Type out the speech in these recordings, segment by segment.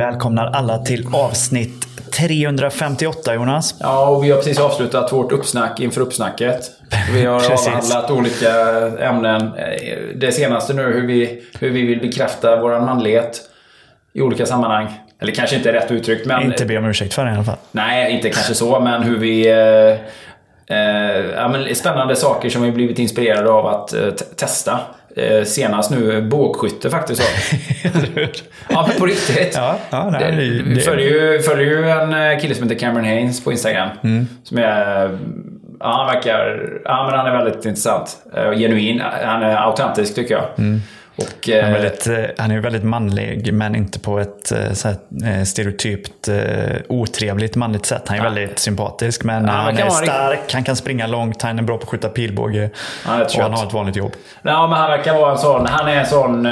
välkomnar alla till avsnitt 358 Jonas. Ja, och vi har precis avslutat vårt uppsnack inför uppsnacket. Vi har avhandlat olika ämnen. Det senaste nu hur vi, hur vi vill bekräfta vår manlighet i olika sammanhang. Eller kanske inte rätt uttryckt, men... Inte be om ursäkt för det i alla fall. Nej, inte kanske så, men hur vi... Eh, eh, ja, men spännande saker som vi blivit inspirerade av att eh, te- testa. Eh, senast nu bågskytte faktiskt. Ja, men på riktigt. Ja, ja, nej, det, det- följer ju, följer ju en eh, kille som heter Cameron Haynes på Instagram. Mm. Som är... Ja, han verkar... Ja, men han är väldigt intressant. Eh, genuin. Han är autentisk tycker jag. Och. Han är, eh, väldigt, eh, han är väldigt manlig, men inte på ett eh, här, stereotypt otrevligt manligt sätt. Han är väldigt sympatisk, men Ja, han är stark, han kan springa långt, han är bra på att skjuta pilbåge. Ja, jag och han har ett vanligt jobb. Ja, men han verkar vara en sån... Han är en sån...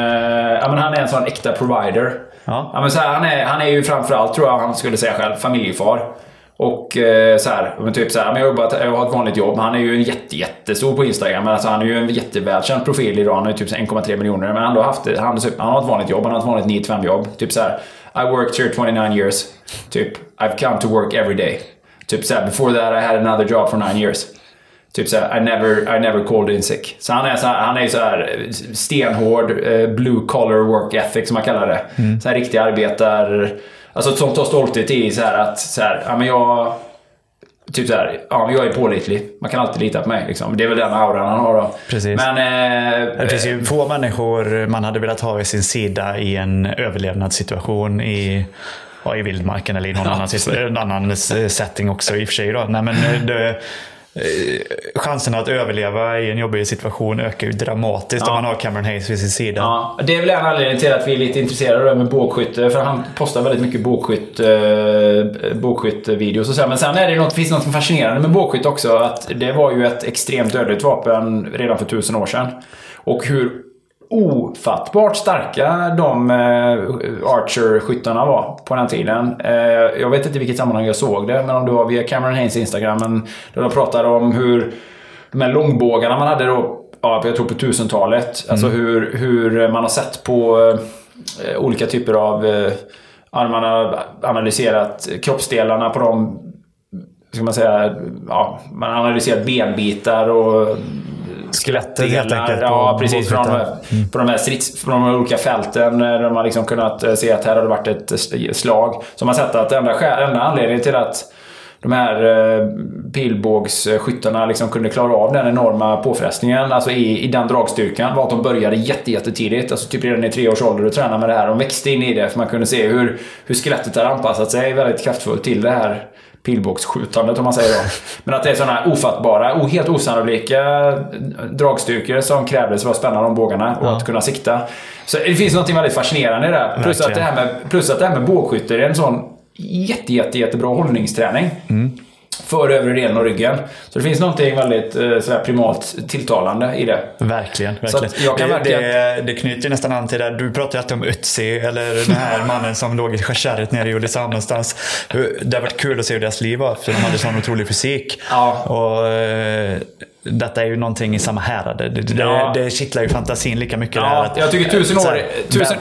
ja, men han är en sån äkta provider. Ja. men så här, han, är, han är ju framförallt, tror jag han skulle säga själv, familjefar. Och eh, så här, men typ så här, men jag, jobbar, jag har ett vanligt jobb. Han är ju en jätte, jättestor på Instagram. Men alltså, han är ju en jättevälkänd profil i Iran. Han ju typ så 1,3 miljoner. Men han, har haft, han, han har ett vanligt jobb. Han har ett vanligt 9-5 jobb. Typ så här, I worked here 29 years. Typ, I've come to work every day. Typ så här, before that I had another job for 9 years. Typ såhär, I never, I never called in sick. Så han är, så här, han är såhär stenhård, eh, blue collar work ethic som man kallar det. Mm. Så här riktig arbetar... Alltså sånt har stolthet i så här att så här, ja men jag... Typ såhär, ja men jag är pålitlig. Man kan alltid lita på mig liksom. Det är väl den auran han har då. Precis. Men... Eh, Det finns ju få människor man hade velat ha vid sin sida i en överlevnadssituation i, ja, i vildmarken eller i någon Ja, annan, annan setting också i och för sig. Då. Nej, men eh, det, chansen att överleva i en jobbig situation ökar ju dramatiskt Ja. om man har Cameron Hayes vid sin sida. Ja, det är väl en anledning till att vi är lite intresserade av det med bågskytte. För han postar väldigt mycket bågskytt, eh, bågskyttevideos och så. Men sen är det något, finns något fascinerande med bågskytt också. Att det var ju ett extremt dödligt vapen redan för tusen år sedan. Och hur ofattbart starka de eh, Archer-skyttarna var på den tiden. Eh, jag vet inte i vilket sammanhang jag såg det, men om det var via Cameron Haynes Instagram. Men där de pratade om hur de här långbågarna man hade då, ja, jag tror på 1000-talet. Alltså hur, hur man har sett på eh, olika typer av... Man har analyserat kroppsdelarna på de ska man säga, ja, man har analyserat benbitar och Skelettet helt enkelt. Ja, precis. Från här, på de här strids, från de olika fälten eh, där man liksom kunnat eh, se att här har det varit ett st- slag. Så man har sett att enda, enda anledningen till att de här eh, pilbågsskyttarna liksom kunde klara av den enorma påfrestningen, alltså i, i den dragstyrkan, var att de började jätte, jättetidigt. Alltså typ redan i tre års ålder och tränade med det här. De växte in i det, för man kunde se hur, hur skelettet har anpassat sig väldigt kraftfullt till det här pilbågsskjutandet om man säger då. Men att det är sådana ofattbara, helt osannolika dragstyrkor som krävdes för att spänna de bågarna och att kunna sikta. Så det finns något väldigt fascinerande. Plus att, det här med, plus att det här med bågskytte är en sån jätte, jätte, jättebra hållningsträning. För övre delen av ryggen. Så det finns någonting väldigt eh, sådär primalt tilltalande i det. Verkligen. Verkligen. jag kan det, verkligen- det, det knyter nästan an till det. Du pratade ju alltid om Ötzi, eller den här mannen som låg i kärret nere i Ulricehamn någonstans. Det har varit kul att se hur deras liv var, för de hade sån otrolig fysik. Ja. Och, eh, detta är ju någonting i samma härad. Det, det, Ja. det kittlar ju fantasin lika mycket. Ja, att- jag tycker tusen år- här, tusen-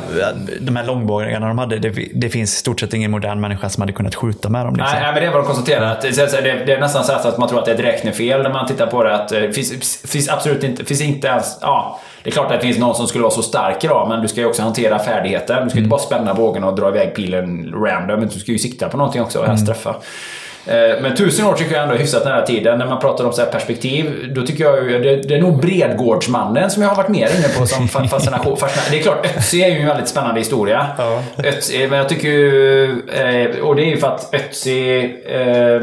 De här långbågarna de hade, det, det finns i stort sett ingen modern människa som hade kunnat skjuta med dem. Liksom. Nej, nej, men det är vad de konstaterar. Att det, det, är nästan så att man tror att det är ett räknefel när man tittar på det. Att det finns, finns absolut inte, finns inte ens... Ja, det är klart att det finns någon som skulle vara så stark idag, men du ska ju också hantera färdigheten. Du ska inte bara spänna bågen och dra iväg pilen random, men du ska ju sikta på någonting också och helst träffa. Eh, Men tusen år tycker jag ändå är hyfsat nära tiden. När man pratar om så här perspektiv, då tycker jag ju... Det, det är nog Bredgårdsmannen som jag har varit mer inne på som fa- fascination. fascination. Det är klart, Ötzi är ju en väldigt spännande historia. Ja. Ötzi, men jag tycker ju... eh, Och det är ju för att Ötzi... eh,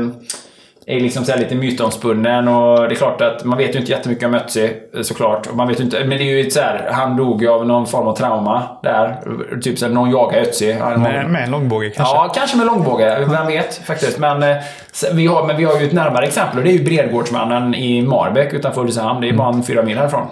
är liksom så här lite mytomspunnen och det är klart att man vet ju inte jättemycket om Ötzi såklart. Och man vet inte, men det är ju så här, han dog ju av någon form av trauma där. Typ så här, någon jagade Ötzi. Med, med en långbåge kanske? Ja, kanske med långbåge. Vem vet faktiskt. Men, eh, vi har, men vi har ju ett närmare exempel och det är ju Bredgårdsmannen i Marbäck utanför Ulricehamn. Det är bara en fyra mil härifrån.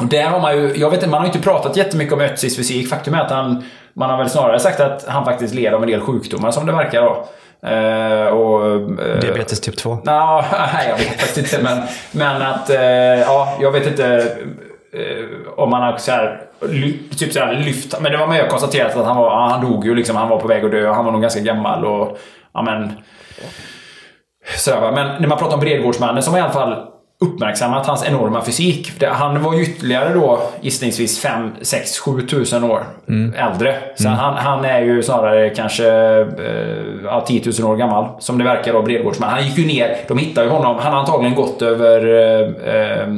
Och där har man ju, jag vet inte, man har ju inte pratat jättemycket om Ötzis fysik. Faktum är att han, man har väl snarare sagt att han faktiskt led av en del sjukdomar som det verkar då. Eh, och, eh, Diabetes typ 2. Nå, nej, jag vet faktiskt inte. Men, men att, eh, ja, jag vet inte eh, om man har så här, typ så här lyft. Men det var med och konstaterat att han var, han dog ju liksom. Han var på väg att dö. Han var nog ganska gammal och, ja men. Så, men när man pratar om Bredgårdsmannen som i alla fall uppmärksammat hans enorma fysik. Han var ju ytterligare då gissningsvis 5, 6, 7 tusen år äldre. Så han, han är ju snarare kanske eh, ja, 10 000 år gammal. Som det verkar då, Bredgårdsmannen. Han gick ju ner, de hittade ju honom. Han har antagligen gått över eh, eh,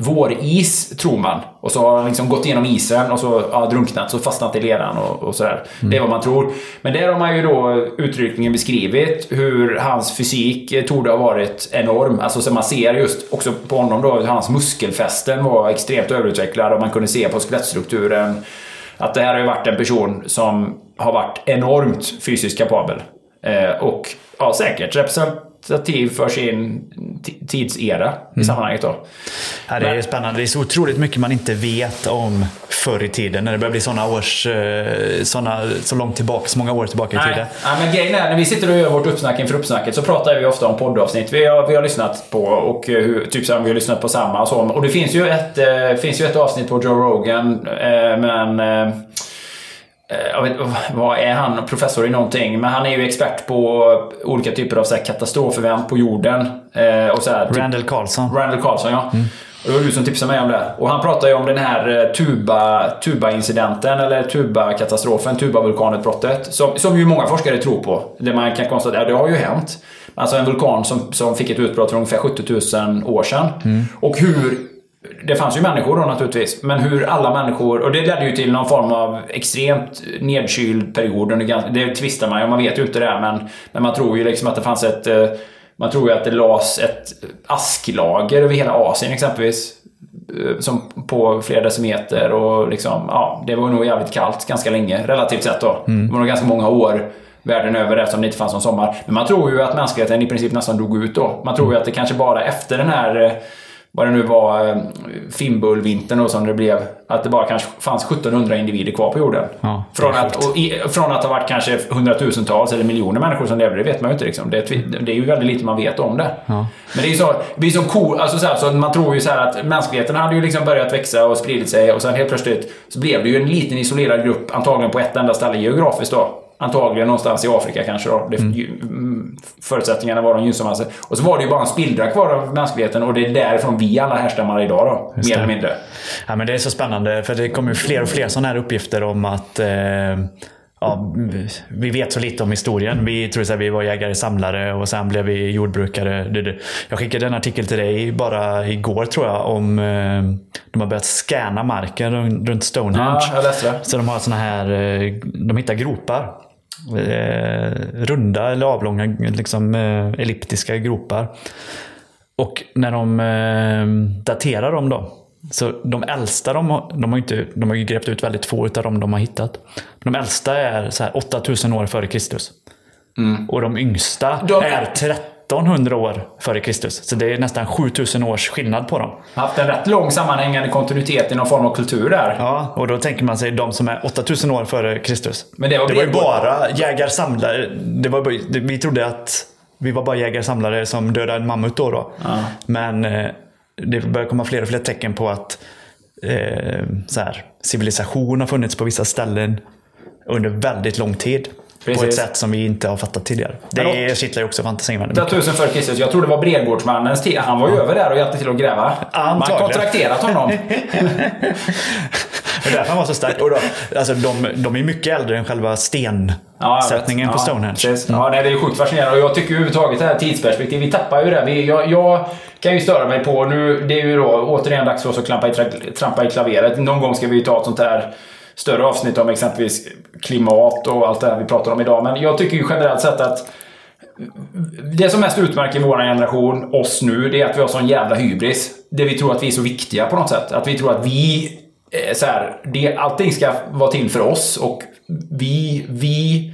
våris, tror man. Och så har han liksom gått igenom isen och så ja, drunknat, så fastnat i leran och, och sådär. Det är vad man tror. Men där har man ju då uttryckligen beskrivit hur hans fysik eh, torde ha varit enorm. Alltså så man ser just också på honom då, hur hans muskelfästen var extremt överutvecklad och man kunde se på skelettstrukturen att det här har ju varit en person som har varit enormt fysiskt kapabel. Eh, och ja, säkert representativ för sin tidsera i sammanhanget då. Ja, det är ju spännande. Det är så otroligt mycket man inte vet om förr i tiden. När det börjar bli sådana års... eh, Såna, så långt tillbaka, så många år tillbaka i tiden. nej, men grejen är, när vi sitter och gör vårt uppsnack inför uppsnacket så pratar vi ofta om poddavsnitt vi har, vi har lyssnat på och eh, hur, typ så här, vi har lyssnat på samma och så. Och det finns ju ett, eh, finns ju ett avsnitt på Joe Rogan, men... Eh, jag vet, vad är han? Professor i någonting. Men han är ju expert på olika typer av så här, katastrofevent på jorden. Eh, och så här, typ- Randall Carlson. Randall Carlson, ja. Och det var du som tipsade mig om det. Och han pratar ju om den här eh, tuba, tuba-incidenten, eller tuba-katastrofen, tuba-vulkanutbrottet. Som, som ju många forskare tror på. Det man kan konstatera, det har ju hänt. Alltså en vulkan som, som fick ett utbrott för ungefär 70 000 år sedan. Och hur det fanns ju människor då naturligtvis, men hur alla människor... Och det ledde ju till någon form av extremt nedkyld period. Under, det tvistar man ju, man vet ju inte det, men, men man tror ju liksom att det fanns ett... eh, Man tror ju att det lades ett asklager över hela Asien exempelvis. eh, Som på flera decimeter och liksom, ja, det var nog jävligt kallt ganska länge, relativt sett då. Det var nog ganska många år världen över eftersom det inte fanns någon sommar. Men man tror ju att mänskligheten i princip nästan dog ut då. Man tror ju att det kanske bara efter den här eh, vad det nu var, eh, Fimbulvintern då som det blev. Att det bara kanske fanns 1700 individer kvar på jorden. Ja, från, är att, i, från att ha varit kanske hundratusentals eller miljoner människor som levde, det vet man ju inte. Liksom. Det, är, tvi- det är ju väldigt lite man vet om det. Men det är ju så, det blir så cool, alltså så, här, så man tror ju så att mänskligheten hade ju liksom börjat växa och spridit sig och sen helt plötsligt så blev det ju en liten isolerad grupp, antagligen på ett enda ställe geografiskt då. Antagligen någonstans i Afrika kanske då. Det, ju, mm, förutsättningarna var de gynnsammaste. Och så var det ju bara en spillra kvar av mänskligheten och det är därifrån vi alla härstammar idag då. Just mer det. eller mindre. Ja, men det är så spännande för det kommer fler och fler sådana här uppgifter om att eh, ja, vi vet så lite om historien. Vi tror att vi var jägare-samlare och sen blev vi jordbrukare. Jag skickade en artikel till dig bara igår tror jag om eh, de har börjat scanna marken runt- Stonehenge. Ja. Så de har såna här, eh, de hittar gropar. Eh, runda eller avlånga, liksom eh, elliptiska gropar. Och när de eh, daterar dem då. Så de äldsta, de de har, inte, de har ju grävt ut väldigt få utav dem de har hittat. De äldsta är så här 8000 år före Kristus. Och de yngsta De- är 1300 år före Kristus. Så det är nästan 7000 års skillnad på dem. Haft en rätt lång sammanhängande kontinuitet i någon form av kultur där. Ja, och då tänker man sig de som är 8000 år före Kristus. Men det var det var ju bara jägar-samlare. Det var, bara- det- vi trodde att vi var bara jägar-samlare som dödade en mammut då. då. Men eh, det börjar komma fler och fler tecken på att eh, så här, civilisation har funnits på vissa ställen under väldigt lång tid. På ett Precis. sätt som vi inte har fattat tidigare. Det kittlar ju också fantasin väldigt mycket. 8000 före Kristus. Jag tror det var Bredgårdsmannens tid. Han var ju över där och hjälpte till att gräva. Man Antagligen. kontrakterat honom. Det är därför han var så stark. Och då, alltså, de, de är mycket äldre än själva stensättningen jag på. Stonehenge. Ja, precis. ja, nej, det är sjukt fascinerande. Och jag tycker överhuvudtaget det här tidsperspektivet, vi tappar ju det. Vi, jag, jag kan ju störa mig på, nu, det är ju då återigen dags för oss att klampa i, tra- trampa i klaveret. Någon gång ska vi ju ta ett sånt här större avsnitt om exempelvis klimat och allt det här vi pratar om idag. Men jag tycker ju generellt sett att det som mest utmärker vår generation, oss nu, det är att vi har sån jävla hybris. Det vi tror att vi är så viktiga på något sätt. Att vi tror att vi, eh, så här, det, allting ska vara till för oss och vi, vi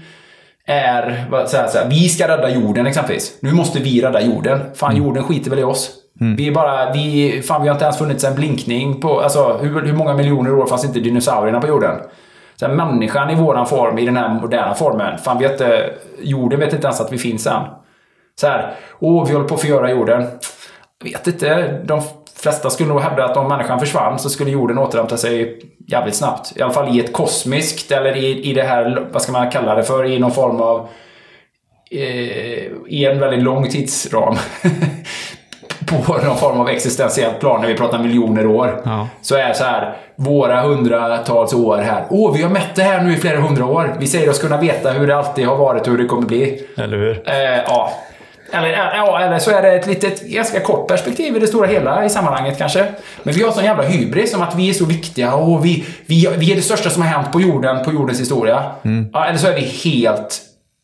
är, säger jag, så här, vi ska rädda jorden exempelvis. Nu måste vi rädda jorden. Fan, jorden skiter väl i oss. Mm. Vi är bara, vi, fan vi har inte ens funnits en blinkning på, alltså hur, hur många miljoner år fanns inte dinosaurierna på jorden? Så här, människan i våran form, i den här moderna formen. Fan, vet, inte, jorden vet inte ens att vi finns än. Så här, åh, vi håller på att förgöra jorden. Vet inte. De flesta skulle nog hävda att om människan försvann så skulle jorden återhämta sig jävligt snabbt. I alla fall i ett kosmiskt, eller i, i det här, vad ska man kalla det för, i någon form av... Eh, I en väldigt lång tidsram. på någon form av existentiellt plan när vi pratar miljoner år. Ja. Så är så här, våra hundratals år här. Åh, vi har mätt det här nu i flera hundra år. Vi säger oss kunna veta hur det alltid har varit och hur det kommer bli. Eller hur? Eh, ja. Eller, ja, eller så är det ett litet, ganska kort perspektiv i det stora hela i sammanhanget kanske. Men vi har sån jävla hybris om att vi är så viktiga och vi, vi, vi är det största som har hänt på jorden, på jordens historia. Ja, eller så är vi helt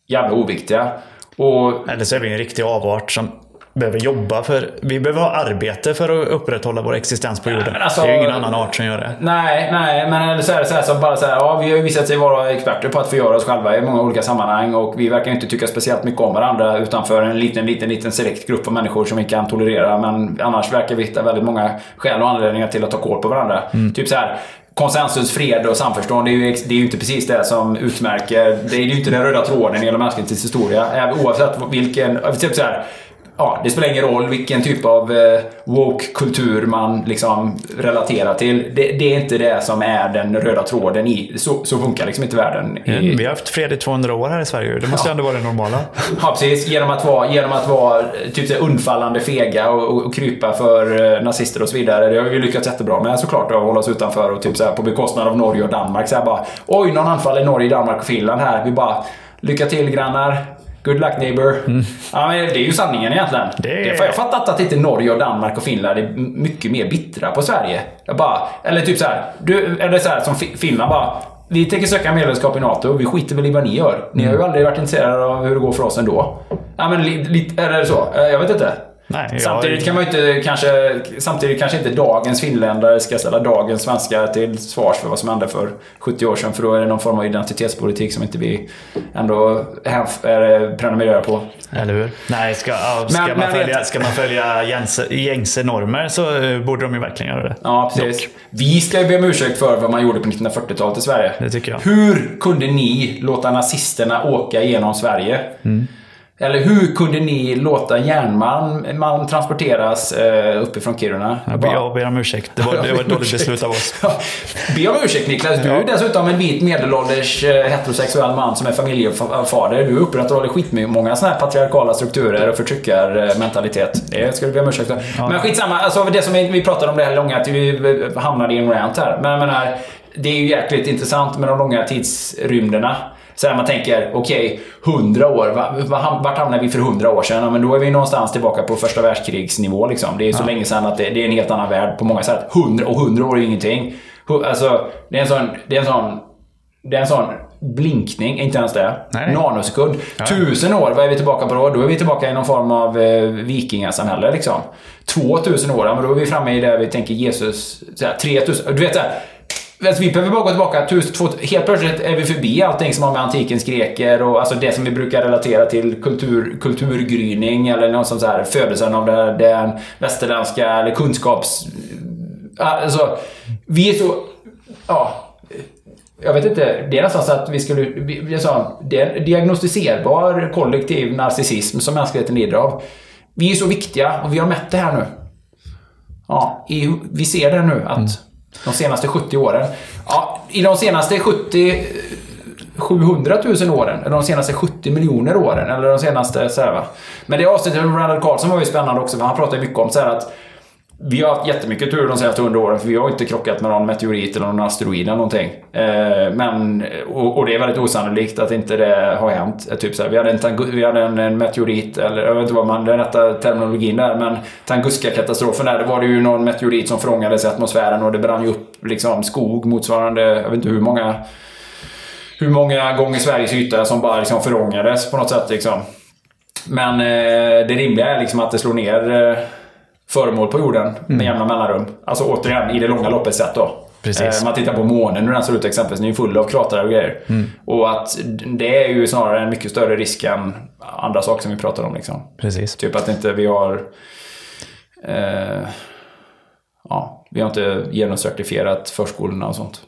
jävla oviktiga. Och Eller så är vi en riktig avart som behöver jobba för... Vi behöver ha arbete för att upprätthålla vår existens på jorden. men alltså- det är ju ingen annan art som gör det. Nej, nej, men så är det så här som bara så här, ja, vi har ju visat sig vara experter på att förgöra oss själva i många olika sammanhang och vi verkar inte tycka speciellt mycket om varandra utanför en liten, liten, liten selekt grupp av människor som vi kan tolerera. Men annars verkar vi hitta väldigt många skäl och anledningar till att ta koll på varandra. Typ så här. Konsensus, fred och samförstånd, det är, ju, det är ju inte precis det som utmärker... Det är ju inte den röda tråden i hela mänsklighetens historia. Oavsett vilken... Typ så här, ja, det spelar ingen roll vilken typ av eh, woke-kultur man liksom relaterar till. Det, det är inte det som är den röda tråden i... Så, så funkar liksom inte världen. I, Vi har haft fred i 200 år här i Sverige. Det måste ju ändå vara det normala. Ja, precis. Genom att vara, genom att vara eh, typ så undfallande fega och, och, krypa för eh, nazister och så vidare. Det har vi lyckats jättebra med såklart. Att hålla oss utanför och typ så här på bekostnad av Norge och Danmark. Så här bara, oj, någon anfaller Norge, Danmark och Finland här. Vi bara, lycka till grannar. Good luck neighbor. Ja, men det är ju sanningen egentligen. Det Det... Jag fattat att inte Norge och Danmark och Finland är mycket mer bittra på Sverige. Jag bara, eller typ så här, du, eller så här som Fi- Finland bara. Vi tänker söka medlemskap i NATO. Vi skiter väl i vad ni gör. Ni har ju aldrig varit intresserade av hur det går för oss ändå. Ja, men li- är det så? Eh, Jag vet inte. Nej, jag- Samtidigt kan man inte kanske, samtidigt kanske inte dagens finländare ska ställa dagens svenskar till svars för vad som hände för 70 år sedan. För då är det någon form av identitetspolitik som inte vi ändå är prenumererar på. Eller hur? Nej, ska, ja, ska, Men- man, men följa, vet- ska man följa gängse, gängse normer så eh, borde de ju verkligen göra det. Ja, precis. Vi ska ju be om ursäkt för vad man gjorde på 1940-talet i Sverige. Det tycker jag. Hur kunde ni låta nazisterna åka genom Sverige? Mm. Eller hur kunde ni låta järnmalm man transporteras eh, uppifrån Kiruna? Jag ber, jag ber om ursäkt. Det var, det var ett dåligt beslut av oss. Ja, Be om ursäkt Niklas. Du är dessutom en vit medelålders eh, heterosexuell man som är familjefader. Du upprätthåller skitmånga sådana här patriarkala strukturer och förtryckarmentalitet. Det ska du be om ursäkt för. Men skitsamma. Alltså, det som vi vi pratade om det här långa, att vi hamnade i en rant här. Men jag menar, det är ju jäkligt intressant med de långa tidsrymderna. Så här man tänker, okej, 100 år. va- va- Vart hamnade vi för 100 år sedan? Ja, men då är vi någonstans tillbaka på första världskrigsnivå. Liksom. Det är så länge sedan att det, det är en helt annan värld på många sätt. 100, och 100 år är ju ingenting. Alltså, det är en sån... Det är en sån det är en sån blinkning, inte ens det. Nej. Nanosekund. Tusen år, vad är vi tillbaka på då? Då är vi tillbaka i någon form av eh, vikingasamhälle liksom. 2000 år, ja, men då är vi framme i det vi tänker Jesus. Så här, 3000, du vet såhär. Alltså, vi behöver bara gå tillbaka tusen, två, helt plötsligt är vi förbi allting som har med antikens greker och alltså det som vi brukar relatera till kultur, kulturgryning eller något sånt. så här födelsen av det, den västerländska eller kunskaps... Alltså, vi är så... Ja, jag vet inte, det är nästan så att vi skulle... vi- Jag sa, det är en diagnostiserbar kollektiv narcissism som mänskligheten lider av. Vi är så viktiga och vi har mätt det här nu. Ja, i, vi ser det nu att mm de senaste 70 åren. Ja, i de senaste 70... 700 000 åren, eller de senaste 70 miljoner åren, eller de senaste så här, va. Men det avsnittet med Randall Carlson var ju spännande också, för han pratade mycket om så här att vi har haft jättemycket tur de senaste 100 åren för vi har inte krockat med någon meteorit eller någon asteroid eller någonting. Eh, men, och, och det är väldigt osannolikt att inte det har hänt. Eh, typ så här, vi hade, en, vi hade en, en meteorit, eller jag vet inte vad man, den rätta terminologin där, men Tunguska-katastrofen där, det var det ju någon meteorit som frångades i atmosfären och det brann ju upp liksom skog motsvarande, jag vet inte hur många hur många gånger Sveriges yta som bara liksom förångades på något sätt. Liksom. Men eh, det rimliga är liksom att det slår ner eh, föremål på jorden med jämna mellanrum. Alltså återigen, i det långa loppet sett då. Precis. Eh, man tittar på månen, hur den ser ut exempelvis. Den är ju full av kratrar och grejer. Och att det är ju snarare en mycket större risk än andra saker som vi pratar om. Liksom. Precis. Typ att inte vi har... Eh, ja, vi har inte genuscertifierat förskolorna och sånt.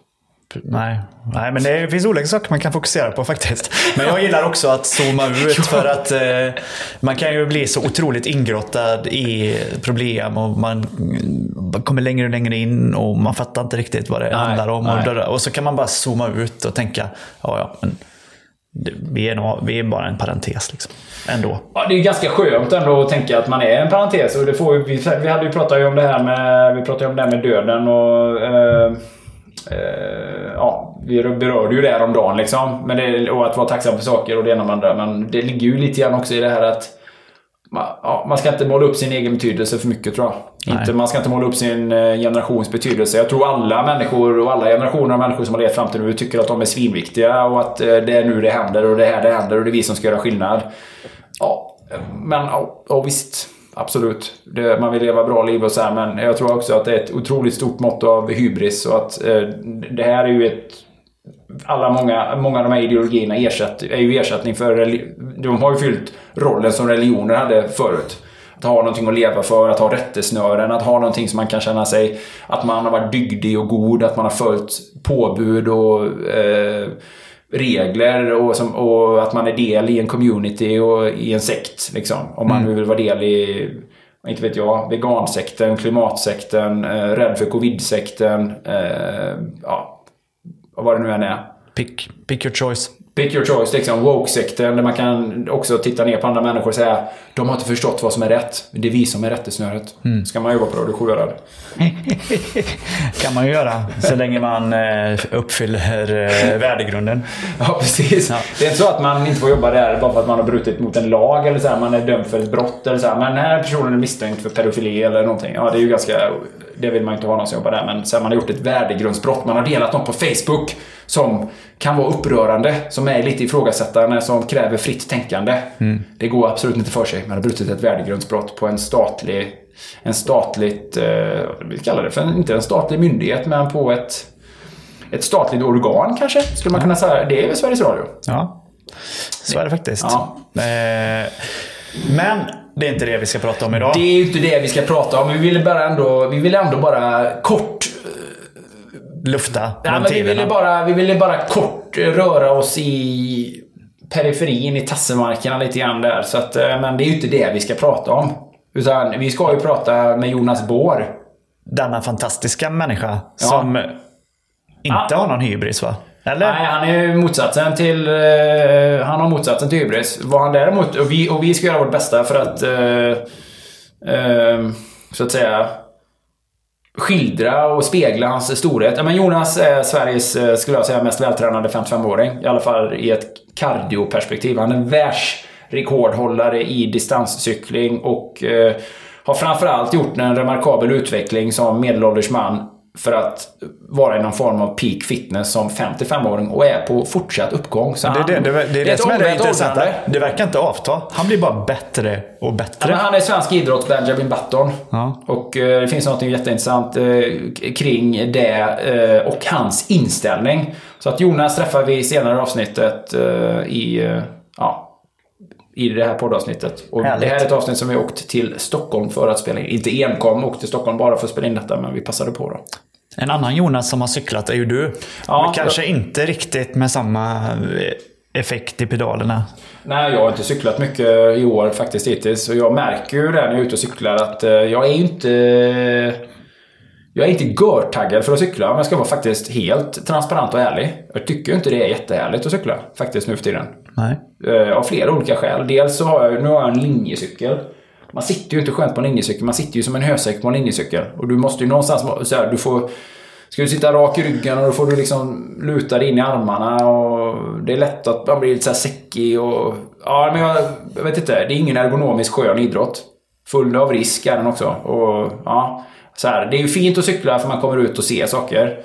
Nej. Nej, men det finns olika saker man kan fokusera på faktiskt. Men jag gillar också att zooma ut för att eh, man kan ju bli så otroligt ingrottad i problem och man kommer längre och längre in och man fattar inte riktigt vad det handlar om. Och, nej. och så kan man bara zooma ut och tänka, ja ja, men vi, är nog, vi är bara en parentes liksom. Ändå. Ja, det är ganska skönt ändå att tänka att man är en parentes. Och det får, vi, vi hade ju pratat om det här med, vi pratade om det här med döden och... Eh, eh, ja, vi berörde ju det här om dagen liksom. Men det, och att vara tacksam för saker och det ena med det andra. Men det ligger ju lite grann också i det här att man, ja, man ska inte måla upp sin egen betydelse för mycket tror jag. Inte, man ska inte måla upp sin eh, generations betydelse. Jag tror alla människor och alla generationer av människor som har levt fram till nu tycker att de är svinviktiga och att eh, det är nu det händer och det är här det händer och det är vi som ska göra skillnad. Ja, men ja, ja visst. Absolut. Det, man vill leva bra liv och så här, men jag tror också att det är ett otroligt stort mått av hybris och att eh, det här är ju ett alla många, många av de här ideologierna ersätt, är ju ersättning för... De har ju fyllt rollen som religioner hade förut. Att ha någonting att leva för, att ha rättesnören, att ha någonting som man kan känna sig... Att man har varit dygdig och god, att man har följt påbud och eh, regler och, som, och att man är del i en community och i en sekt. Liksom. Om man nu vill vara del i inte vet jag, vegansekten, klimatsekten, eh, rädd för covid-sekten. Eh, ja, vad det nu än är. Pick, pick your choice. Pick your choice, liksom woke-sekten där man kan också titta ner på andra människor och säga de har inte förstått vad som är rätt. Det är vi som är rättesnöret. Ska man jobba på Radio Sjuhärad. kan man ju göra. Så länge man eh, uppfyller eh, värdegrunden. Ja, precis. Det är inte så att man inte får jobba där bara för att man har brutit mot en lag eller så här, man är dömd för ett brott eller så här. Men den här personen är misstänkt för pedofili eller någonting. Ja, det är ju ganska det vill man ju inte ha någon som jobbar där. Men sen man har gjort ett värdegrundsbrott, man har delat något på Facebook som kan vara upprörande, som är lite ifrågasättande, som kräver fritt tänkande. Det går absolut inte för sig. Man har brutit ett värdegrundsbrott på en statlig, en statligt, eh, vi kallar det för, en, inte en statlig myndighet, men på ett, ett statligt organ kanske, skulle man kunna säga. Det är väl Sveriges Radio? Ja, så är det faktiskt. Ja. Eh, men det är inte det vi ska prata om idag. Det är ju inte det vi ska prata om. Vi ville bara ändå, vi ville ändå bara kort Lufta Ja, men vi, ville bara, vi ville bara kort röra oss i periferin, i tassemarkerna lite grann där. Så att, eh, men det är ju inte det vi ska prata om. Utan vi ska ju prata med Jonas Bår. Denna fantastiska människa som inte har någon hybris va? Eller? Nej, han är motsatsen till... eh, han har motsatsen till hybris. Vad han däremot... Och vi, och vi ska göra vårt bästa för att... eh, eh, så att säga... Skildra och spegla hans storhet. Ja, men Jonas är Sveriges, eh, skulle jag säga, mest vältränade 55-åring. I alla fall i ett kardioperspektiv. Han är världsrekordhållare i distanscykling och eh, har framförallt gjort en remarkabel utveckling som medelålders man för att vara i någon form av peak fitness som 55-åring och är på fortsatt uppgång. Så Det är det, det, det, är det som är det intressanta. Det verkar inte avta. Han blir bara bättre och Ja, bättre. men han är svensk idrott Benjamin Button. Ja. Och eh, det finns något jätteintressant eh, kring det eh, och hans inställning. Så att Jonas träffar vi i senare avsnittet eh, i, eh, ja, i det här poddavsnittet. Och Härligt. det här är ett avsnitt som vi åkt till Stockholm för att spela in. Inte enkom åkt till Stockholm bara för att spela in detta, men vi passade på då. En annan Jonas som har cyklat är ju du. Ja, Men kanske inte riktigt med samma eh, effekt i pedalerna. Nej, jag har inte cyklat mycket i år faktiskt hittills. Och jag märker ju det när jag är ute och cyklar att eh, jag är inte... Jag är inte görtaggad för att cykla om jag ska vara faktiskt helt transparent och ärlig. Jag tycker inte det är jättehärligt att cykla faktiskt nu för tiden. Nej. Eh, Av flera olika skäl. Dels så har jag, nu har jag en linjecykel. Man sitter ju inte skönt på en linjecykel. Man sitter ju som en hösäck på en linjecykel. Och du måste ju någonstans... Så här, du får... Ska du sitta rak i ryggen och då får du liksom luta dig in i armarna och det är lätt att man blir lite så här säckig och... Ja, men jag, jag vet inte. Det är ingen ergonomisk skön idrott. Full av risk är den också. Och ja, så här, det är ju fint att cykla för man kommer ut och ser saker.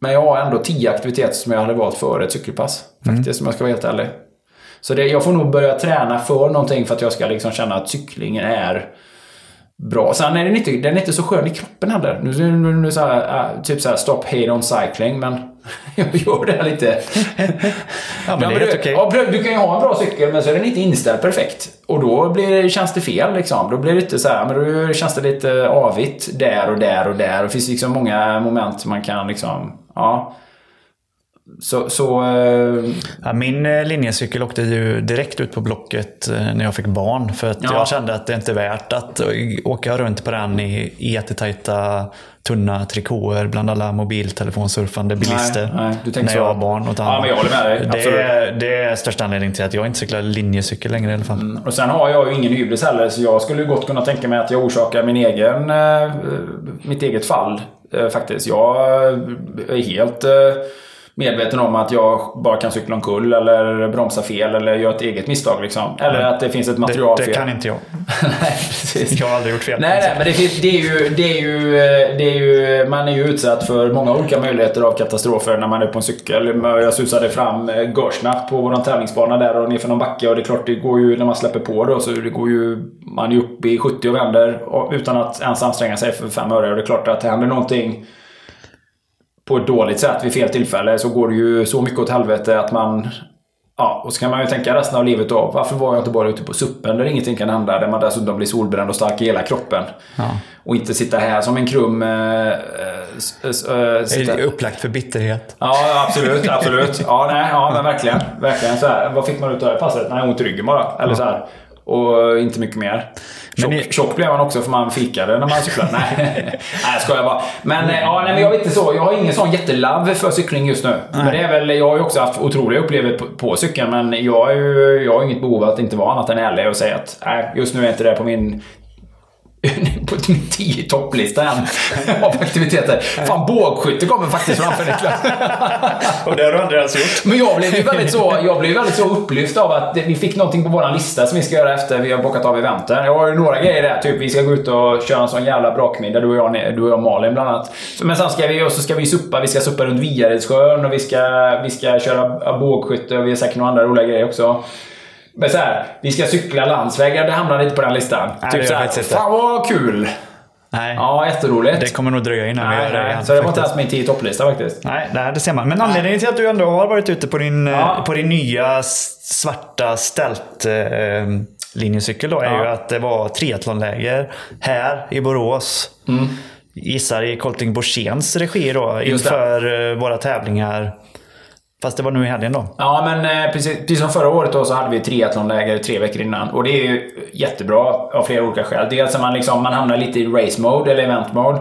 Men jag har ändå tio aktiviteter som jag hade valt före ett cykelpass. Faktiskt, om jag ska vara helt ärlig. Så det, jag får nog börja träna för någonting för att jag ska liksom känna att cyklingen är bra. Sen är den inte, den är inte så skön i kroppen heller. Nu, nu, nu, så här, äh, typ så här stop hate on cycling, men jag gör det här lite. Ja, men det är okej. ja, pröv- du kan ju ha en bra cykel, men så är den inte inställd perfekt. Och då blir känns det fel liksom. Då blir det inte så här, men då känns det lite avigt där och där och där. Och det finns liksom många moment man kan liksom, ja. Så, så eh, Ja, min eh, linjecykel åkte ju direkt ut på Blocket eh, när jag fick barn. För att Ja. jag kände att det inte är värt att eh, åka runt på den i jättetajta tunna trikåer bland alla mobiltelefonsurfande bilister. nej, tänker när jag har barn. Och Ja, men jag håller med dig. Det, är- det är största anledningen till att jag inte cyklar linjecykel längre i alla fall. Och sen har jag ju ingen hybris heller, så jag skulle gott kunna tänka mig att jag orsakar min egen, mitt eget fall. Eh, faktiskt. Jag är helt eh, medveten om att jag bara kan cykla omkull eller bromsa fel eller göra ett eget misstag. Liksom. Eller att det finns ett Det, materialfel. det kan inte jag. nej, precis. Jag har aldrig gjort fel. Nej, nej, men det, finns, det, är ju, det, är ju, det är ju... Man är ju utsatt för många olika möjligheter av katastrofer när man är på en cykel. Jag susade fram eh, görsnabbt på våran tävlingsbana där och nerför någon backe och det är klart, det går ju när man släpper på då så det går ju... Man är uppe i 70 och vänder utan att ens anstränga sig för fem öre. Och det är klart att det händer någonting på ett dåligt sätt vid fel tillfälle så går det ju så mycket åt helvete att man... Ja, och så kan man ju tänka resten av livet då. Varför var jag inte bara ute på suppen där ingenting kan hända? Där man dessutom blir solbränd och stark i hela kroppen. Och inte sitta här som en krum... Eh, eh, eh, Det sitta... är upplagt för bitterhet. Ja, absolut. absolut. Ja, nej, ja, men verkligen. verkligen så här. Vad fick man ut av det passet? Nej, ont i ryggen bara. Eller så här. Och inte mycket mer. Tjock, Men ni- tjock blev man också för man fikade när man cyklade. nej, nej jag skojar bara. Men, eh, ja, nej, men jag vet inte så. Jag har ingen sån jättelove för cykling just nu. Men det är väl, jag har ju också haft otroliga upplevelser på, på cykeln. Men jag, är ju, jag har inget behov av att inte vara annat än ärlig och säga att nej, just nu är inte det på min på min 10 topplista än av aktiviteter. Fan, bågskytte kommer faktiskt framför Niklas. Och det har du aldrig ens gjort. Men jag blev ju väldigt så, jag blev väldigt så upplyft av att vi fick någonting på våran lista som vi ska göra efter vi har bockat av eventen. Jag har ju några grejer där. Typ vi ska gå ut och köra en sån jävla brakmiddag, du och jag, du och jag Malin bland annat. Men sen ska vi, och så ska vi suppa. Vi ska suppa runt Viaredssjön och vi ska, vi ska köra bågskytte och vi har säkert några andra roliga grejer också. Men så här, vi ska cykla landsvägar. Det hamnar inte på den listan. Nej, typ det så gör här, faktiskt inte. fan vad kul! Nej. Ja, jätteroligt. Det kommer nog dröja innan vi nej, gör det igen. Så det var inte ens min 10 topplista faktiskt. Nej, nej, det ser man. Men anledningen till att du ändå har varit ute på din, eh, Ja. på din nya svarta ställt eh, linjecykel då är Ja. ju att det var triathlonläger här i Borås. Mm. Gissar i Colting Borséns regi då Just inför eh, våra tävlingar. Fast det var nu i helgen då. Ja, men eh, precis, precis som förra året då så hade vi triathlonläger tre veckor innan. Och det är ju jättebra av flera olika skäl. Dels att man, liksom, man hamnar lite i race mode eller event mode.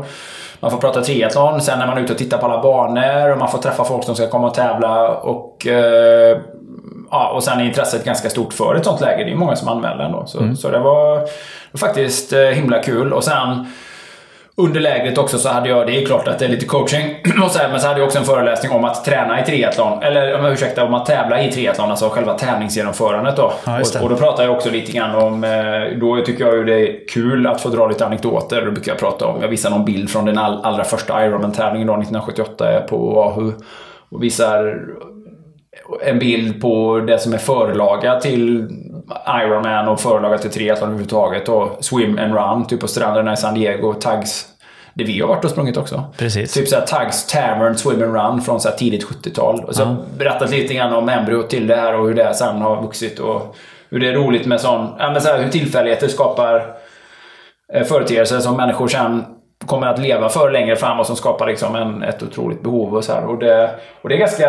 Man får prata triathlon, sen när man är ute och tittar på alla banor och man får träffa folk som ska komma och tävla. Och, eh, ja, och sen är intresset ganska stort för ett sånt läge. Det är ju många som anmäler ändå. Så, så det var faktiskt eh, himla kul. Och sen under lägret också så hade jag, det är klart att det är lite coaching och så här, men så hade jag också en föreläsning om att träna i triathlon. Eller om jag ursäkta, om att tävla i triathlon, alltså själva tävlingsgenomförandet då. Ja, och, och då pratar jag också lite grann om, eh, då tycker jag ju det är kul att få dra lite anekdoter. Då brukar jag prata om, jag visar någon bild från den all, allra första Ironman-tävlingen då 1978 på Oahu. Och visar en bild på det som är förlaga till Ironman och förlaga till triathlon överhuvudtaget. Och swim and run, typ på stränderna i San Diego. Tags, det vi har varit och sprungit också. Precis. Typ såhär Tags Tavern Swim and Run från så här tidigt 70-tal. Och så jag berättat lite grann om embryot till det här och hur det sen har vuxit. Och hur det är roligt med sån, ja, men så här, hur tillfälligheter skapar eh, företeelser som människor sen kommer att leva för längre fram och som skapar liksom en, ett otroligt behov. Och, så här. Och, det, och det är ganska...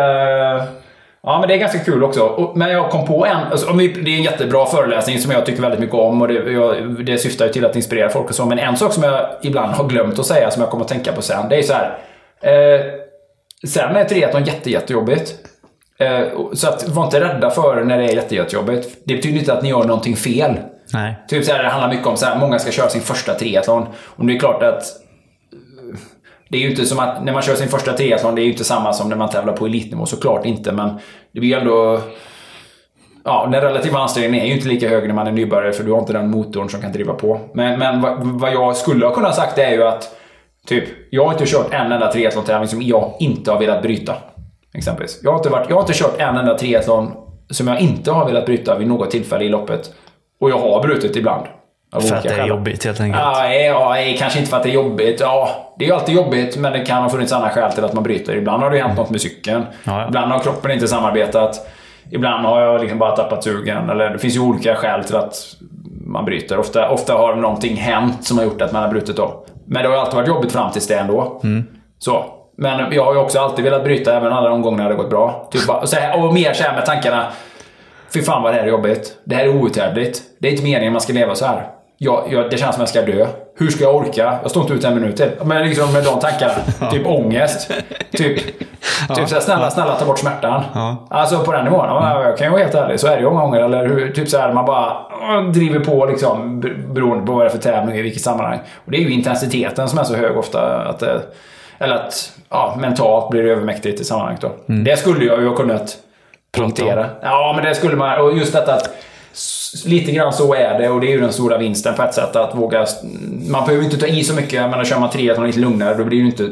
Ja, men det är ganska kul också. Men jag kom på en... Alltså, det är en jättebra föreläsning som jag tycker väldigt mycket om och det, jag, det syftar ju till att inspirera folk och så. Men en sak som jag ibland har glömt att säga som jag kommer att tänka på sen, det är så här. Eh, sen är triathlon jätte, jättejobbigt. Eh, så att, var inte rädda för när det är jätte, jättejobbigt. Det betyder inte att ni gör någonting fel. Nej. Typ så här, det handlar mycket om så här, många ska köra sin första triathlon. Och det är klart att det är ju inte som att när man kör sin första triathlon, det är ju inte samma som när man tävlar på elitnivå, såklart inte. Men det blir ju ändå... Ja, den relativa ansträngningen är ju inte lika hög när man är nybörjare för du har inte den motorn som kan driva på. Men, men vad, vad jag skulle ha kunnat sagt är ju att typ, jag har inte kört en enda triathlon-tävling som jag inte har velat bryta. Exempelvis. Jag har, inte varit, jag har inte kört en enda triathlon som jag inte har velat bryta vid något tillfälle i loppet. Och jag har brutit ibland. Av För att det är skäl. jobbigt helt enkelt. Ja, ja, ja, kanske inte för att det är jobbigt. Ja, det är ju alltid jobbigt, men det kan ha funnits andra skäl till att man bryter. Ibland har det ju hänt något med cykeln. Ja, ja. Ibland har kroppen inte samarbetat. Ibland har jag liksom bara tappat sugen. Eller det finns ju olika skäl till att man bryter. Ofta, ofta har någonting hänt som har gjort att man har brutit då. Men det har ju alltid varit jobbigt fram tills det ändå. Så. Men jag har ju också alltid velat bryta, även alla de gångerna det har gått bra. Typ bara, och, så här, och mer så här med tankarna. Fy fan vad det här är jobbigt. Det här är outhärdligt. Det är inte meningen man ska leva så här. Jag, jag, det känns som jag ska dö. Hur ska jag orka? Jag står inte ut en minut till. Men liksom med de tankarna. Typ ångest. Typ, typ såhär, snälla, snälla ta bort smärtan. Alltså på den nivån. Ja, jag kan ju vara helt ärlig. Så är det ju många gånger. Eller hur, typ såhär, man bara driver på liksom. Beroende på vad det är för tävling i vilket sammanhang. Och det är ju intensiteten som är så hög ofta. Att det, eller att ja, mentalt blir det övermäktigt i sammanhanget då. Det skulle jag ju ha kunnat punktera. Ja, men det skulle man. Och just detta att Lite grann så är det och det är ju den stora vinsten på ett sätt. Att våga... Man behöver inte ta i så mycket, men kör man triathlon lite lugnare då blir det ju inte...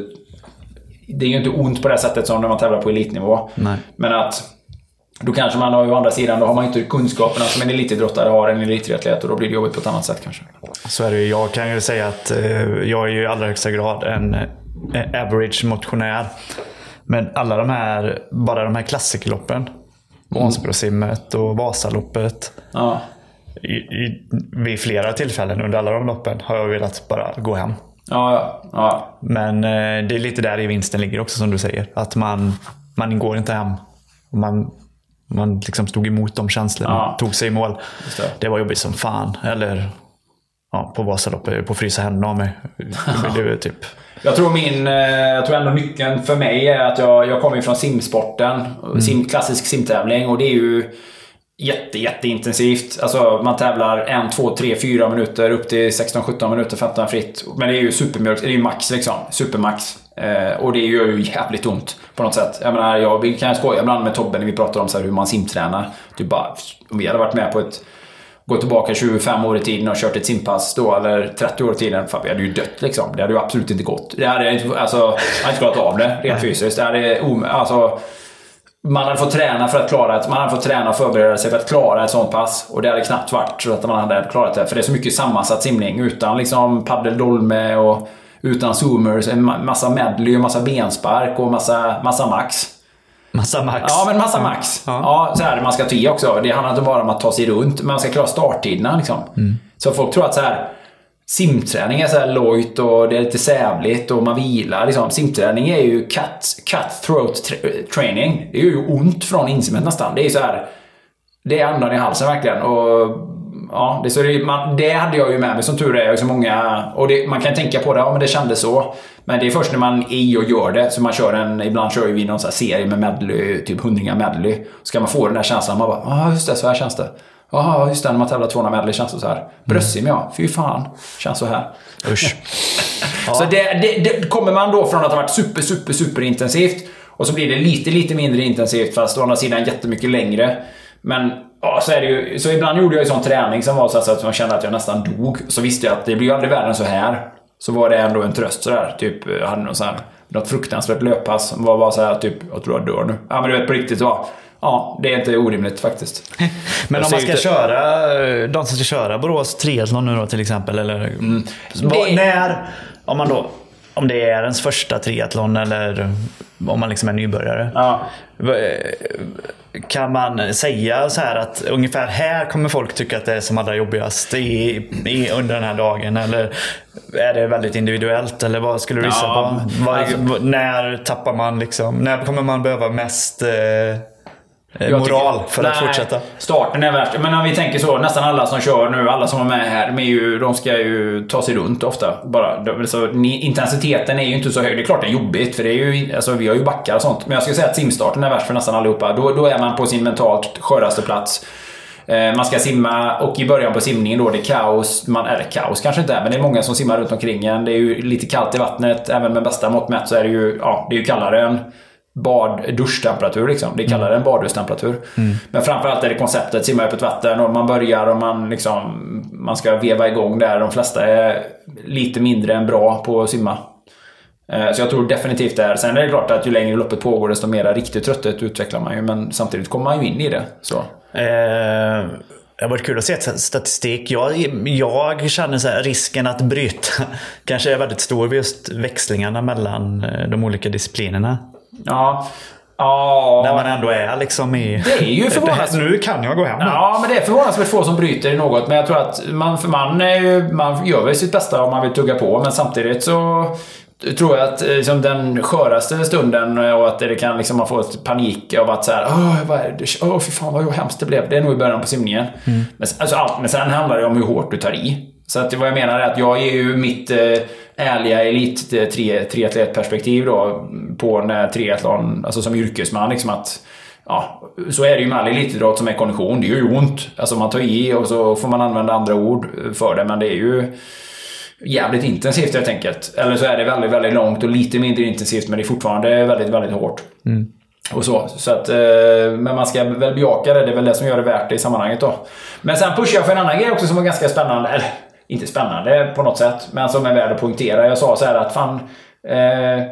Det är ju inte ont på det sättet som när man tävlar på elitnivå. Nej. Men att... Då kanske man har ju å andra sidan, då har man inte kunskaperna som en elitidrottare har, en elittriatlet. Och då blir det jobbigt på ett annat sätt kanske. Så är det ju. Jag kan ju säga att eh, jag är ju i allra högsta grad en eh, average motionär. Men alla de här, bara de här klassikerloppen. Vansbrosimmet och Vasaloppet. Ja. I, i, vid flera tillfällen under alla de loppen har jag velat bara gå hem. Ja, ja. ja. Men eh, det är lite där i vinsten ligger också som du säger. Att man, man går inte hem. Man, man liksom stod emot de känslorna. Ja. Tog sig i mål. det. Det. var jobbigt som fan. Eller ja, på Vasaloppet, på frysa händerna av mig. Det, är typ, Jag tror min, eh, jag tror ändå nyckeln för mig är att jag, jag kommer från simsporten. Sim, klassisk simtävling och det är ju... jätte, jätteintensivt. Alltså man tävlar en, två, tre, fyra minuter upp till 16-17 minuter 15 fritt. Men det är ju supermjölk, det är ju max liksom. Supermax. Eh, och det gör ju jävligt ont på något sätt. Jag menar, jag kan skoja ibland med Tobbe när vi pratar om så hur man simtränar. Typ bara, om vi hade varit med på ett gå tillbaka 25 år i tiden och kört ett simpass då, eller 30 år i tiden. Fan, vi hade ju dött liksom. Det hade ju absolut inte gått. Det hade inte, alltså, jag hade inte klarat av det rent fysiskt. Det hade, alltså, man hade fått träna för att klara ett, man hade fått träna och förbereda sig för att klara ett sånt pass. Och det hade knappt varit så att man hade klarat det. För det är så mycket sammansatt simning. Utan liksom paddeldolme och utan zoomers. En ma- massa medley och massa benspark och massa, massa max. Massa max. Ja, men massa max. Ja. så här man ska ta i också. Det handlar inte bara om att ta sig runt, men man ska klara starttiderna. Liksom. Så folk tror att så här, simträning är så här lojt och det är lite sävligt och man vilar. Liksom. Simträning är ju cut, cutthroat tra- training. Det är ju ont från insimet nästan. Det är så här... Det är andan i halsen verkligen. Och, ja, det, så det, man, det hade jag ju med mig som tur är. Så många, och det, man kan tänka på det, ja men det kändes så. Men det är först när man är i och gör det. Så man kör en, ibland kör vi någon serie med medley, typ hundringar medley. Så ska man få den där känslan. Man bara, ja just det, så här känns det. Jaha, just det, när man tävlar 200 medley känns det så här. Bröstsim ja, fy fan. Känns så här. Usch. Så det, det, det, kommer man då från att ha varit super, super, super intensivt och så blir det lite, lite mindre intensivt fast å andra sidan jättemycket längre. Men ja, så är det ju. Så ibland gjorde jag ju sån träning som var så att man kände att jag nästan dog. Så visste jag att det blir ju aldrig värre än så här. Så var det ändå en tröst sådär. Typ, jag hade någon sån här, något fruktansvärt löppass. var bara så här, typ, jag tror jag dör nu. Ja men du vet på riktigt så. Ja, det är inte orimligt faktiskt. Men om man ska inte- köra, de som ska köra Borås triathlon nu då till exempel. Eller, vad- Det- När, om man då, om det är ens första triathlon eller om man liksom är nybörjare. Ja. Va- Kan man säga så här att ungefär här kommer folk tycka att det är som allra jobbigast i, i, under den här dagen? Eller är det väldigt individuellt? Eller vad skulle du gissa Ja, på? Vad, alltså- när tappar man liksom? När kommer man behöva mest eh, eh, moral tycker- för att Nej, fortsätta? Starten är värst. Men om vi tänker så, nästan alla som kör nu, alla som är med här, de, är ju, de ska ju ta sig runt ofta. Bara. Så, intensiteten är ju inte så hög. Det är klart det är jobbigt, för det är ju, alltså, vi har ju backar och sånt. Men jag skulle säga att simstarten är värst för nästan allihopa. Då, då är man på sin mentalt sköraste plats. Eh, Man ska simma och i början på simningen då, det är kaos. Man, eller kaos kanske inte är, men det är många som simmar runt omkring en. Det är ju lite kallt i vattnet. Även med bästa mått mätt så är det ju, ja, det är ju kallare än bad duschtemperatur liksom. Det är kallare än badhustemperatur. Men framförallt är det konceptet simma i öppet vatten och man börjar och man liksom man ska veva igång där. De flesta är lite mindre än bra på att simma. Eh, Så jag tror definitivt det är. Sen är det klart att ju längre loppet pågår desto mer riktig trötthet utvecklar man ju. Men samtidigt kommer man ju in i det. Så. Eh, det har varit kul att se statistik. Jag, jag känner så här, risken att bryta kanske är väldigt stor vid just växlingarna mellan eh, de olika disciplinerna. Ja. Ja. När man ändå är liksom i... Det är ju förvånansvärt- Nu kan jag gå hem. Ja, men det är förvånansvärt få som bryter i något. Men jag tror att man, för man, är ju, man gör väl sitt bästa om man vill tugga på. Men samtidigt så tror jag att eh, liksom, den sköraste stunden och att det kan liksom, man får panik av att så här, åh, vad är det? Åh, fy fan vad hemskt det blev. Det är nog i början på simningen. Men, alltså, allt, men sen handlar det om hur hårt du tar i. Så att vad jag menar är att jag ger ju mitt eh, ärliga elit tri, triatletperspektiv då på när triathlon, alltså som yrkesman liksom att Ja, så är det ju med all elitidrott som är kondition. Det gör ju ont. Alltså man tar i och så får man använda andra ord för det, men det är ju jävligt intensivt helt enkelt. Eller så är det väldigt, väldigt långt och lite mindre intensivt, men det är fortfarande väldigt, väldigt hårt. Och så. så att, eh, men man ska väl bejaka det. Det är väl det som gör det värt det i sammanhanget då. Men sen pushar jag för en annan grej också som var ganska spännande. Inte spännande på något sätt, men som är värd att poängtera. Jag sa så här att fan... Eh,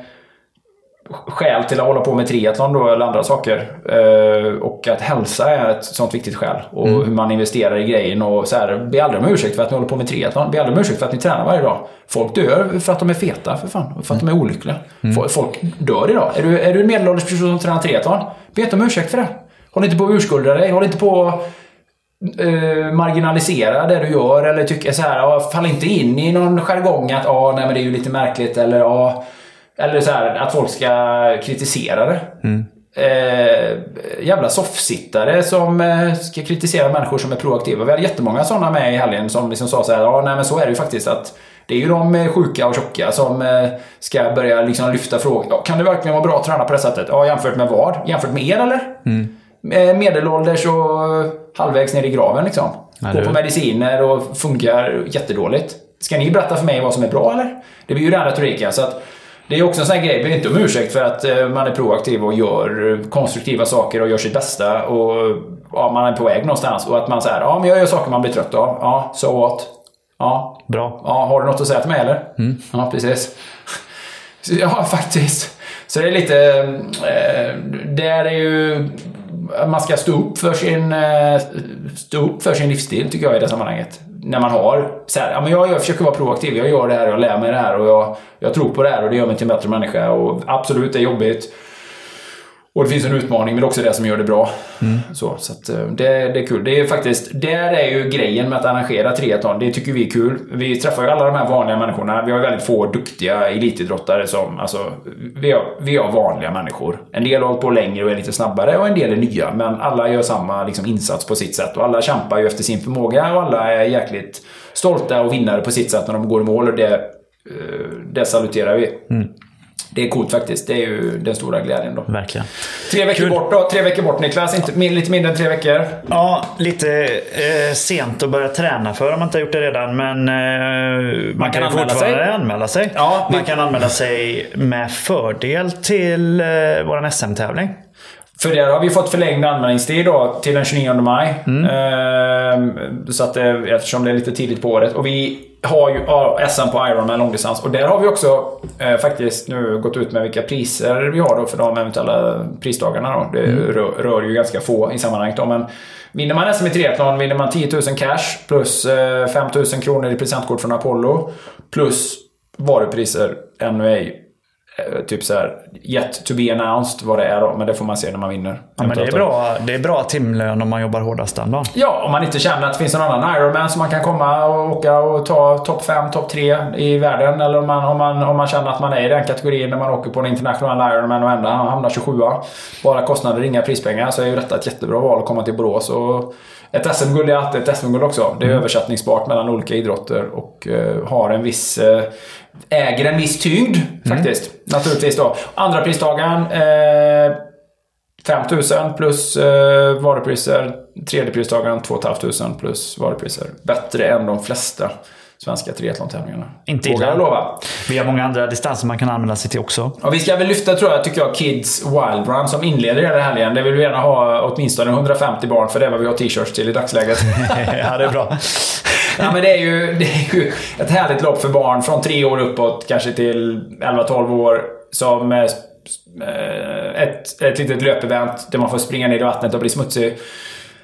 skäl till att hålla på med triathlon då, eller andra saker. Eh, och att hälsa är ett sånt viktigt skäl. Och hur man investerar i grejen. Och så här, be aldrig om ursäkt för att ni håller på med triathlon. Be aldrig om ursäkt för att ni tränar varje dag. Folk dör för att de är feta, för fan. För att de är olyckliga. Fo- Folk dör idag. Är du, är du en medelålders person som tränar triathlon? Be inte om ursäkt för det. Håll inte på att urskulda dig. Håll inte på att eh, marginalisera det du gör eller tycka så här, ja, fall inte in i någon jargong att ja, nej men det är ju lite märkligt eller ja, eller så här att folk ska kritisera det. Eh, jävla soffsittare som eh, ska kritisera människor som är proaktiva. Vi hade jättemånga sådana med i helgen som liksom sa så här, ja nej men så är det ju faktiskt att det är ju de eh, sjuka och tjocka som eh, ska börja liksom lyfta frågor. Kan det verkligen vara bra att träna på det sättet? Ja, jämfört med vad? Jämfört med er eller? eh, medelålders och halvvägs ner i graven liksom. Går på mediciner och funkar jättedåligt. Ska ni berätta för mig vad som är bra eller? Det blir ju den retoriken. Så att det är också en sån här grej, be inte om ursäkt för att eh, man är proaktiv och gör eh, konstruktiva saker och gör sitt bästa och ja, man är på väg någonstans. Och att man säger ja men jag gör saker man blir trött av. Ja, so what? Ja, Bra. Ja, har du något att säga till mig eller? Ja, precis. Så, Ja, faktiskt. Så det är lite... Eh, där är ju... Man ska stå upp för sin, eh, stå upp för sin livsstil, tycker jag, i det sammanhanget. När man har så här, ja, men jag, jag försöker vara proaktiv, jag gör det här, jag lär mig det här och jag, jag tror på det här och det gör mig till en bättre människa. Och absolut, det är jobbigt. Och det finns en utmaning, men det är också det som gör det bra. Så, så att, eh, det, det är kul. Det är faktiskt, där är ju grejen med att arrangera triathlon. Det tycker vi är kul. Vi träffar ju alla de här vanliga människorna. Vi har väldigt få duktiga elitidrottare som, alltså, vi har, vi har vanliga människor. En del har hållit på längre och är lite snabbare och en del är nya. Men alla gör samma liksom, insats på sitt sätt och alla kämpar ju efter sin förmåga och alla är jäkligt stolta och vinnare på sitt sätt när de går i mål och det, eh, det saluterar vi. Det är coolt faktiskt. Det är ju den stora glädjen då. Verkligen. Tre veckor Kul. bort då. Tre veckor bort Niklas. Inte, lite mindre än tre veckor. Ja, lite eh, sent att börja träna för om man inte har gjort det redan. Men eh, man, kan, ju anmäla fortfarande sig. anmäla sig. Ja, vi- Man kan anmäla sig med fördel till eh, vår SM-tävling. För där har vi fått förlängd anmälningstid då till den 29 maj. Ehm, så att det, eftersom det är lite tidigt på året. Och vi har ju SM på Ironman långdistans. Och där har vi också eh, faktiskt nu gått ut med vilka priser vi har då för de eventuella prisdagarna. Då. Det rör, rör ju ganska få i sammanhanget. Då. Men vinner man SM i triathlon vinner man 10 000 cash plus eh, 5 000 kronor i presentkort från Apollo. Plus varupriser ännu ej eh, typ så här yet to be announced vad det är då. Men det får man se när man vinner. Ja, men det, är bra, det är bra timlön om man jobbar hårdast den dagen. Ja, om man inte känner att det finns någon annan Ironman som man kan komma och åka och ta topp 5, topp 3 i världen. Eller om man, om, man, om man känner att man är i den kategorin när man åker på en internationell Ironman och ändå hamnar 27 Bara kostnader, inga prispengar. Så är ju detta ett jättebra val att komma till Borås. Och ett SM-guld är alltid ett SM-guld också. Det är översättningsbart mellan olika idrotter och eh, har en viss... Äger en viss tyngd faktiskt. Naturligtvis då. Andra prisdagen eh, 5000 plus eh, varupriser. Tredje prisdagen 2500 plus varupriser. Bättre än de flesta svenska triathlon-tävlingarna. Inte Vågar illa. jag lova. Vi har många andra distanser man kan anmäla sig till också. Och vi ska väl lyfta, tror jag, tycker jag, Kids Wild Run som inleder hela helgen. Det vill vi gärna ha åtminstone 150 barn, för det är vad vi har t-shirts till i dagsläget. ja, det är bra. Ja, men det är, ju, det är ju ett härligt lopp för barn från tre år uppåt, kanske till 11-12 år. Som eh, eh, ett, ett litet löpevent där man får springa ner i vattnet och bli smutsig.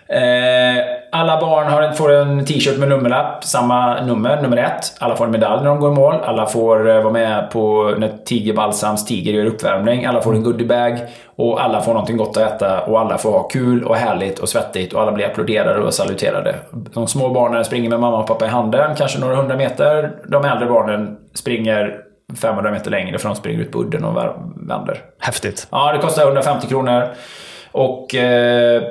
Eh, alla barn har en, får en t-shirt med nummerlapp, samma nummer, nummer ett. Alla får en medalj när de går i mål. Alla får eh, vara med på när Tiger Balsams Tiger gör uppvärmning. Alla får en goodiebag. Och alla får någonting gott att äta. Och alla får ha kul och härligt och svettigt. Och alla blir applåderade och saluterade. De små barnen springer med mamma och pappa i handen, kanske några hundra meter. De äldre barnen springer 500 meter längre för de springer ut på udden och vänder. Häftigt. Ja, det kostar 150 kronor. Och... Eh,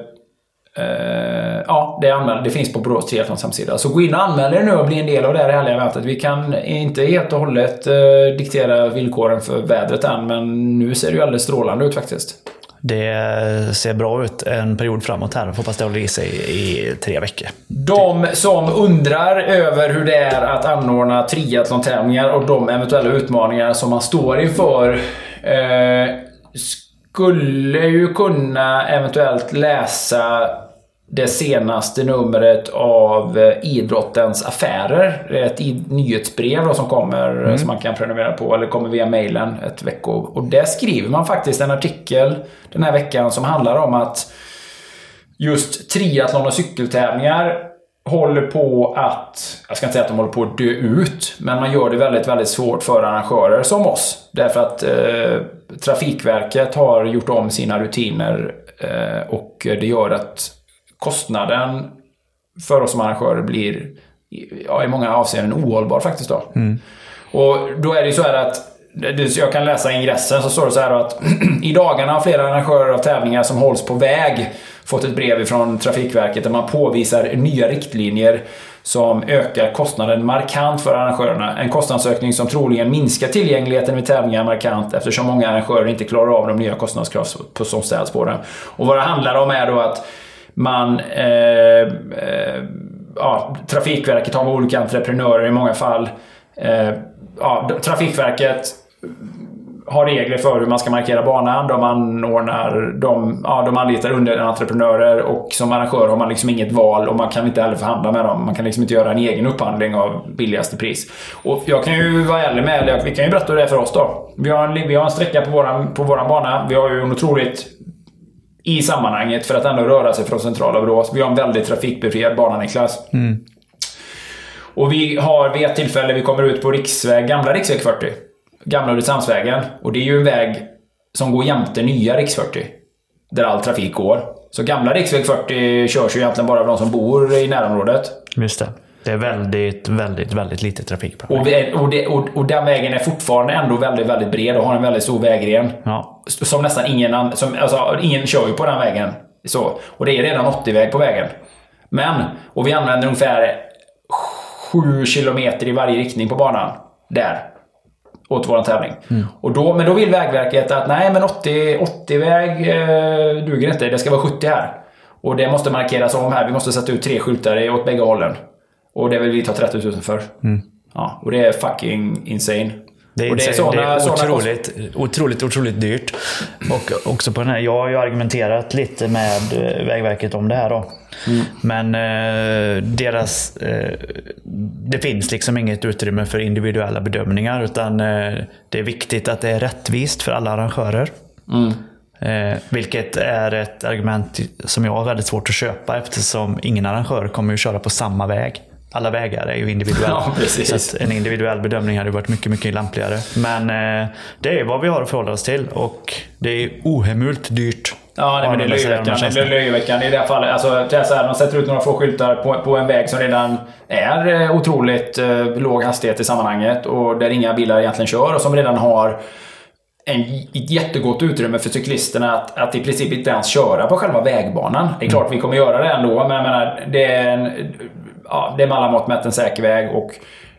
eh, ja, det, är det finns på Borås Triathlons hemsida. Så gå in och anmäl er nu och bli en del av det här härliga eventet. Vi kan inte helt och hållet eh, diktera villkoren för vädret än, men nu ser det ju alldeles strålande ut faktiskt. Det ser bra ut en period framåt här. Hoppas det håller i sig i tre veckor. De som undrar över hur det är att anordna triathlon-tävlingar och de eventuella utmaningar som man står inför eh, skulle ju kunna eventuellt läsa det senaste numret av eh, Idrottens Affärer. Det är Ett nyhetsbrev då som kommer eh, som man kan prenumerera på eller kommer via mejlen ett vecko. Och där skriver man faktiskt en artikel den här veckan som handlar om att just triathlon och cykeltävlingar håller på att, jag ska inte säga att de håller på att dö ut, men man gör det väldigt, väldigt svårt för arrangörer som oss. Därför att eh, Trafikverket har gjort om sina rutiner eh, och det gör att kostnaden för oss som arrangörer blir i- ja, i många avseenden ohållbar faktiskt. Då. Och då är det ju så här att jag kan läsa ingressen så står det så här att i dagarna har flera arrangörer av tävlingar som hålls på väg fått ett brev från Trafikverket där man påvisar nya riktlinjer som ökar kostnaden markant för arrangörerna. En kostnadsökning som troligen minskar tillgängligheten vid tävlingar markant eftersom många arrangörer inte klarar av de nya kostnadskrav som ställs på dem. Och vad det handlar om är då att man eh, eh, ja, Trafikverket har olika entreprenörer i många fall. Eh, ja, Trafikverket har regler för hur man ska markera banan. De anordnar, de, ja, de anlitar underentreprenörer och som arrangör har man liksom inget val och man kan inte heller förhandla med dem. Man kan liksom inte göra en egen upphandling av billigaste pris. Och jag kan ju vara ärlig med, eller vi kan ju berätta hur det är för oss då. Vi har en, vi har en sträcka på våran, på våran bana. Vi har ju en otroligt i sammanhanget för att ändå röra sig från centrala Borås. Vi har en väldigt trafikbefriad bana Niklas. Mm. Och vi har vid ett tillfälle, vi kommer ut på riksväg, gamla riksväg 40. Gamla Ulricehamnsvägen. Och det är ju en väg som går jämte nya riks 40. Där all trafik går. Så gamla riksväg 40 körs ju egentligen bara av de som bor i närområdet. Just det. Det är väldigt, väldigt, väldigt lite trafik på och, vi, och, det, och, och, den vägen är fortfarande ändå väldigt, väldigt bred och har en väldigt stor vägren. Ja. Som nästan ingen, som, alltså, ingen kör ju på den vägen. Så, och det är redan 80-väg på vägen. Men, och vi använder ungefär 7 kilometer i varje riktning på banan. Där. Åt våran tävling. Mm. Och då, men då vill Vägverket att nej men 80-väg 80 eh, duger inte. Det ska vara 70 här. Och det måste markeras om här. Vi måste sätta ut tre skyltar åt bägge hållen. Och det vill vi ta 30 000 för. Mm. Ja, och det är fucking insane. Det är, och det är, såna, det är otroligt, otroligt, otroligt dyrt. Och också på den här, jag har ju argumenterat lite med eh, Vägverket om det här då. Mm. Men eh, deras... Eh, det finns liksom inget utrymme för individuella bedömningar. Utan eh, det är viktigt att det är rättvist för alla arrangörer. Mm. Eh, vilket är ett argument som jag har väldigt svårt att köpa eftersom ingen arrangör kommer att köra på samma väg alla vägar är ju individuella. Ja, så en individuell bedömning hade varit mycket, mycket lämpligare. Men eh, det är vad vi har att förhålla oss till och det är ohemult dyrt. Ja, nej, men det är löjeväckande. Det är löjeväckande i det här fallet. Alltså, det är så här, de sätter ut några få skyltar på, på en väg som redan är eh, otroligt eh, låg hastighet i sammanhanget och där inga bilar egentligen kör och som redan har en, ett jättegott utrymme för cyklisterna att, att i princip inte ens köra på själva vägbanan. Det är klart vi kommer göra det ändå, men jag menar, det är en, ja, det är med alla mått mätt en säker väg. Och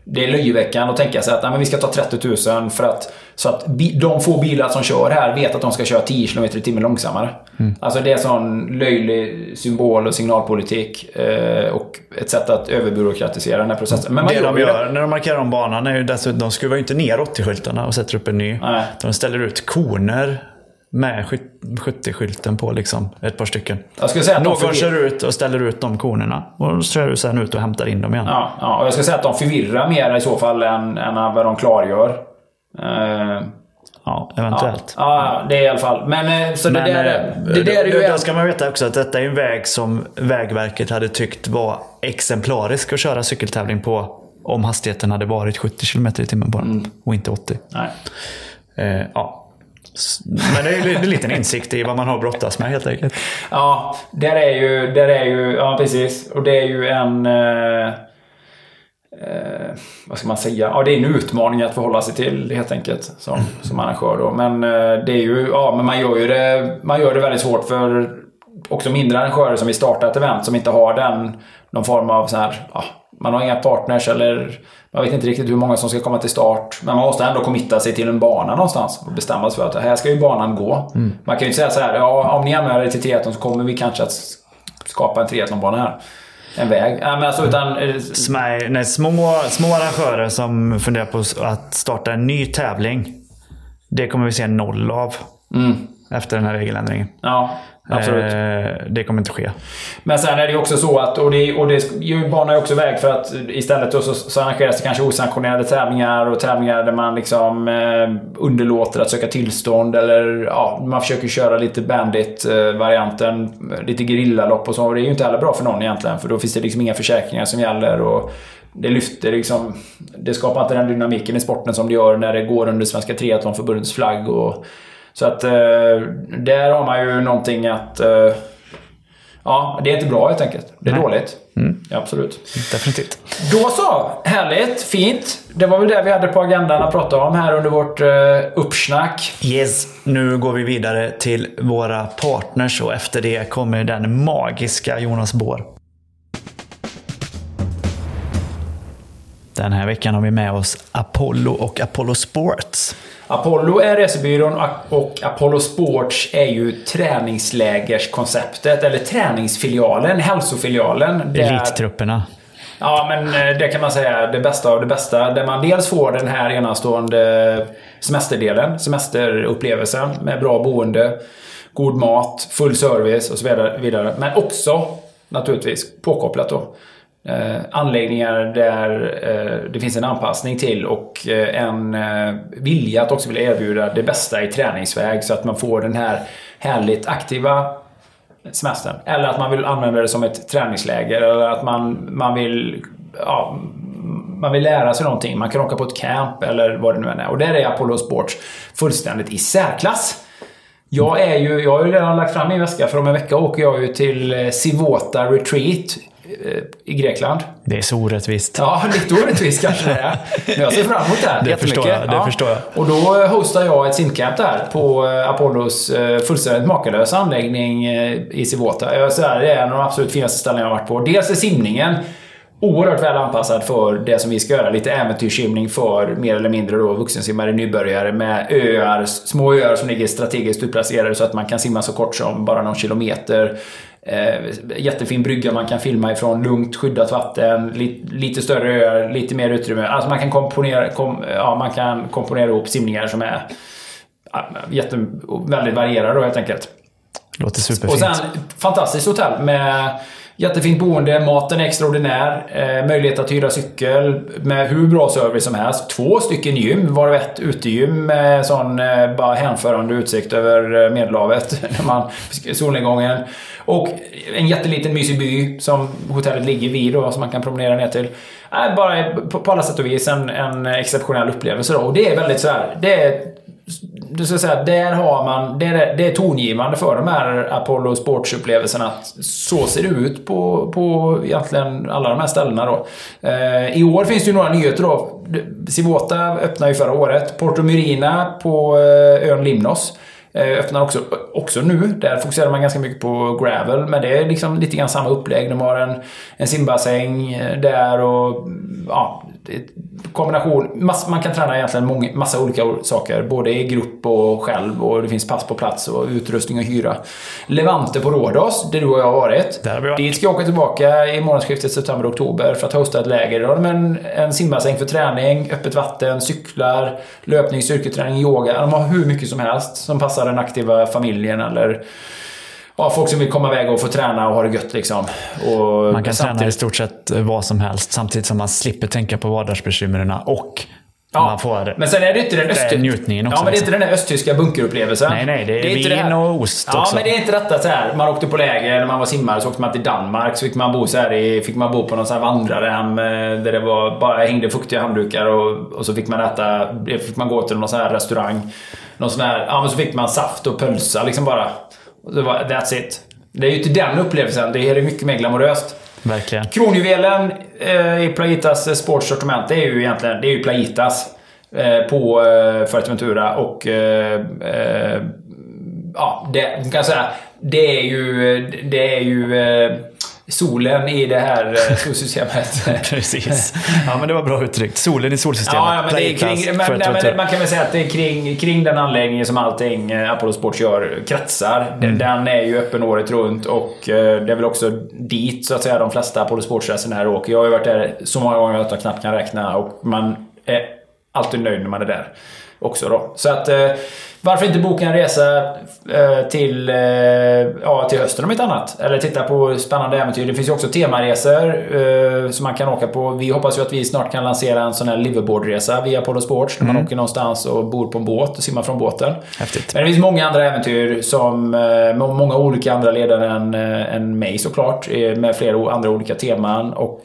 det är löjeväckande att tänka sig att nej, men vi ska ta 30 000 för att, så att de få bilar som kör här vet att de ska köra 10 km i timmen långsammare. Mm. Alltså det är sån löjlig symbol och signalpolitik eh, och ett sätt att överbyråkratisera den här processen. Men det de gör det. när de markerar om banan är ju dessutom, de skruvar ju inte ner 80-skyltarna och sätter upp en ny. Nej. De ställer ut koner med 70-skylten på liksom, ett par stycken. Jag skulle säga att Någon förvir... kör ut och ställer ut de konerna. Och då kör du sen ut och hämtar in dem igen. Ja, ja och jag skulle säga att de förvirrar mer i så fall än, än vad de klargör. Uh... Ja, eventuellt. Ja, ja, det är i alla fall. Men eh, så det Men, där, eh, det där är ju... Då ska man veta också att detta är en väg som Vägverket hade tyckt var exemplarisk att köra cykeltävling på om hastigheten hade varit 70 km i timmen på den mm. och inte 80. Nej. Eh, ja, men det är en liten insikt i vad man har brottas med helt enkelt. Ja, där är ju, där är ju, ja precis. Och det är ju en... Eh, eh, vad ska man säga? Ja, det är en utmaning att förhålla sig till helt enkelt som, som arrangör då. Men eh, det är ju, ja men man gör ju det, man gör det väldigt svårt för också mindre arrangörer som vill starta ett event som inte har den, någon form av så här, ja, man har inga partners eller man vet inte riktigt hur många som ska komma till start. Men man måste ändå committa sig till en bana någonstans och bestämma sig för att här ska ju banan gå. Mm. Man kan ju inte säga så här, ja om ni anmäler er till triathlon så kommer vi kanske att skapa en triathlonbana här. En väg. Ja, men alltså, utan, eh, Små, nej, små, små arrangörer som funderar på att starta en ny tävling. Det kommer vi se noll av. Mm. Efter den här regeländringen. Ja. Absolut. Eh, det kommer inte ske. Men sen är det ju också så att, och det, och det banar ju också väg för att istället så, så arrangeras det kanske osanktionerade tävlingar och tävlingar där man liksom eh, underlåter att söka tillstånd eller ja, man försöker köra lite bandit-varianten, eh, lite gerillalopp och så. Och det är ju inte heller bra för någon egentligen för då finns det liksom inga försäkringar som gäller. Och, det lyfter liksom... Det skapar inte den dynamiken i sporten som det gör när det går under Svenska Triathlonförbundets flagg. Och, så att eh, där har man ju någonting att... Eh, ja, det är inte bra helt enkelt. Det är Nej. dåligt. Mm. Ja, absolut. Definitivt. Då så! Härligt, fint. Det var väl det vi hade på agendan att prata om här under vårt uh, uppsnack. Yes, nu går vi vidare till våra partners och efter det kommer den magiska Jonas Bår. Den här veckan har vi med oss Apollo och Apollo Sports. Apollo är resebyrån och- Apollo Sports är ju träningslägerskonceptet, eller träningsfilialen, hälsofilialen. där- Elittrupperna. Ja, men eh, det kan man säga det bästa av det bästa. Där man dels får den här enastående semesterdelen, semesterupplevelsen med bra boende, god mat, full service och så vidare. vidare. Men också naturligtvis påkopplat då. Eh, anläggningar där eh, det finns en anpassning till och eh, en eh, vilja att också vilja erbjuda det bästa i träningsväg så att man får den här härligt aktiva semestern. Eller att man vill använda det som ett träningsläger. Eller att man, man vill... Ja, man vill lära sig någonting. Man kan åka på ett camp eller vad det nu än är. Och där är Apollo Sports fullständigt i särklass. Jag, är ju, jag har ju redan lagt fram min väska för om en vecka åker jag ju till eh, Sivota Retreat i Grekland. Det är så orättvist. Ja, lite orättvist kanske det är. Men jag ser fram emot det här Det förstår jag, det förstår jag. Och då eh, hostar jag ett simcamp där på eh, Apollos eh, fullständigt makalösa anläggning eh, i säger, det är en av de absolut finaste ställen jag har varit på. Dels är simningen oerhört väl anpassad för det som vi ska göra. Lite äventyrssimning för mer eller mindre då vuxensimmare, nybörjare med öar, små öar som ligger strategiskt utplacerade så att man kan simma så kort som bara någon kilometer. Eh, jättefin brygga man kan filma ifrån, lugnt skyddat vatten, li, lite större öar, lite mer utrymme. Alltså man kan komponera, kom, ja, man kan komponera ihop simningar som är jätte, väldigt varierade då helt enkelt. Låter Och superfint. sen fantastiskt hotell med jättefint boende, maten är extraordinär, eh, möjlighet att hyra cykel med hur bra service som helst. Två stycken gym, varav ett utegym med sån eh, bara hänförande utsikt över eh, Medelhavet när man solnedgången. Och en jätteliten mysig by som hotellet ligger vid då, som man kan promenera ner till. Äh, bara på, på alla sätt och vis en, en exceptionell upplevelse då. Och det är väldigt så här, det är du ska säga, där har man, det är, det är tongivande för de här Apollo Sports-upplevelserna så ser det ut på, på egentligen alla de här ställena då. Eh, I år finns det ju några nyheter då. Sivota öppnade ju förra året. Porto Myrina på eh, ön Limnos eh, öppnar också, också nu. Där fokuserar man ganska mycket på gravel, men det är liksom lite grann samma upplägg. De har en, en simbassäng eh, där och ja, kombination. Mass, man kan träna egentligen många, massa olika saker. Både i grupp och själv. Och det finns pass på plats och utrustning att hyra. Levante på Rhodos, där du och jag har varit. Där har vi varit. Dit ska jag åka tillbaka i månadsskiftet september-oktober för att hosta ett läger. Då har de en, en simbassäng för träning, öppet vatten, cyklar, löpning, styrketräning, yoga. De har hur mycket som helst som passar den aktiva familjen eller ja, folk som vill komma iväg och få träna och ha det gött liksom. Och Man kan träna i samtidigt- stort sett vad som helst samtidigt som man slipper tänka på vardagsbekymren och Ja, man får men sen är det inte den det är östy- njutningen också. Ja, men det är liksom. inte den där östtyska bunkerupplevelsen. Nej, nej, det är inte vin det här- och ost Ja, också. men det är inte detta så här. Man åkte på läger när man var simmare, så åkte man till Danmark, så fick man bo så här i, fick man bo på någon här vandrarhem eh, där det var, bara hängde fuktiga handdukar och, och så fick man äta, fick man gå till någon sån här restaurang. Någon sån här, ja men så fick man saft och pölsa liksom bara. Och det var, that's it. Det är ju till den upplevelsen, det är mycket mer glamoröst. Verkligen. Kronjuvelen eh, i Playitas eh, sportsortiment, det är ju egentligen det är ju Playitas eh, på eh, Fuerteventura och eh, eh, ja, det kan säga, det är ju, det är ju solen i det här eh, solsystemet. Precis. Ja, men det var bra uttryckt. Solen i solsystemet. Ja, men det är kring, men, nej, men man kan väl säga att det är kring, kring den anläggningen som allting eh, Apollo Sports gör kretsar. Den, den är ju öppen året runt och eh, det är väl också dit så att säga de flesta Apollo Sports-resenärer åker. Jag har ju varit där så många gånger att jag knappt kan räkna och man är alltid nöjd när man är där också då. Så att varför inte boka en resa eh, till, eh, ja, till hösten om inte annat? Eller titta på spännande äventyr. Det finns ju också temaresor eh, som man kan åka på. Vi hoppas ju att vi snart kan lansera en sån här liveaboardresa via Apollo Sports. När man åker någonstans och bor på en båt och simmar från båten. Häftigt. Men det finns många andra äventyr som, många olika andra ledare än, än mig såklart. Med flera andra olika teman. Och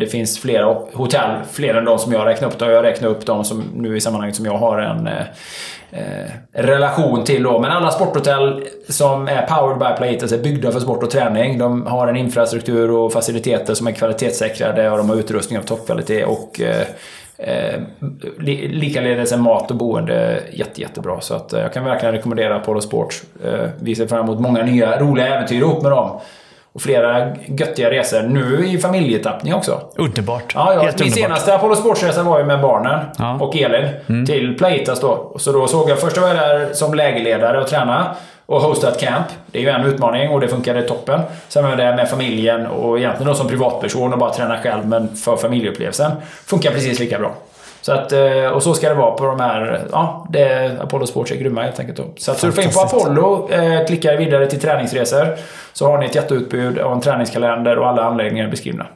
det finns flera hotell, fler än de som jag räknar upp. Då. Jag räknar upp de som nu i sammanhanget som jag har en eh, relation till då. Men alla sporthotell som är powered by Playitas är byggda för sport och träning. De har en infrastruktur och faciliteter som är kvalitetssäkrade och de har utrustning av toppkvalitet och eh, Eh, li, likaledes är mat och boende jätte, jättebra. Så att, eh, jag kan verkligen rekommendera Apollo Sports. Eh, vi ser fram emot många nya roliga äventyr ihop med dem. Och flera göttiga resor. Nu i familjetappning också. Underbart. Ja, ja. Helt Min underbart. senaste Apollo Sportsresa var ju med barnen Ja. Mm. och Elin till Playitas då. Så då såg jag, först var jag där som lägerledare och träna och hosta ett camp. Det är ju en utmaning och det funkade toppen. Sen var jag där med familjen och egentligen då som privatperson och bara träna själv men för familjeupplevelsen. Funkar precis lika bra. Så att, eh, och så ska det vara på de här... Ja, det, Apollo Sports är grymma helt enkelt. Då. Så att surfa in på. Apollo, eh, klicka vidare till träningsresor. Så har ni ett jätteutbud och en träningskalender och alla anläggningar beskrivna.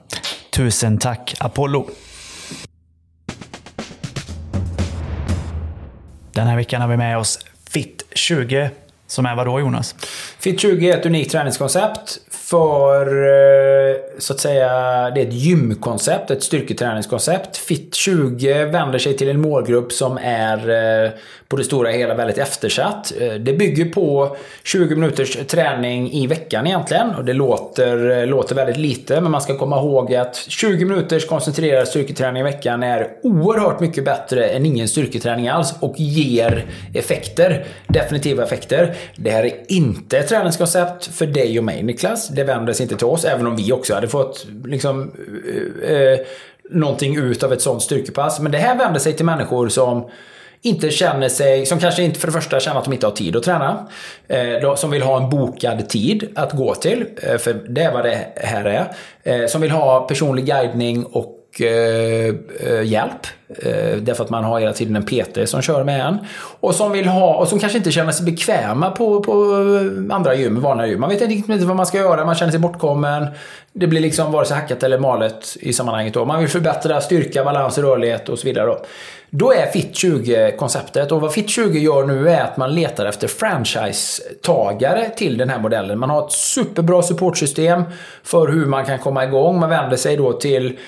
Tusen tack Apollo. Den här veckan har vi med oss Fit20. Som är vad då Jonas? Fit20 är ett unikt träningskoncept för, eh, så att säga, det är ett gymkoncept, ett styrketräningskoncept. Fit20 vänder sig till en målgrupp som är eh, på det stora hela väldigt eftersatt. Eh, det bygger på 20 minuters träning i veckan egentligen. Och det låter, eh, låter väldigt lite, men man ska komma ihåg att 20 minuters koncentrerad styrketräning i veckan är oerhört mycket bättre än ingen styrketräning alls och ger effekter. Definitiva effekter. Det här är inte ett träningskoncept för dig och mig Niklas. Det vänder sig inte till oss, även om vi också hade fått liksom, eh, eh någonting ut av ett sånt styrkepass. Men det här vänder sig till människor som inte känner sig, som kanske inte för det första känner att de inte har tid att träna. Eh, som vill ha en bokad tid att gå till, eh, för det är vad det här är. Eh, som vill ha personlig guidning och och eh, eh, hjälp. Eh, därför att man har hela tiden en PT som kör med en. Och som vill ha, och som kanske inte känner sig bekväma på, på andra gym, vanliga gym. Man vet inte riktigt vad man ska göra, man känner sig bortkommen. Det blir liksom vare sig hackat eller malet i sammanhanget då. Man vill förbättra styrka, balans, rörlighet och så vidare då. Då är Fit20 konceptet och vad Fit20 gör nu är att man letar efter franchisetagare till den här modellen. Man har ett superbra supportsystem för hur man kan komma igång. Man vänder sig då till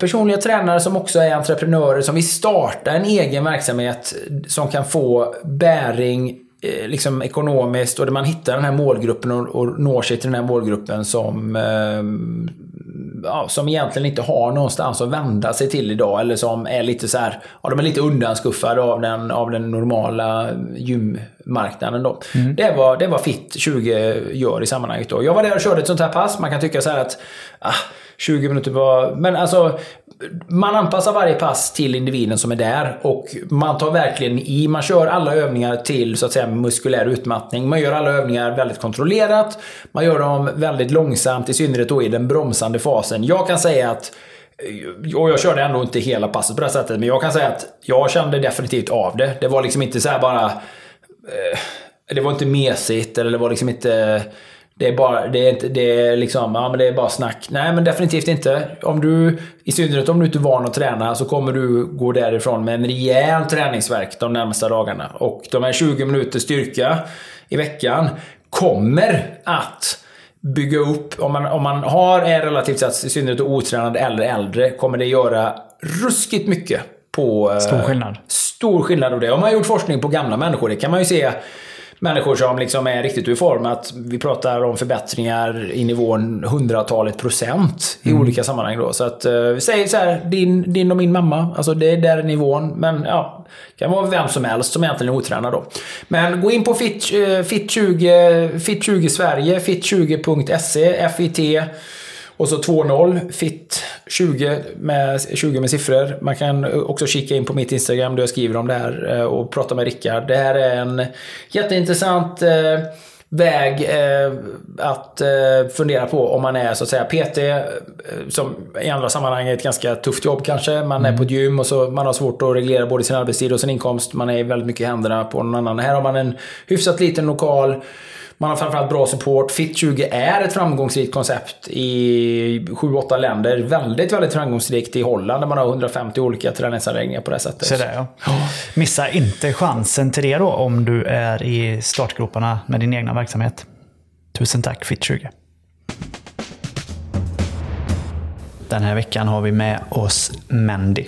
personliga tränare som också är entreprenörer som vill starta en egen verksamhet som kan få bäring eh, liksom ekonomiskt och där man hittar den här målgruppen och, och når sig till den här målgruppen som eh, ja, som egentligen inte har någonstans att vända sig till idag eller som är lite så här, ja, de är lite undanskuffade av den, av den normala gymmarknaden då. Det var, det var Fit20 gör i sammanhanget då. Jag var där och körde ett sånt här pass. Man kan tycka så här att ah, 20 minuter var... Men alltså, man anpassar varje pass till individen som är där och man tar verkligen i. Man kör alla övningar till så att säga muskulär utmattning. Man gör alla övningar väldigt kontrollerat. Man gör dem väldigt långsamt, i synnerhet då i den bromsande fasen. Jag kan säga att eh, och jag körde ändå inte hela passet på det här sättet, men jag kan säga att jag kände definitivt av det. Det var liksom inte så här bara... Eh, det var inte mesigt, eller det var liksom inte... Det är bara, det är inte, det är liksom, ja men det är bara snack. Nej men definitivt inte. Om du, i synnerhet om du inte är van att träna, så kommer du gå därifrån med en rejäl träningsverk de närmsta dagarna. Och de här 20 minuter styrka i veckan kommer att bygga upp, om man, om man har, är relativt sett i synnerhet otränad eller äldre, kommer det göra ruskigt mycket på... eh, Stor skillnad. Stor skillnad av det. Om man har gjort forskning på gamla människor, det kan man ju se människor som liksom är riktigt ur form. Att vi pratar om förbättringar i nivån hundratalet procent i olika sammanhang. Då. Så att, eh, säg så här, din, din och min mamma. Alltså det är där nivån. Men ja, det kan vara vem som helst som egentligen är otränad då. Men gå in på Fit, eh, Fit20, Fit20 Sverige, fit20.se, FIT. Och så 2.0, fit 20 med, 20 med siffror. Man kan också kika in på mitt Instagram där jag skriver om det här eh, och prata med Rickard. Det här är en jätteintressant eh, väg eh, att eh, fundera på om man är så att säga PT, eh, som i andra sammanhang är ett ganska tufft jobb kanske. Man är på ett gym och så man har svårt att reglera både sin arbetstid och sin inkomst. Man är väldigt mycket i händerna på någon annan. Här har man en hyfsat liten lokal. Man har framförallt bra support. Fit20 är ett framgångsrikt koncept i 7-8 länder. Väldigt, väldigt framgångsrikt i Holland där man har 150 olika träningsanläggningar på det sättet. Så där ja. Missa inte chansen till det då om du är i startgroparna med din egna verksamhet. Tusen tack Fit20. Den här veckan har vi med oss Mandy.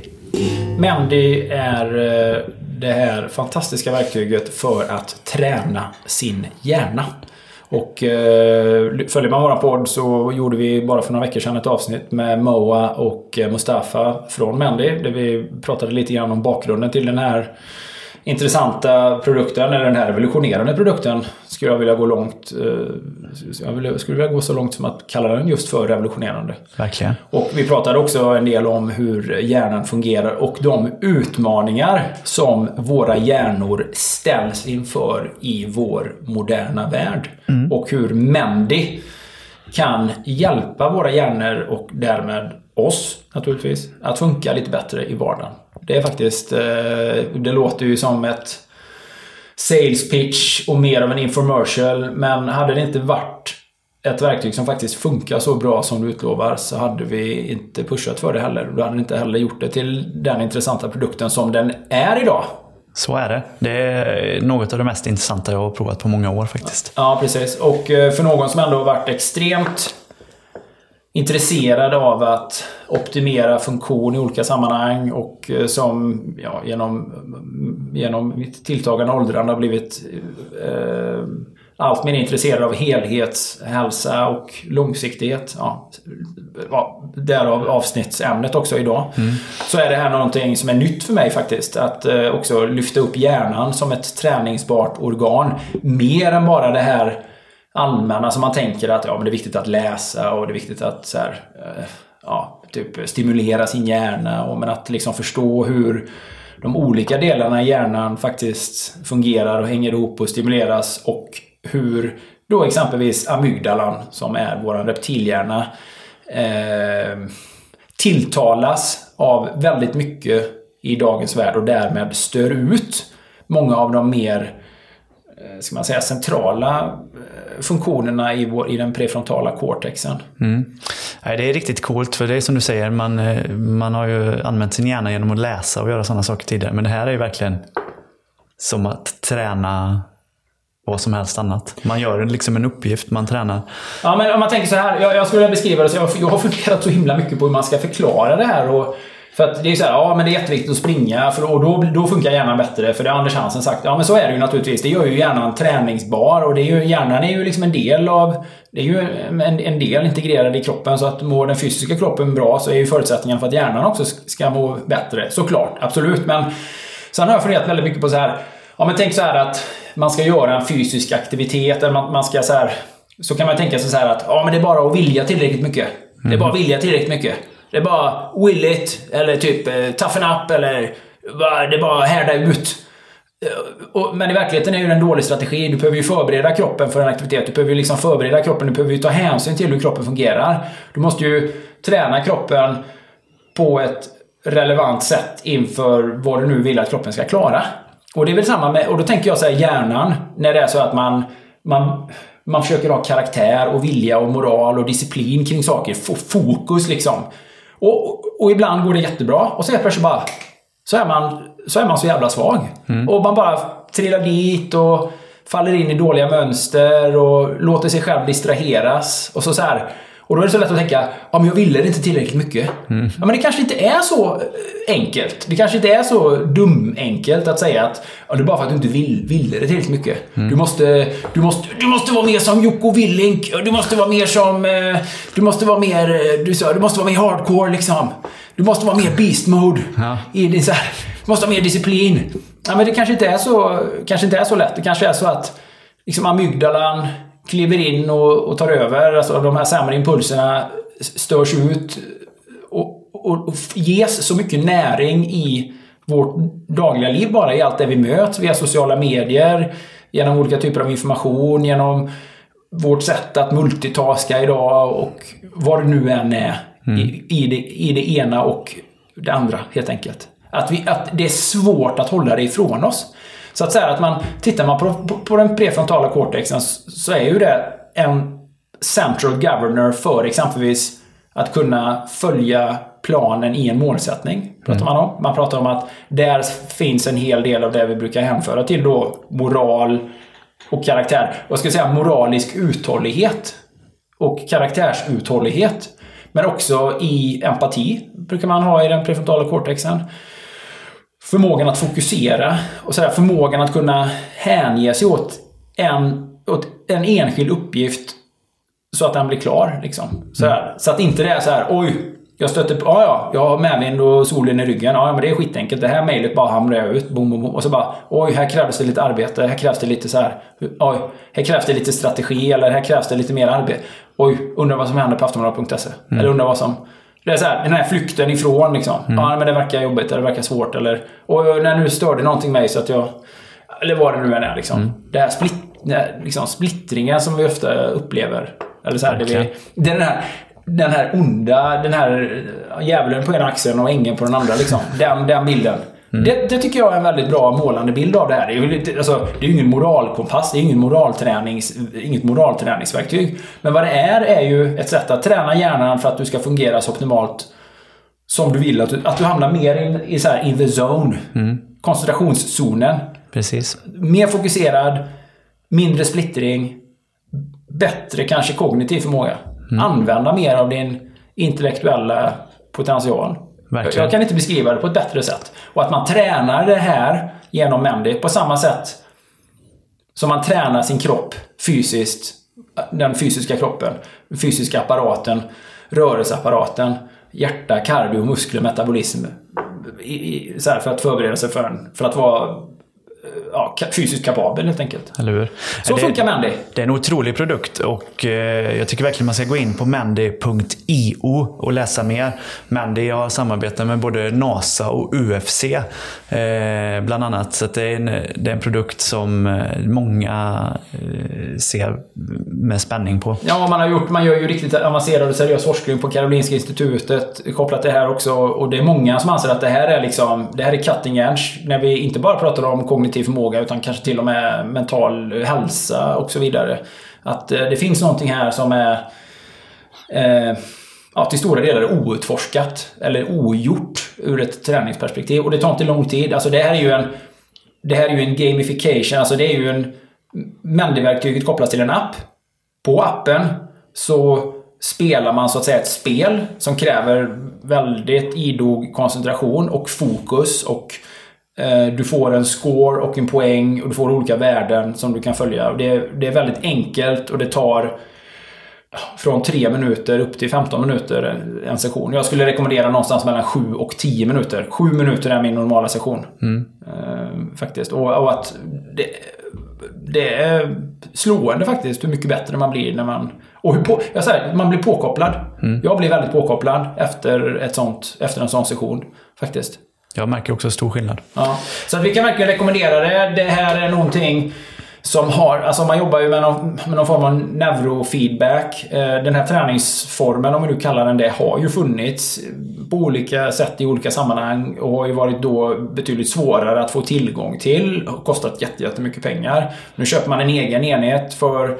Mendy är eh, det här fantastiska verktyget för att träna sin hjärna. Och eh, följer man våra podd så gjorde vi bara för några veckor sedan ett avsnitt med Moa och Mustafa från Mendy. Där vi pratade lite grann om bakgrunden till den här intressanta produkten, eller den här revolutionerande produkten, skulle jag vilja gå långt. eh, Jag skulle vilja gå så långt som att kalla den just för revolutionerande. Verkligen. Och vi pratade också en del om hur hjärnan fungerar och de utmaningar som våra hjärnor ställs inför i vår moderna värld. Och hur Mendy kan hjälpa våra hjärnor och därmed oss naturligtvis att funka lite bättre i vardagen. Det är faktiskt, eh, det låter ju som ett sales pitch och mer av en infomercial. Men hade det inte varit ett verktyg som faktiskt funkar så bra som du utlovar så hade vi inte pushat för det heller. Du hade inte heller gjort det till den intressanta produkten som den är idag. Så är det. Det är något av det mest intressanta jag har provat på många år faktiskt. Ja, precis. Och eh, för någon som ändå har varit extremt intresserad av att optimera funktion i olika sammanhang och eh, som ja, genom, genom mitt tilltagande åldrande har blivit eh, allt mer intresserad av helhetshälsa och långsiktighet. Ja, därav avsnittsämnet också idag. Så är det här någonting som är nytt för mig faktiskt. Att eh, också lyfta upp hjärnan som ett träningsbart organ. Mer än bara det här allmänna som man tänker att ja, men det är viktigt att läsa och det är viktigt att så här, eh, ja, typ stimulera sin hjärna. Och, men att liksom förstå hur de olika delarna i hjärnan faktiskt fungerar och hänger ihop och stimuleras. Och hur då exempelvis amygdalan, som är vår reptilhjärna, eh, tilltalas av väldigt mycket i dagens värld och därmed stör ut många av de mer eh, ska man säga, centrala funktionerna i, vår, i den prefrontala cortexen. Nej, det är riktigt coolt, för det är som du säger, man, eh, man har ju använt sin hjärna genom att läsa och göra sådana saker tidigare. Men det här är ju verkligen som att träna vad som helst annat. Man gör liksom en uppgift, man tränar. Ja, men om man tänker så här. Jag, jag skulle vilja beskriva det så. Jag, jag har funderat så himla mycket på hur man ska förklara det här. Och, för att det är så här, ja men det är jätteviktigt att springa för, och då, då funkar hjärnan bättre. För det har Anders Hansen sagt. Ja men så är det ju naturligtvis. Det gör ju hjärnan träningsbar och det är ju, hjärnan är ju liksom en del av... Det är ju en, en del integrerad i kroppen. Så att mår den fysiska kroppen bra så är ju förutsättningen för att hjärnan också ska må bättre. Såklart, absolut. Men sen har jag funderat väldigt mycket på så här. Ja men tänk så här att man ska göra en fysisk aktivitet. Eller man, man ska så här... Så kan man tänka sig så här att ja men det är bara att vilja tillräckligt mycket. Det är bara att vilja tillräckligt mycket. Det är bara will it, eller typ eh, toughen up, eller det är bara härda ut. Eh, men i verkligheten är ju det en dålig strategi. Du behöver ju förbereda kroppen för en aktivitet. Du behöver ju liksom förbereda kroppen. Du behöver ju ta hänsyn till hur kroppen fungerar. Du måste ju träna kroppen på ett relevant sätt inför vad du nu vill att kroppen ska klara. Och det är väl samma med, och då tänker jag så här, hjärnan, när det är så att man, man, man försöker ha karaktär och vilja och moral och disciplin kring saker. Fokus liksom. Och, och, ibland går det jättebra och så helt plötsligt bara så är man så, är man så jävla svag. Och man bara trillar dit och faller in i dåliga mönster och låter sig själv distraheras. Och så, så här. Och då är det så lätt att tänka, ja men jag ville det inte tillräckligt mycket. Ja, men det kanske inte är så enkelt. Det kanske inte är så dum-enkelt att säga att ja, det är bara för att du inte vill, ville det tillräckligt mycket. Du, måste, du, måste, du måste vara mer som Jocko Willink. Du måste vara mer som... eh, Du måste vara mer... eh, Du, sa, du måste vara mer hardcore liksom. Du måste vara mer beast mode. I din, så här, du måste ha mer disciplin. Ja, men det kanske inte är så, kanske inte är så lätt. Det kanske är så att liksom amygdalan kliver in och, och tar över. Alltså de här sämre impulserna störs ut och, och, och ges så mycket näring i vårt dagliga liv bara i allt det vi möts via sociala medier, genom olika typer av information, genom vårt sätt att multitaska idag och vad det nu än är i, i, det, i det ena och det andra helt enkelt. Att, vi, att det är svårt att hålla det ifrån oss. Så att säga att man, tittar man på, på, på den prefrontala cortexen så är ju det en central governor för exempelvis att kunna följa planen i en målsättning. Pratar man om. Man pratar om att där finns en hel del av det vi brukar hänföra till då moral och karaktär. Och jag ska säga moralisk uthållighet och karaktärsuthållighet. Men också i empati brukar man ha i den prefrontala cortexen. Förmågan att fokusera och sådär, förmågan att kunna hänge sig åt en, åt en enskild uppgift så att den blir klar. Liksom. Sådär. Så att inte det är så här, oj, Jag stöter på, ja ja, jag har medvind och solen i ryggen. Ja, men det är skitenkelt. Det här mejlet bara hamrar jag ut. Boom, boom, boom. Och så bara, oj, här krävs det lite arbete. Här krävs det lite så här. Oj, här krävs det lite strategi. Eller här krävs det lite mer arbete. Oj, undrar vad som händer på aftonbladet.se. Mm. Eller undrar vad som... Det är så här, den här flykten ifrån liksom. Ja, men det verkar jobbigt eller det verkar svårt eller... Och när nu störde någonting mig så att jag... Eller vad det nu än är liksom. Mm. Det här split, den här, liksom, splittringen som vi ofta upplever. Eller så här, det vi, Verkligen. den här den här onda, den här djävulen på ena axeln och ängeln på den andra. Liksom. Den, den bilden. Mm. Det, det tycker jag är en väldigt bra målande bild av det här. Det är lite- alltså, det är ju ingen moralkompass, det är ingen moraltränings, inget moralträningsverktyg. Men vad det är, är ju ett sätt att träna hjärnan för att du ska fungera så optimalt som du vill. Att du, att du hamnar mer in, i, så här, in the zone. Mm. Koncentrationszonen. Precis. Mer fokuserad, mindre splittring, bättre kanske kognitiv förmåga. Mm. Använda mer av din intellektuella potential. Verkligen. Jag kan inte beskriva det på ett bättre sätt. Och att man tränar det här genom Mendy på samma sätt som man tränar sin kropp fysiskt. Den fysiska kroppen, den fysiska apparaten, rörelseapparaten, hjärta, kardio, muskler, metabolism. I, i, så för att förbereda sig för, en, för att vara ja, ka- fysiskt kapabel helt enkelt. Eller hur? Så det, funkar Mandy. Det är en otrolig produkt och eh, jag tycker verkligen man ska gå in på mandy.io och läsa mer. Mandy har samarbete med både NASA och UFC eh, bland annat. Så det, är en, det är en produkt som eh, många eh, ser med spänning på. Ja, man, har gjort, man gör ju riktigt avancerad och seriös forskning på Karolinska Institutet kopplat till det här också. Och det är många som anser att det här är liksom, det här är cutting edge. När vi inte bara pratar om kognitiv förmåga utan kanske till och med mental hälsa och så vidare. Att eh, det finns någonting här som är eh, ja, till stora delar outforskat eller ogjort ur ett träningsperspektiv. Och det tar inte lång tid. Alltså det här är ju en det här är ju en gamification, alltså det är ju en Mendy-verktyget kopplas till en app. På appen så spelar man så att säga ett spel som kräver väldigt idog koncentration och fokus och du får en score och en poäng och du får olika värden som du kan följa. Det, är, det är väldigt enkelt och det tar från 3 minuter upp till 15 minuter en session. Jag skulle rekommendera någonstans mellan 7 och 10 minuter. 7 minuter är min normala session. Eh, faktiskt. Och, och att det, det är slående faktiskt hur mycket bättre man blir när man... Och hur på, jag säger, man blir påkopplad. Jag blir väldigt påkopplad efter, ett sånt, efter en sån session. Faktiskt. Jag märker också stor skillnad. Ja. Så att vi kan verkligen rekommendera det. Det här är någonting som har, alltså man jobbar ju med någon, med någon form av neurofeedback. Eh, den här träningsformen, om vi nu kallar den det, har ju funnits på olika sätt i olika sammanhang och har ju varit då betydligt svårare att få tillgång till. Har kostat jättemycket pengar. Nu köper man en egen enhet för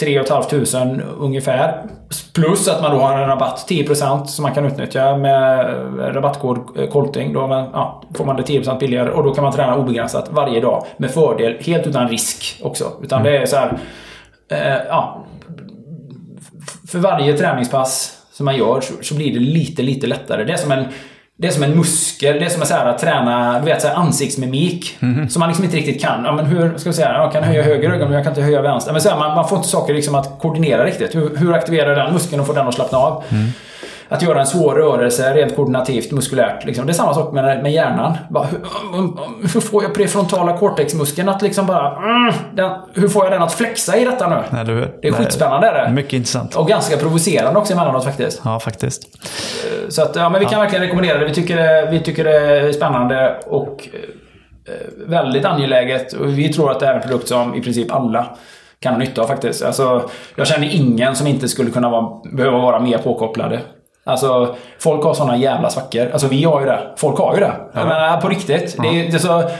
3 500 ungefär. Plus att man då har en rabatt 10% som man kan utnyttja med rabattkod eh, KOLTING. Då man, ja, får man det 10% billigare och då kan man träna obegränsat varje dag med fördel. Helt utan risk också. Utan det är så här... Eh, ja, för varje träningspass som man gör så, så blir det lite, lite lättare. Det är som en det är som en muskel, det är som att, så här, att träna du vet, så här, ansiktsmimik. Som man liksom inte riktigt kan. Ja, men hur ska jag säga? Jag kan höja höger öga men jag kan inte höja vänster. Men så här, man, man får inte saker liksom att koordinera riktigt. Hur, hur aktiverar den muskeln och får den att slappna av? Att göra en svår rörelse rent koordinativt, muskulärt. Liksom. Det är samma sak med, med hjärnan. Bara, hur, hur får jag prefrontala cortexmuskeln att liksom bara... Mm, den, hur får jag den att flexa i detta nu? Eller hur? Det är skitspännande är det. Mycket intressant. Och ganska provocerande också emellanåt faktiskt. Ja, faktiskt. Så att, ja, men vi kan verkligen rekommendera det. Vi tycker det, vi tycker det är spännande och eh, väldigt angeläget. Och vi tror att det här är en produkt som i princip alla kan ha nytta av faktiskt. Alltså, jag känner ingen som inte skulle kunna vara, behöva vara mer påkopplade. Alltså, folk har såna jävla svackor. Alltså vi har ju det. Folk har ju det. Jag menar, på riktigt. Det är, det är så,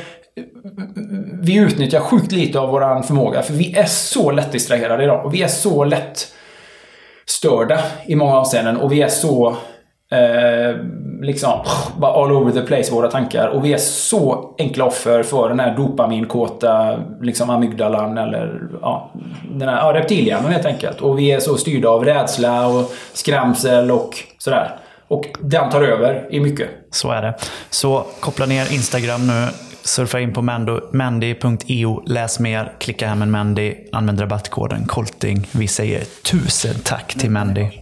vi utnyttjar sjukt lite av vår förmåga. För vi är så lätt distraherade idag. Och vi är så lätt störda i många avseenden. Och vi är så eh, liksom bara all over the place våra tankar. Och vi är så enkla offer för den här dopaminkåta liksom amygdalan eller ja, den här ja, reptilhjärnan helt enkelt. Och vi är så styrda av rädsla och skrämsel och sådär. Och den tar över i mycket. Så är det. Så koppla ner Instagram nu. Surfa in på mendy.io, läs mer, klicka hem en Mandy, använd rabattkoden KOLTING. Vi säger tusen tack till Mendy.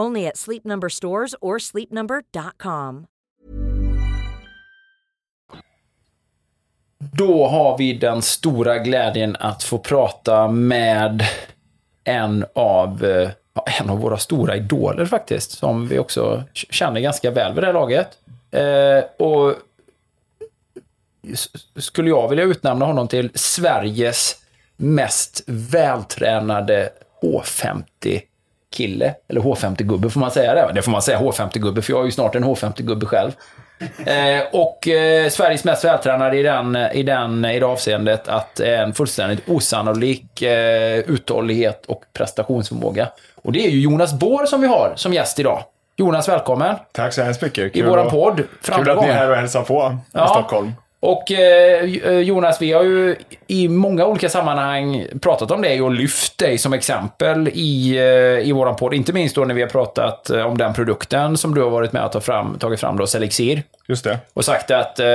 Only at Sleep Number stores or sleepnumber.com. Då har vi den stora glädjen att få prata med en av, eh, en av våra stora idoler faktiskt, som vi också känner ganska väl vid det här laget. Eh, och skulle jag vilja utnämna honom till Sveriges mest vältränade H50 H50-kille. Eller H50-gubbe, får man säga det? Det får man säga, H50-gubbe, för jag är ju snart en H50-gubbe själv. Eh, och eh, Sveriges mest vältränade i, den, i, den, i det avseendet att en fullständigt osannolik eh, uthållighet och prestationsförmåga. Och det är ju Jonas Bår som vi har som gäst idag. Jonas, välkommen Tack så hemskt mycket. i våran podd. Kul att ni är här och hälsar på Ja. i Stockholm. Och eh, Jonas, vi har ju i många olika sammanhang pratat om dig och lyft dig som exempel i, eh, i våran podd. Inte minst då när vi har pratat eh, om den produkten som du har varit med att ta fram, tagit fram då, Selexir. Just det. Och sagt att, eh,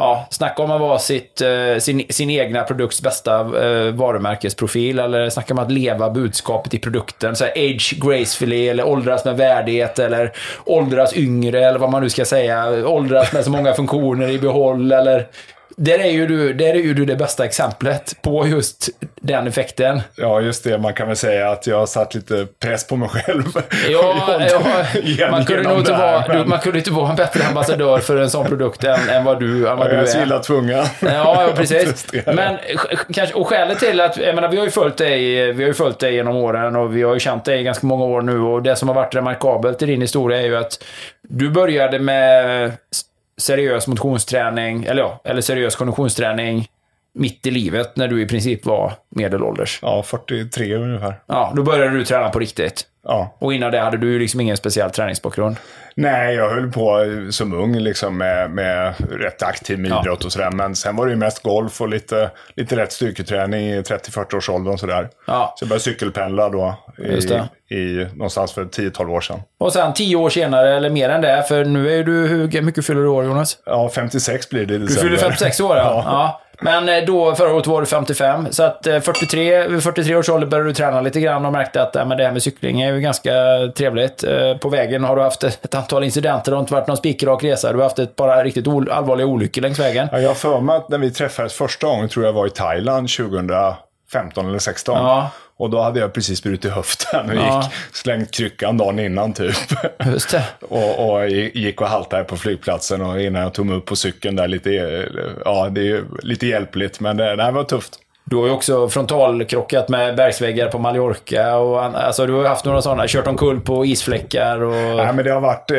ja, snacka om att vara sitt, eh, sin, sin egna produkts bästa eh, varumärkesprofil. Eller snacka om att leva budskapet i produkten. Så här, age gracefully, eller åldras med värdighet, eller åldras yngre, eller vad man nu ska säga. Åldras med så många funktioner i behåll, eller... Där är, ju du, där är ju du det bästa exemplet på just den effekten. Ja, just det. Man kan väl säga att jag har satt lite press på mig själv. Ja, ja, man, kunde nog inte vara, men- man kunde inte vara en bättre ambassadör för en sån produkt än, än vad du, än vad Ja, du jag är. är så illa tvungen. Ja, ja precis. Men kanske, och skälet till att, jag menar, vi har ju följt dig, vi har ju följt dig genom åren och vi har ju känt dig i ganska många år nu och det som har varit remarkabelt i din historia är ju att du började med seriös motionsträning, eller ja, eller seriös konditionsträning mitt i livet när du i princip var medelålders. Ja, 43 ungefär. Ja, då började du träna på riktigt. Ja. Och innan det hade du ju liksom ingen speciell träningsbakgrund. Nej, jag höll på som ung liksom med, med rätt aktiv med Ja. idrott och sådär. Men sen var det ju mest golf och lite, lite lätt styrketräning i 30-40-årsåldern och sådär. Ja. Så jag började cykelpendla då Just i, i, någonstans för 10-12 år sedan. Och sen tio år senare, eller mer än det, för nu är du, hur mycket fyller du år Jonas? Ja, 56 blir det i Du december. fyller 56 år, ja. ja. Men eh, då, förra året var du 55. Så att eh, 43, vid 43 års ålder började du träna lite grann och märkte att men det här med cykling är ju ganska trevligt. Eh, På vägen har du haft ett antal incidenter. Det har inte varit någon spikrak resa. Du har haft ett par riktigt allvarliga olyckor längs vägen. Ja, jag har för mig att när vi träffades första gången, tror jag var i Thailand 2015 eller 16. Ja. Och då hade jag precis brutit höften och Ja. gick, slängt kryckan dagen innan typ. Just det. och, och gick och haltade på flygplatsen och innan jag tog mig upp på cykeln där lite, ja det är lite hjälpligt men det, det här var tufft. Du har ju också frontalkrockat med bergsväggar på Mallorca och alltså, du har haft några sådana, kört omkull på isfläckar och... Nej, men det har varit, eh,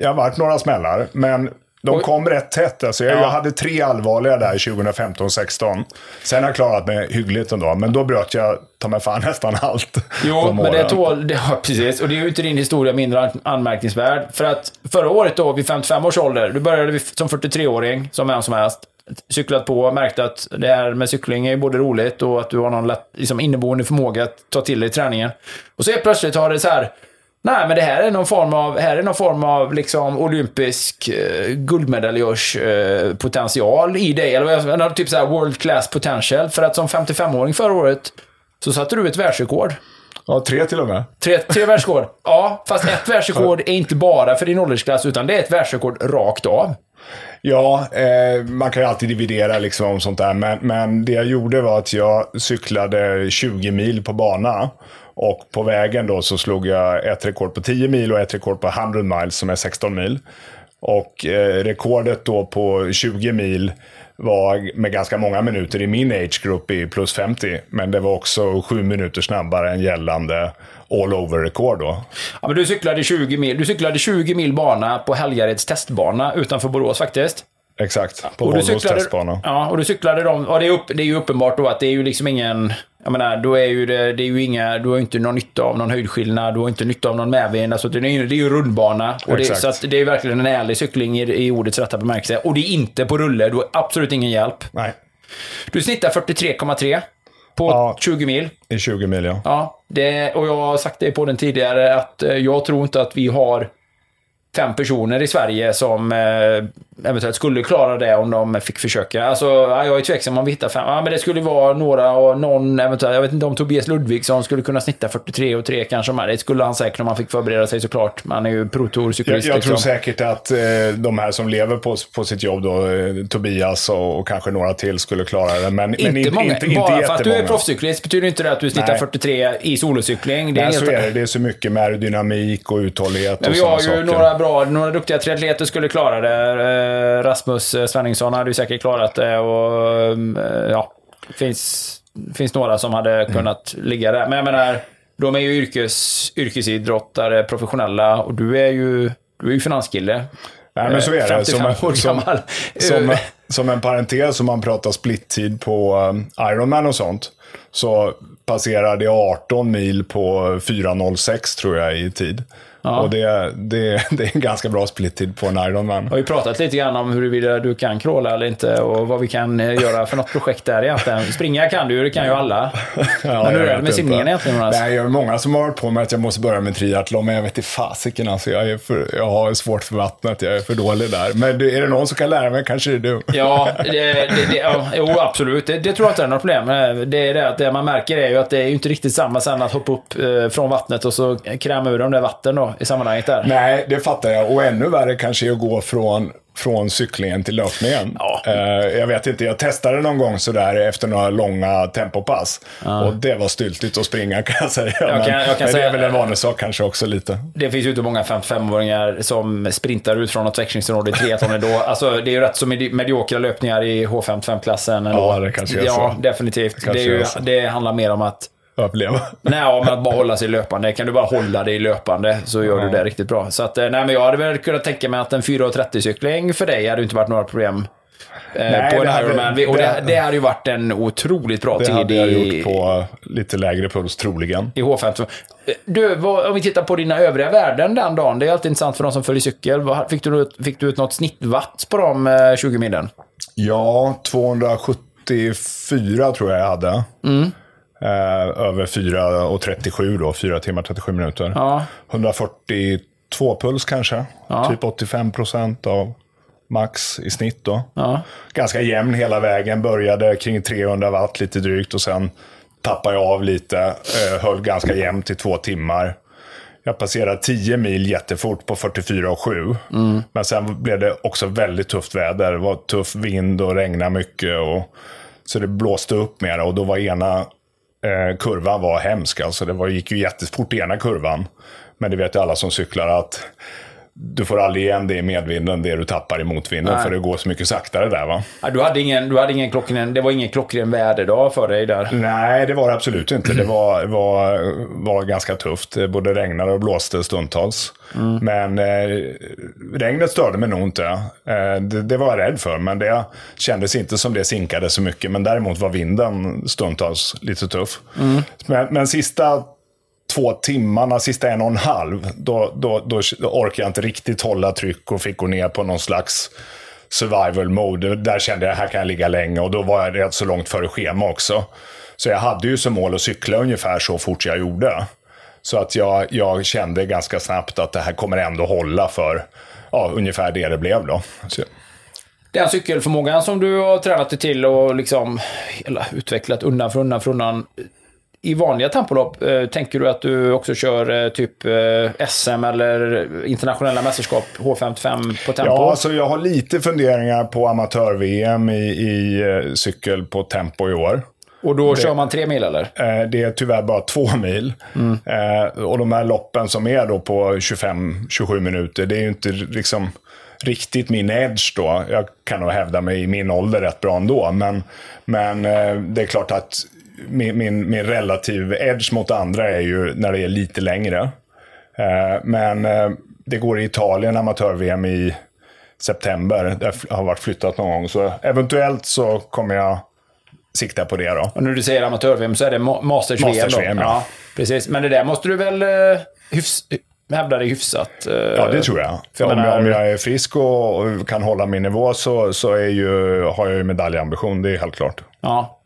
jag har varit några smällar, men de Oj. kom rätt tätt. Alltså, jag, Ja. jag hade tre allvarliga där 2015-16. Sen har jag klarat mig hyggligt ändå, men då bröt jag ta mig fan nästan allt. Jo, men det tål... Det, ja, precis. Och det är ju inte din historia mindre an- anmärkningsvärd. För att förra året då, vid 55 års ålder, du började vi som 43-åring, som vem som helst. Cyklat på och märkte att det här med cykling är både roligt och att du har någon lätt, liksom inneboende förmåga att ta till dig träningen. Och så helt plötsligt har det så här... Nej, men det här är någon form av, här är någon form av liksom olympisk eh, guldmedaljörs eh, potential i dig. Eller typ så här world class potential. För att som 55-åring förra året så satte du ett världsrekord. Ja, tre till och med. Tre, tre världsrekord. Ja, fast ett världsrekord är inte bara för din åldersklass, utan det är ett världsrekord rakt av. Ja, eh, man kan ju alltid dividera liksom om sånt där. Men, men det jag gjorde var att jag cyklade 20 mil på bana. Och på vägen då så slog jag ett rekord på 10 mil och ett rekord på 100 miles som är 16 mil. Och eh, rekordet då på 20 mil var med ganska många minuter i min age group i plus 50. Men det var också sju minuter snabbare än gällande all over-rekord då. Ja, men du cyklade 20 mil, du cyklade 20 mil bana på Helgareds testbana utanför Borås faktiskt. Exakt, på och Volvos cyklade, testbana. Ja, och du cyklade dem. Ja, det är, upp, det är ju uppenbart då att det är ju liksom ingen... Jag menar, då är ju det, det är ju inga... Du har ju inte någon nytta av någon höjdskillnad, du har inte nytta av någon medvind. Alltså, det är ju, det är ju rundbana. Och det, så att det är verkligen en ärlig cykling i, i ordets rätta bemärkelse. Och det är inte på rulle, du har absolut ingen hjälp. Nej, Du snittar 43,3 på Ja. 20 mil. i 20 mil ja. Ja, det, och jag har sagt det på den tidigare att eh, jag tror inte att vi har fem personer i Sverige som eh, eventuellt skulle klara det om de fick försöka. Alltså, ja, jag är tveksam om vi hittar fem. Ja, men det skulle vara några och någon eventuellt. Jag vet inte om Tobias Ludvigsson skulle kunna snitta 43 och 3 kanske. Det skulle han säkert om han fick förbereda sig såklart. Man är ju pro Jag, jag liksom. tror säkert att eh, de här som lever på, på sitt jobb då, eh, Tobias och, och kanske några till skulle klara det. Men Inte, men många. inte, inte Bara för att du är proffscyklist betyder inte det att du snittar Nej. 43 i solocykling. Det är Nej, helt så är det. Det är så mycket med aerodynamik och uthållighet Men och vi har sådana ju saker. några bra, några duktiga triatleter skulle klara det. Eh, Rasmus eh, Svenningsson hade ju säkert klarat det och eh, ja, det finns, finns några som hade Mm. kunnat ligga där. Men jag menar, de är ju yrkes, yrkesidrottare, professionella och du är ju, du är ju finanskille. Nej, men så är det. 55 Som, år som, som, som en parentes, om man pratar splittid på Ironman och sånt, så passerade jag 18 mil på 4.06 tror jag i tid. Och det, det, det är en ganska bra splittid på en Ironman. Vi har ju pratat lite grann om huruvida du kan crawla eller inte och vad vi kan eh, göra för något projekt där egentligen. Springa kan du ju, det kan ju alla. Ja, men hur är det med simningen inte. egentligen Jonas? Nej, jag är många som har varit på mig att jag måste börja med triathlon, men jag vet inte fasiken alltså. Jag, är för, jag har svårt för vattnet, jag är för dålig där. Men det, är det någon som kan lära mig kanske det är du. Ja, det, det, det, ja jo, absolut. Det, det tror jag inte är något problem. Det är det att det man märker är ju att det är inte riktigt samma sen att hoppa upp eh, från vattnet och så kräma ur de där vatten då i sammanhanget där. Nej, det fattar jag. Och ännu värre kanske är att gå från, från cyklingen till löpningen. Ja. Eh, jag vet inte, jag testade någon gång sådär efter några långa tempopass. Och det var styltigt att springa kan jag säga. Jag kan- jag kan men det säga- är väl en vanlig sak kanske också lite. Det finns ju inte många 55-åringar som sprintar ut från något växlingsområde i triathlon ändå. Alltså, det är ju rätt så medi- mediokra löpningar i H55-klassen ändå. Ja, det kanske är Ja, så. definitivt. kanske Det, är ju, det handlar mer om att Uppleva. Nej, om att bara hålla sig löpande. Kan du bara hålla dig löpande så gör du det riktigt bra. Så att, eh, nej, men jag hade väl kunnat tänka mig att en 4.30-cykling för dig hade inte varit några problem. eh, Nej, på en det hade- Ironman. Och det, det- det hade ju varit en otroligt bra Det tid hade jag i, gjort på lite lägre puls troligen. i H50. Eh, Du, vad, om vi tittar på dina övriga värden den dagen. Det är alltid intressant för de som följer cykel. Fick du, ut- fick du ut något snittwatt på de eh, 20 milen? Ja, 274 tror jag jag hade. Mm. Eh, över 4.37 då, 4 timmar 37 minuter. Ja. 142 puls kanske. Typ 85 procent av max i snitt då. Ja. Ganska jämn hela vägen. Började kring 300 watt lite drygt och sen tappade jag av lite. Eh, höll ganska jämnt i två timmar. Jag passerade 10 mil jättefort på 44 och 7. Men sen blev det också väldigt tufft väder. Det var tuff vind och regnade mycket. Och, så det blåste upp mer och då var ena eh, kurvan var hemsk. Alltså det var, gick ju jättefort i ena kurvan. Men det vet ju alla som cyklar att du får aldrig igen det i medvinden, det du tappar i motvinden. Nej. För det går så mycket saktare där va. Ja, du hade ingen, du hade ingen klockren, det var ingen klockren väderdag för dig där. Nej, det var det absolut inte. Det var, var, var ganska tufft. Det både regnade och blåste stundtals. Men eh, regnet störde mig nog inte. Eh, det, det var jag rädd för, men det kändes inte som det sinkade så mycket. Men däremot var vinden stundtals lite tuff. Men, men sista två timmarna, sista en och en halv, då, då, då, orkade jag inte riktigt hålla tryck och fick gå ner på någon slags survival mode. Där kände jag, här kan jag ligga länge och då var jag rätt så långt före schema också. Så jag hade ju som mål att cykla ungefär så fort jag gjorde. Så att jag, jag kände ganska snabbt att det här kommer ändå hålla för ja, ungefär det det blev då. Så, Den cykelförmågan som du har tränat dig till och liksom, eller, utvecklat undan för undan för undan. I vanliga tempolopp, eh, tänker du att du också kör eh, typ eh, SM eller internationella mästerskap H55 på tempo? Ja, så jag har lite funderingar på amatör-VM i, i eh, cykel på tempo i år. och då kör man tre mil eller? Eh, Det är tyvärr bara två mil. Eh, Och de här loppen som är då på 25-27 minuter, det är ju inte liksom riktigt min edge då. Jag kan nog hävda mig i min ålder rätt bra ändå. Men, men det är klart att min, min, min relativ edge mot andra är ju när det är lite längre. Eh, Men eh, det går i Italien, amatör-VM i september. Det har varit flyttat någon gång. Så eventuellt så kommer jag sikta på det då. Och när du säger amatör-VM så är det ma- Masters-VM då? Masters-VM, ja. precis. Men det där måste du väl eh, hyfs, hävda dig hyfsat? Ja, det tror jag. För jag om, menar- jag om jag är frisk och, och kan hålla min nivå så, så är ju, har jag ju medaljambition, det är helt klart. Ja.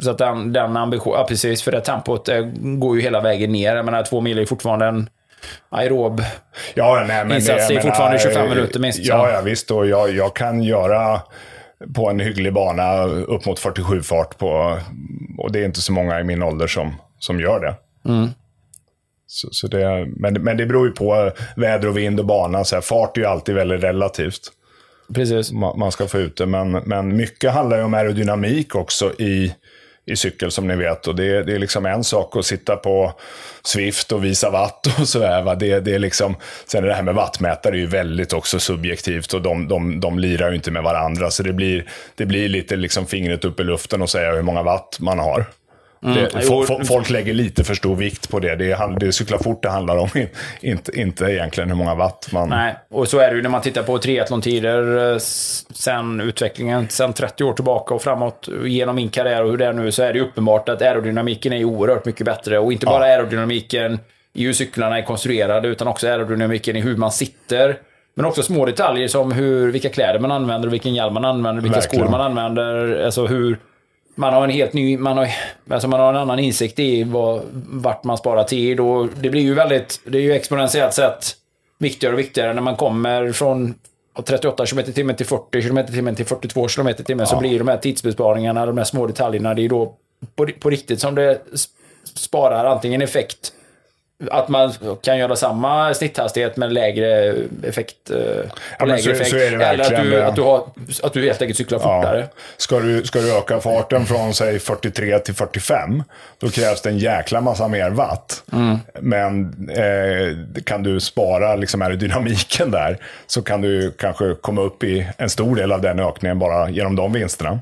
Så att den, den ambition, ja precis, för det tempot går ju hela vägen ner. Jag menar, två mil är fortfarande en aerob. Ja, nej, men Insats jag är fortfarande 25 minuter minst, Ja, så. ja visst. Och jag, jag kan göra på en hygglig bana upp mot 47 fart på, och det är inte så många i min ålder som, som gör det. Mm. Så, så det men, men det beror ju på väder och vind och bana. Så här, fart är ju alltid väldigt relativt. Precis. man, man ska få ut det. Men, men mycket handlar ju om aerodynamik också i, i cykel som ni vet. Och det, det är liksom en sak att sitta på Swift och visa watt och sådär. Va? Det, det är liksom, sen är det här med wattmätare är ju väldigt också subjektivt och de, de, de lirar ju inte med varandra. Så det blir, det blir lite liksom fingret upp i luften och säga hur många watt man har. Det, Mm. Jo, fo- fo- folk lägger lite för stor vikt på det. Det är, det är cykla fort det handlar om, inte, inte egentligen hur många watt man... Nej, och så är det ju när man tittar på triathlon-tider eh, sen utvecklingen, sen 30 år tillbaka och framåt genom min karriär och hur det är nu, så är det ju uppenbart att aerodynamiken är oerhört mycket bättre. Och inte bara aerodynamiken i hur cyklarna är konstruerade, utan också aerodynamiken i hur man sitter. Men också små detaljer som hur, vilka kläder man använder, vilken hjälm man använder, vilka Verkligen. skor man använder. Alltså hur... Man har en helt ny, man har, alltså man har en annan insikt i vad, vart man sparar tid och det blir ju väldigt, det är ju exponentiellt sett viktigare och viktigare när man kommer från 38 km i timmen till 40 km i timmen till 42 km i timmen så blir de här tidsbesparingarna, de här små detaljerna, det är då på, på riktigt som det sparar antingen effekt att man kan göra samma snitthastighet med lägre effekt. eh, men lägre så- effekt. så Eller att du, att, du har, att du helt enkelt cyklar fortare. Ska du, ska du öka farten från säg 43 till 45, då krävs det en jäkla massa mer watt. Mm. Men eh, kan du spara liksom aerodynamiken där, så kan du kanske komma upp i en stor del av den ökningen bara genom de vinsterna.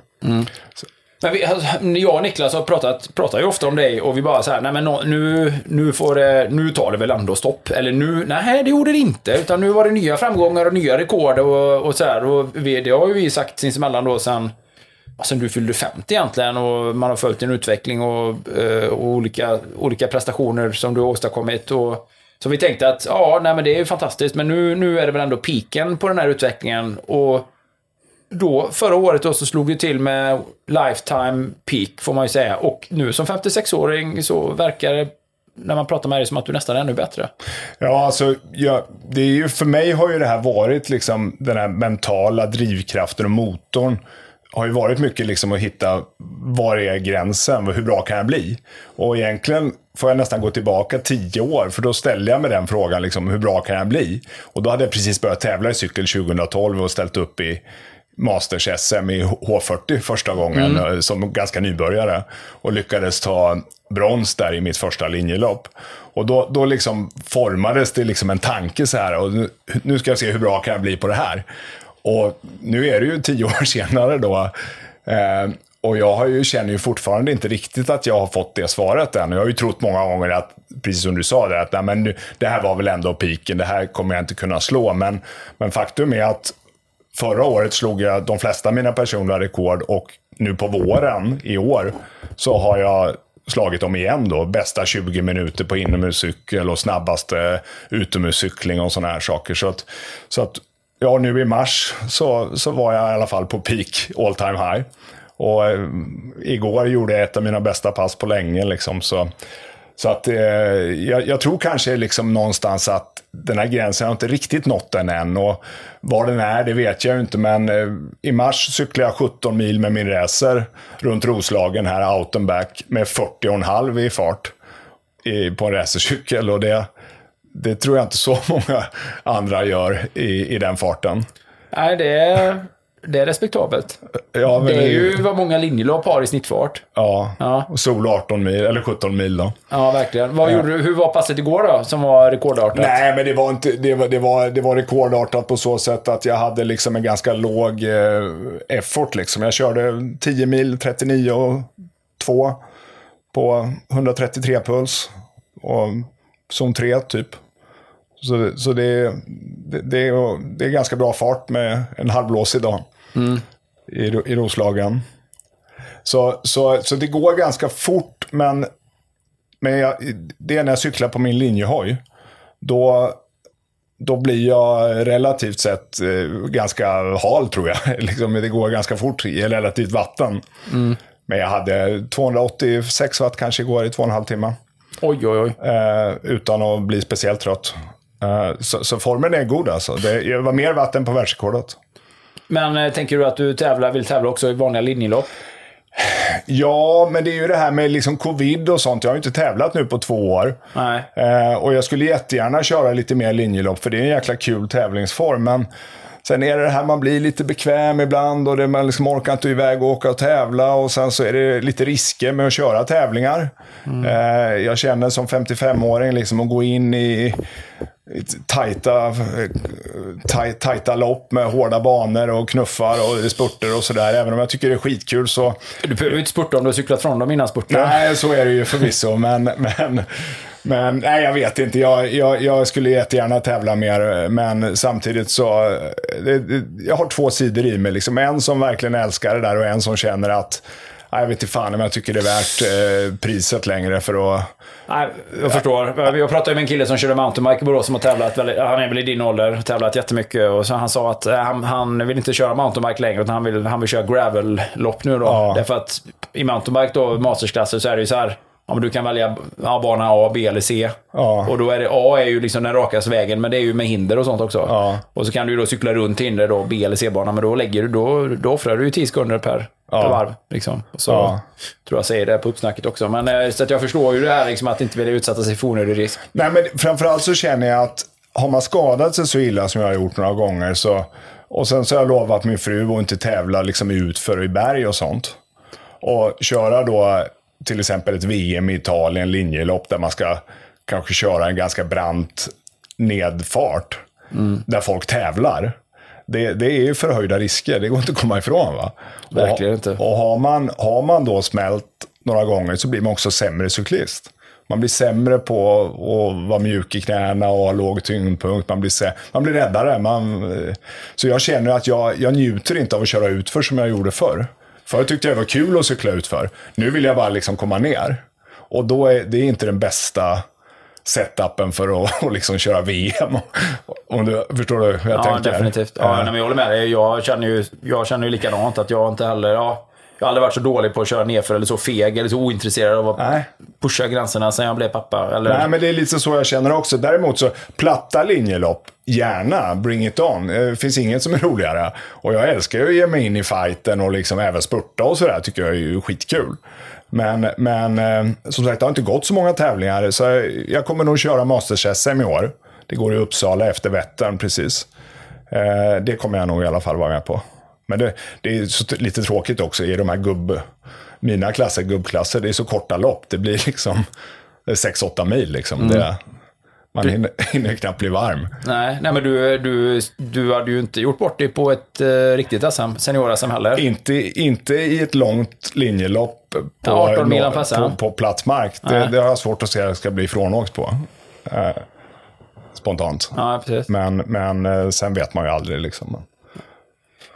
Men vi, alltså, jag och Niklas har pratat, pratar ju ofta om dig och vi bara så här, nej men nu, nu, får det, nu tar det väl ändå stopp. Eller nu, nej det gjorde det inte. Utan nu var det nya framgångar och nya rekord och, och så här. Och vi, det har ju vi sagt sinsemellan då sen, ja, sen du fyllde 50 egentligen och man har följt din utveckling och, eh, och olika, olika prestationer som du har åstadkommit. Och, så vi tänkte att, ja, nej men det är ju fantastiskt, men nu, nu är det väl ändå piken på den här utvecklingen. Och då, förra året då, så slog det till med lifetime peak, får man ju säga. Och nu som 56-åring så verkar det, när man pratar med dig, som att du nästan är ännu bättre. Ja, alltså, ja, det är ju, för mig har ju det här varit liksom den här mentala drivkraften och motorn. Har ju varit mycket liksom att hitta var är gränsen, hur bra kan jag bli? Och egentligen får jag nästan gå tillbaka tio år, för då ställde jag mig den frågan, liksom, hur bra kan jag bli? Och då hade jag precis börjat tävla i cykel 2012 och ställt upp i Masters-SM i H40 första gången eh, som ganska nybörjare. Och lyckades ta brons där i mitt första linjelopp. Och då, då liksom formades det liksom en tanke så här, och nu, nu ska jag se hur bra kan jag bli på det här. Och nu är det ju tio år senare då. Eh, och jag har ju, känner ju fortfarande inte riktigt att jag har fått det svaret än. Jag har ju trott många gånger att, precis som du sa, där, att nej, men nu, det här var väl ändå piken, det här kommer jag inte kunna slå. Men, men faktum är att förra året slog jag de flesta av mina personliga rekord och nu på våren i år så har jag slagit dem igen då. Bästa 20 minuter på inomhuscykel och snabbaste utomhuscykling och sådana här saker. Så att, så att ja, nu i mars så, så var jag i alla fall på peak all time high. Och eh, igår gjorde jag ett av mina bästa pass på länge. Liksom, så, så att eh, jag, jag, tror kanske liksom någonstans att den här gränsen har inte riktigt nått den än. Och var den är, det vet jag inte. Men eh, i mars cyklade jag 17 mil med min racer runt Roslagen här, out and back, med 40,5 i fart i, på en racercykel. Och det, det tror jag inte så många andra gör i, i den farten. Nej, det är, det är respektabelt. Ja, det är ju vad många linjelopp har i snittfart. Ja, Ja. och sol 18 mil, eller 17 mil då. Ja, verkligen. Vad gjorde du? Hur var passet igår då, som var rekordartat? Nej, men det var, inte, det, var, det, var, det var rekordartat på så sätt att jag hade liksom en ganska låg eh, effort. Liksom. Jag körde 10 mil, 39 och 2 på 133 puls. Och zon 3 typ. Så, så det, det, det, är, det är ganska bra fart med en halvblåsig dag i, i Roslagen. Så, så, så det går ganska fort, men, men jag, det är när jag cyklar på min linjehoj. Då, då blir jag relativt sett eh, ganska hal tror jag. liksom, det går ganska fort i relativt vatten. Men jag hade 286 watt kanske igår i två och en halv timme. Oj, oj, oj. Eh, utan att bli speciellt trött. Eh, så, så formen är god alltså. Det var mer vatten på världsrekordet. Men eh, tänker du att du tävlar, vill tävla också i vanliga linjelopp? Ja, men det är ju det här med liksom covid och sånt. Jag har ju inte tävlat nu på två år. Eh, och jag skulle jättegärna köra lite mer linjelopp, för det är en jäkla kul tävlingsform. Men sen är det det här man blir lite bekväm ibland och det, man liksom orkar inte iväg och åka och tävla. Och sen så är det lite risker med att köra tävlingar. Eh, jag känner som 55-åring liksom att gå in i i tajta, eh, taj, tajta lopp med hårda banor och knuffar och spurter och sådär. Även om jag tycker det är skitkul så Du behöver ju inte spurta om du har cyklat från dem innan spurten. Nej, så är det ju förvisso. men, men, men nej, jag vet inte. Jag, jag, jag skulle jättegärna tävla mer, men samtidigt så... Det, jag har två sidor i mig. Liksom. En som verkligen älskar det där och en som känner att jag vet inte fan om jag tycker det är värt eh, priset längre för att... Nej, jag förstår. Jag pratade med en kille som körde mountainbike i Borås som har tävlat, väldigt, han är väl i din ålder, tävlat jättemycket. Och så han sa att eh, han, han vill inte köra mountainbike längre, utan han vill, han vill köra gravel-lopp nu då. Ja. Därför att i mountainbike då, mastersklasser, så är det ju så här. Ja, men du kan välja ja, bana A, B eller C. Ja. Och då är det A är ju liksom den rakaste vägen, men det är ju med hinder och sånt också. Ja. Och så kan du ju då cykla runt hinder då, B eller C-bana, men då, lägger du, då, då offrar du ju 10 sekunder per, per varv. Liksom. Och Så Ja. tror jag säger det på uppsnacket också. Men, eh, så att jag förstår ju det här liksom, att inte vilja utsätta sig för onödig risk. Nej, men framförallt så känner jag att har man skadat sig så illa som jag har gjort några gånger så... Och sen så har jag lovat min fru att inte tävla liksom ut för i berg och sånt. Och köra då till exempel ett VM i Italien, linjelopp, där man ska kanske köra en ganska brant nedfart. Där folk tävlar. Det, det är ju förhöjda risker, det går inte att komma ifrån. va? Verkligen och, inte. Och har man, har man då smält några gånger så blir man också sämre cyklist. Man blir sämre på att vara mjuk i knäna och ha låg tyngdpunkt. Man blir, man blir räddare. Man, så jag känner att jag, jag njuter inte av att köra utför som jag gjorde förr. Förr tyckte jag det var kul att cykla utför. Nu vill jag bara liksom komma ner. Och då är det inte den bästa setupen för att, att liksom köra VM. Om du förstår du hur jag Ja, tänker? definitivt. Ja, Eh, nej, men jag håller med dig. Jag känner, ju, jag känner ju likadant. Att jag inte heller... Ja, jag har aldrig varit så dålig på att köra nerför eller så feg eller så ointresserad av att Nej. pusha gränserna sen jag blev pappa. Eller, Nej, men det är lite så jag känner också. Däremot så, platta linjelopp, gärna, bring it on. Eh, Det finns inget som är roligare. Och jag älskar ju att ge mig in i fighten och liksom även spurta och sådär, tycker jag är ju skitkul. Men, men eh, som sagt, det har inte gått så många tävlingar, så jag kommer nog köra Masters-SM i år. Det går i Uppsala efter Vättern precis. Eh, Det kommer jag nog i alla fall vara med på. Men det, det är så lite tråkigt också i de här gubb... Mina klasser, gubbklasser, det är så korta lopp. Det blir liksom 6-8 mil liksom. Det, man hinner, hinner knappt bli varm. Nej, nej men du, du, du hade ju inte gjort bort dig på ett uh, riktigt SM, senior-SM heller. Inte, inte i ett långt linjelopp på, Ja, 18 mil på, på, platt mark. Det, det har jag svårt att se att det ska bli frånåkt på. Eh, spontant. Ja. Men, men eh, sen vet man ju aldrig liksom.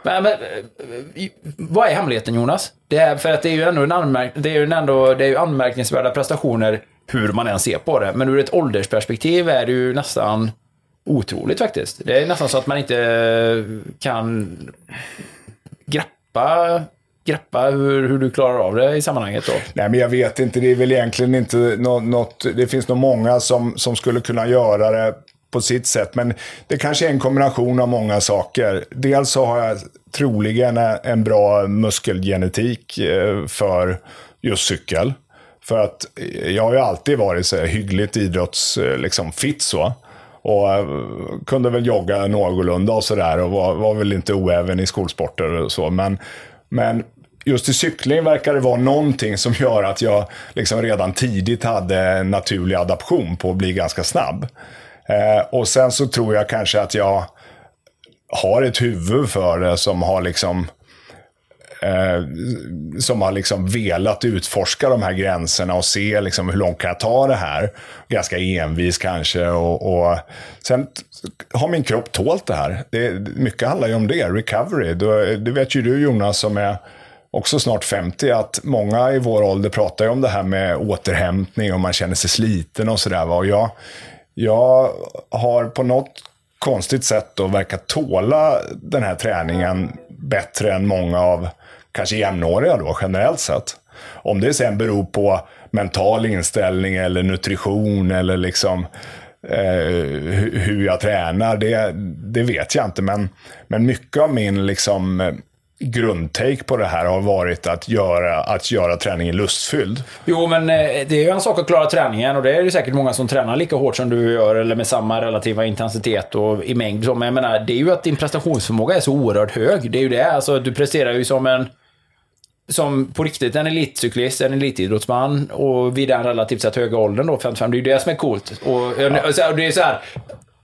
Men, men, vad är hemligheten Jonas? Det är, för att det är ju ändå en anmärk, det är ju ändå, det är ju anmärkningsvärda prestationer hur man än ser på det. Men ur ett åldersperspektiv är det ju nästan otroligt faktiskt. Det är nästan så att man inte kan greppa, greppa hur, hur du klarar av det i sammanhanget då. Nej, men jag vet inte. Det är väl egentligen inte något... Det finns nog många som, som skulle kunna göra det på sitt sätt. Men det kanske är en kombination av många saker. Dels så har jag troligen en bra muskelgenetik eh, för just cykel. För att jag har ju alltid varit så här hyggligt idrotts, eh, liksom fit så. Och eh, kunde väl jogga någorlunda och sådär och var, var väl inte oäven i skolsporter och så. Men, men just i cykling verkar det vara någonting som gör att jag liksom redan tidigt hade en naturlig adaption på att bli ganska snabb. Eh, och sen så tror jag kanske att jag har ett huvud för det som har liksom eh, som har liksom velat utforska de här gränserna och se liksom hur långt kan jag ta det här. Ganska envis kanske. Och, och sen har min kropp tålt det här. Det, mycket handlar ju om det, recovery. Det, det vet ju du Jonas som är också snart 50, att många i vår ålder pratar ju om det här med återhämtning och man känner sig sliten och sådär. Och jag, jag har på något konstigt sätt då verkat tåla den här träningen bättre än många av kanske jämnåriga då generellt sett. Om det sen beror på mental inställning eller nutrition eller liksom eh, hur jag tränar, det, det vet jag inte. Men, men mycket av min liksom, eh, grundtake på det här har varit att göra, att göra träningen lustfylld. Jo, men eh, det är ju en sak att klara träningen och det är det säkert många som tränar lika hårt som du gör eller med samma relativa intensitet och i mängd. Men jag menar, det är ju att din prestationsförmåga är så oerhört hög. Det är ju det. Alltså, du presterar ju som en som på riktigt en elitcyklist, en elitidrottsman och vid den relativt sett höga åldern då, 55. Det är ju det som är coolt. Och, så- och det är så här,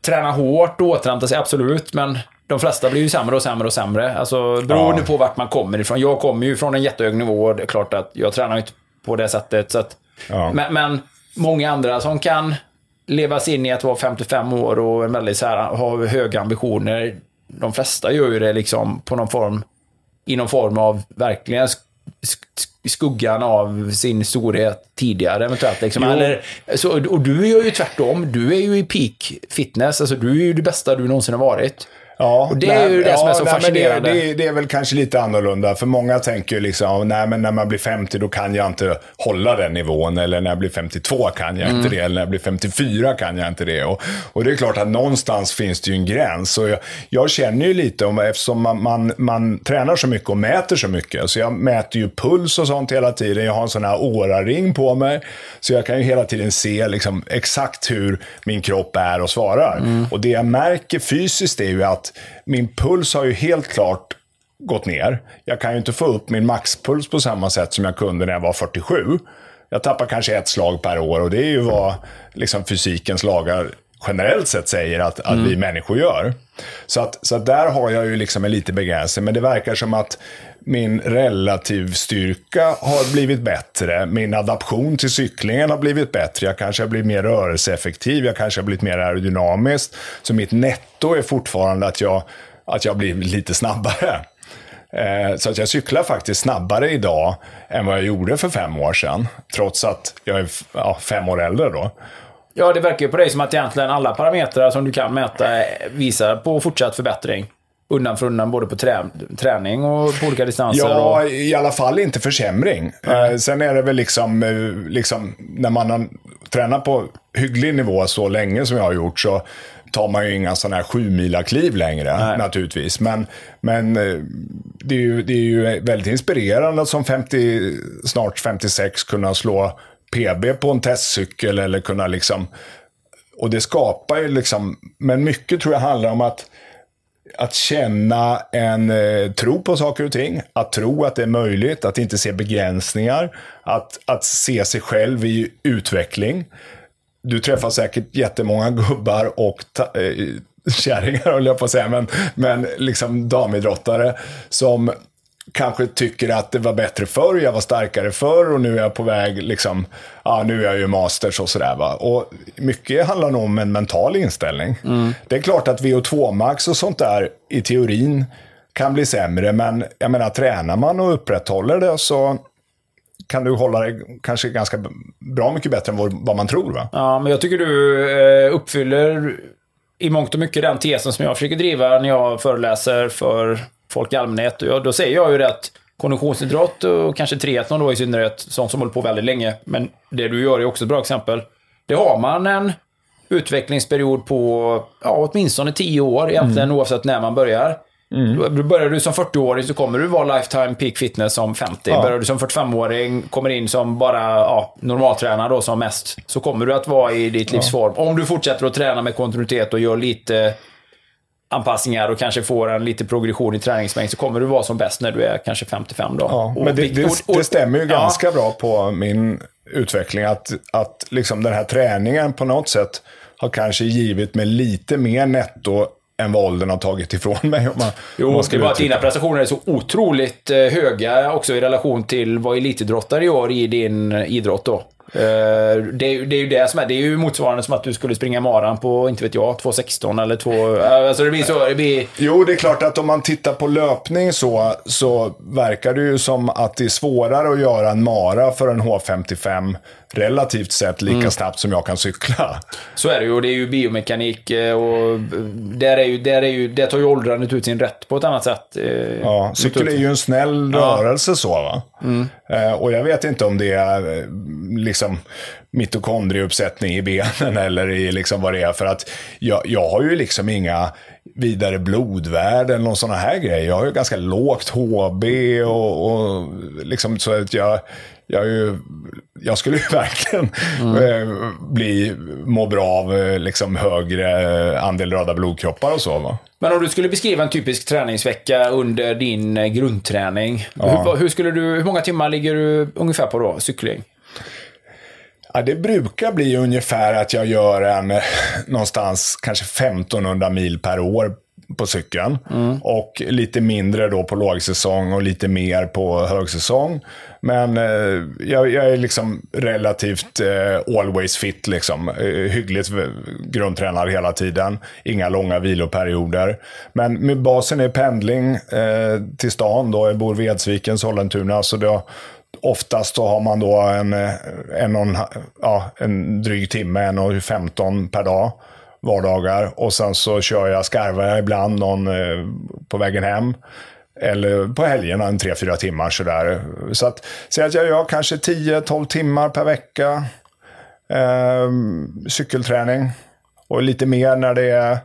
träna hårt och återhämta sig, absolut, men de flesta blir ju sämre och sämre och sämre. Alltså beroende Ja. på vart man kommer ifrån. Jag kommer ju från en jättehög nivå och det är klart att jag tränar inte på det sättet. Så att, Ja. men, men många andra som kan leva sig in i att vara 55 år och väldigt så här, ha höga ambitioner. De flesta gör ju det liksom på någon form, i någon form av verkligen sk- sk- skuggan av sin storhet tidigare eventuellt. Liksom. Eller, så, och du gör ju tvärtom. Du är ju i peak fitness. Alltså, du är ju det bästa du någonsin har varit. Ja, Och det är ju det som är så nej, fascinerande. Det, det, det är väl kanske lite annorlunda. För många tänker ju liksom, nej men när man blir 50 då kan jag inte hålla den nivån. Eller när jag blir 52 kan jag Mm. inte det. Eller när jag blir 54 kan jag inte det. Och, och det är klart att någonstans finns det ju en gräns. Och jag, jag känner ju lite om, eftersom man, man, man tränar så mycket och mäter så mycket. Så jag mäter ju puls och sånt hela tiden. Jag har en sån här Oura-ring på mig. Så jag kan ju hela tiden se liksom exakt hur min kropp är och svarar. Och det jag märker fysiskt är ju att min puls har ju helt klart gått ner. Jag kan ju inte få upp min maxpuls på samma sätt som jag kunde när jag var 47. Jag tappar kanske ett slag per år och det är ju vad liksom, fysikens lagar generellt sett säger att, att vi människor gör. Så, att, så att där har jag ju liksom en liten begränsning. Men det verkar som att min relativ styrka har blivit bättre. Min adaption till cyklingen har blivit bättre. Jag kanske har blivit mer rörelseeffektiv. Jag kanske har blivit mer aerodynamisk. Så mitt netto är fortfarande att jag, att jag blir lite snabbare. Eh, Så att jag cyklar faktiskt snabbare idag än vad jag gjorde för fem år sedan. Trots att jag är ja, fem år äldre då. Ja, det verkar ju på dig som att egentligen alla parametrar som du kan mäta visar på fortsatt förbättring. Undan för undan, både på trä träning och på olika distanser. Ja, och... i alla fall inte försämring. Eh, sen är det väl liksom, eh, liksom, när man har tränat på hygglig nivå så länge som jag har gjort så tar man ju inga sådana här sju kliv längre naturligtvis. Men, men eh, det, är ju, det är ju väldigt inspirerande att som 50, snart 56 kunna slå PB på en testcykel eller kunna liksom och det skapar ju liksom, men mycket tror jag handlar om att att känna en eh, tro på saker och ting, att tro att det är möjligt, att inte se begränsningar, att, att se sig själv i utveckling. Du träffar säkert jättemånga gubbar och ta, eh, kärringar, höll jag på att säga, men, men liksom damidrottare som kanske tycker att det var bättre förr, jag var starkare förr och nu är jag på väg, liksom, ja nu är jag ju masters och sådär va. Och mycket handlar nog om en mental inställning. Det är klart att VO2 max och sånt där i teorin kan bli sämre, men jag menar tränar man och upprätthåller det så kan du hålla det kanske ganska bra mycket bättre än vad, vad man tror va. Ja, men jag tycker du eh, uppfyller i mångt och mycket den tesen som jag försöker driva när jag föreläser för folk i allmänhet. Och då säger jag ju det att konditionsidrott och kanske triathlon då i synnerhet, sånt som håller på väldigt länge, men det du gör är också ett bra exempel. Det har man en utvecklingsperiod på ja, åtminstone 10 år egentligen, oavsett när man börjar. Då Börjar du som 40-åring så kommer du vara lifetime peak fitness som 50. Ja. Börjar du som 45-åring, kommer in som bara ja, normaltränare då som mest, så kommer du att vara i ditt livsform. Om du fortsätter att träna med kontinuitet och gör lite anpassningar och kanske får en lite progression i träningsmängd så kommer du vara som bäst när du är kanske 55 då. Ja, men det, det, det stämmer ju ja. ganska bra på min utveckling. Att, att liksom den här träningen på något sätt har kanske givit mig lite mer netto än vad åldern har tagit ifrån mig. Om man, Jo, man det är bara att dina prestationer är så otroligt eh, höga också i relation till vad elitidrottare gör i din eh, idrott då. Eh, Det är, det är ju det som är, det är ju motsvarande som att du skulle springa maran på, inte vet jag, 2.16 eller 2... Alltså det blir så, det blir... Jo, det är klart att om man tittar på löpning så, så verkar det ju som att det är svårare att göra en mara för en H55 relativt sett lika Mm. snabbt som jag kan cykla. Så är det ju, och det är ju biomekanik eh, och eh, där, är ju, där, är ju, där tar ju åldrandet ut sin rätt på ett annat sätt. eh, Ja, cykel är ju en snäll rörelse så va. Eh, och jag vet inte om det är liksom mitokondrieuppsättning i benen eller i liksom vad det är. För att jag, jag har ju liksom inga vidare blodvärden någon sådana här grejer. Jag har ju ganska lågt HB och, och liksom så att jag, jag, ju, jag skulle ju verkligen eh, bli, må bra av eh, liksom högre andel röda blodkroppar och så va. Men om du skulle beskriva en typisk träningsvecka under din eh, grundträning. Hur, hur, skulle du, hur många timmar ligger du ungefär på då, cykling? Ja, det brukar bli ungefär att jag gör en någonstans kanske 1500 mil per år på cykeln. Och lite mindre då på lågsäsong och lite mer på högsäsong. Men eh, jag, jag är liksom relativt eh, always fit, liksom. Eh, hyggligt grundtränad hela tiden. Inga långa viloperioder. Men med basen är pendling eh, till stan. Då. Jag bor i Edsviken, Sollentuna. Så då, Oftast så har man då en, eh, en, och en, ja, en dryg timme, en och 15 per dag, vardagar. Och sen så kör jag, skarvar jag ibland någon eh, på vägen hem. Eller på helgerna en 3-4 timmar sådär. Så att, säg att jag gör kanske 10-12 timmar per vecka eh, cykelträning. Och lite mer när det är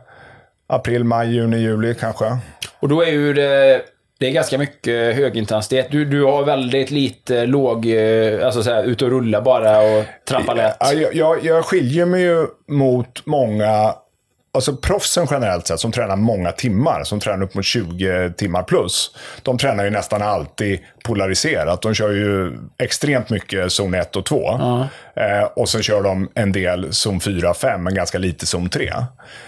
april, maj, juni, juli kanske. Och då är ju det, det är ganska mycket högintensitet. Du, du har väldigt lite låg, eh, alltså så här, ut och rulla bara och trampa lätt. Ja, jag, jag, jag skiljer mig ju mot många, alltså proffsen generellt sett, som tränar många timmar, som tränar upp mot 20 timmar plus. De tränar ju nästan alltid polariserat. De kör ju extremt mycket zon 1 och 2. Eh, och sen kör de en del zon 4 5, men ganska lite zon 3.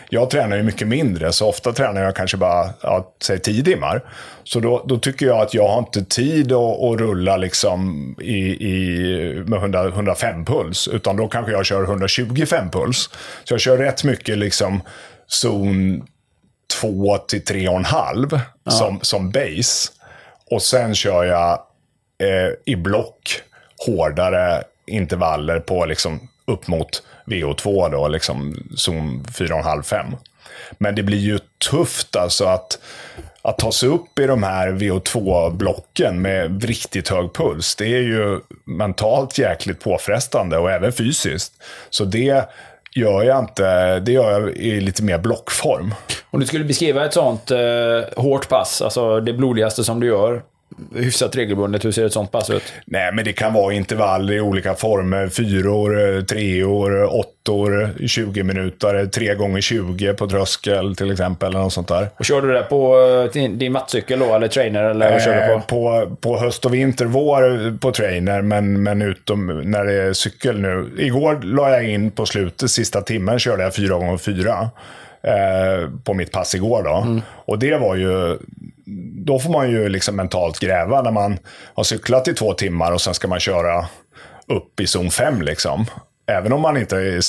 Jag tränar ju mycket mindre, så ofta tränar jag kanske bara, ja, säg 10 timmar. Så då, då tycker jag att jag har inte tid att, att rulla liksom i, i, med 100, 105 puls, utan då kanske jag kör 125 puls. Så jag kör rätt mycket liksom zon 2 till 3,5 som, som base. Och sen kör jag eh, i block hårdare intervaller på liksom upp mot VO2 då, liksom zon 4,5-5. Men det blir ju tufft alltså att, att ta sig upp i de här VO2-blocken med riktigt hög puls. Det är ju mentalt jäkligt påfrestande och även fysiskt. Så det gör jag inte, det gör jag i lite mer blockform. Om du skulle beskriva ett sånt eh, hårt pass, alltså det blodigaste som du gör, hyfsat regelbundet, hur ser ett sånt pass ut? Nej, men det kan vara intervaller i olika former. Fyror, treor, motor, 20 minuter, 3 gånger 20 på tröskel till exempel. Eller något sånt där. Och kör du det på eh, din, mattcykel då, eller trainer? Eller vad kör du Eh, på? på, på höst och vinter, vår på trainer, men, men utom när det är cykel nu. Igår la jag in på slutet, sista timmen körde jag 4 gånger 4 eh, på mitt pass igår. Då. Och det var ju, då får man ju liksom mentalt gräva när man har cyklat i två timmar och sen ska man köra upp i zon 5. Liksom. Även om man inte är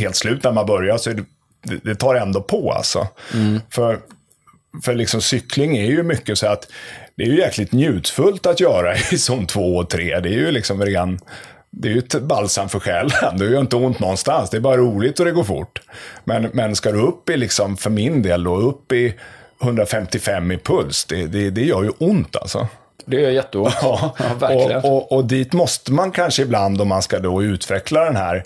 helt slut när man börjar så det, det, tar ändå på alltså. För för liksom cykling är ju mycket så att det är ju jäkligt njutfullt att göra i zon 2 och 3. Det är ju liksom ren, det är ju ett balsam för själen. Det gör inte ont någonstans. Det är bara roligt och det går fort. Men, men ska du upp i, liksom, för min del, då, upp i 155 i puls, det, det, det gör ju ont alltså. Det gör jätteont. Ja, verkligen. och, och, och dit måste man kanske ibland om man ska då utveckla den här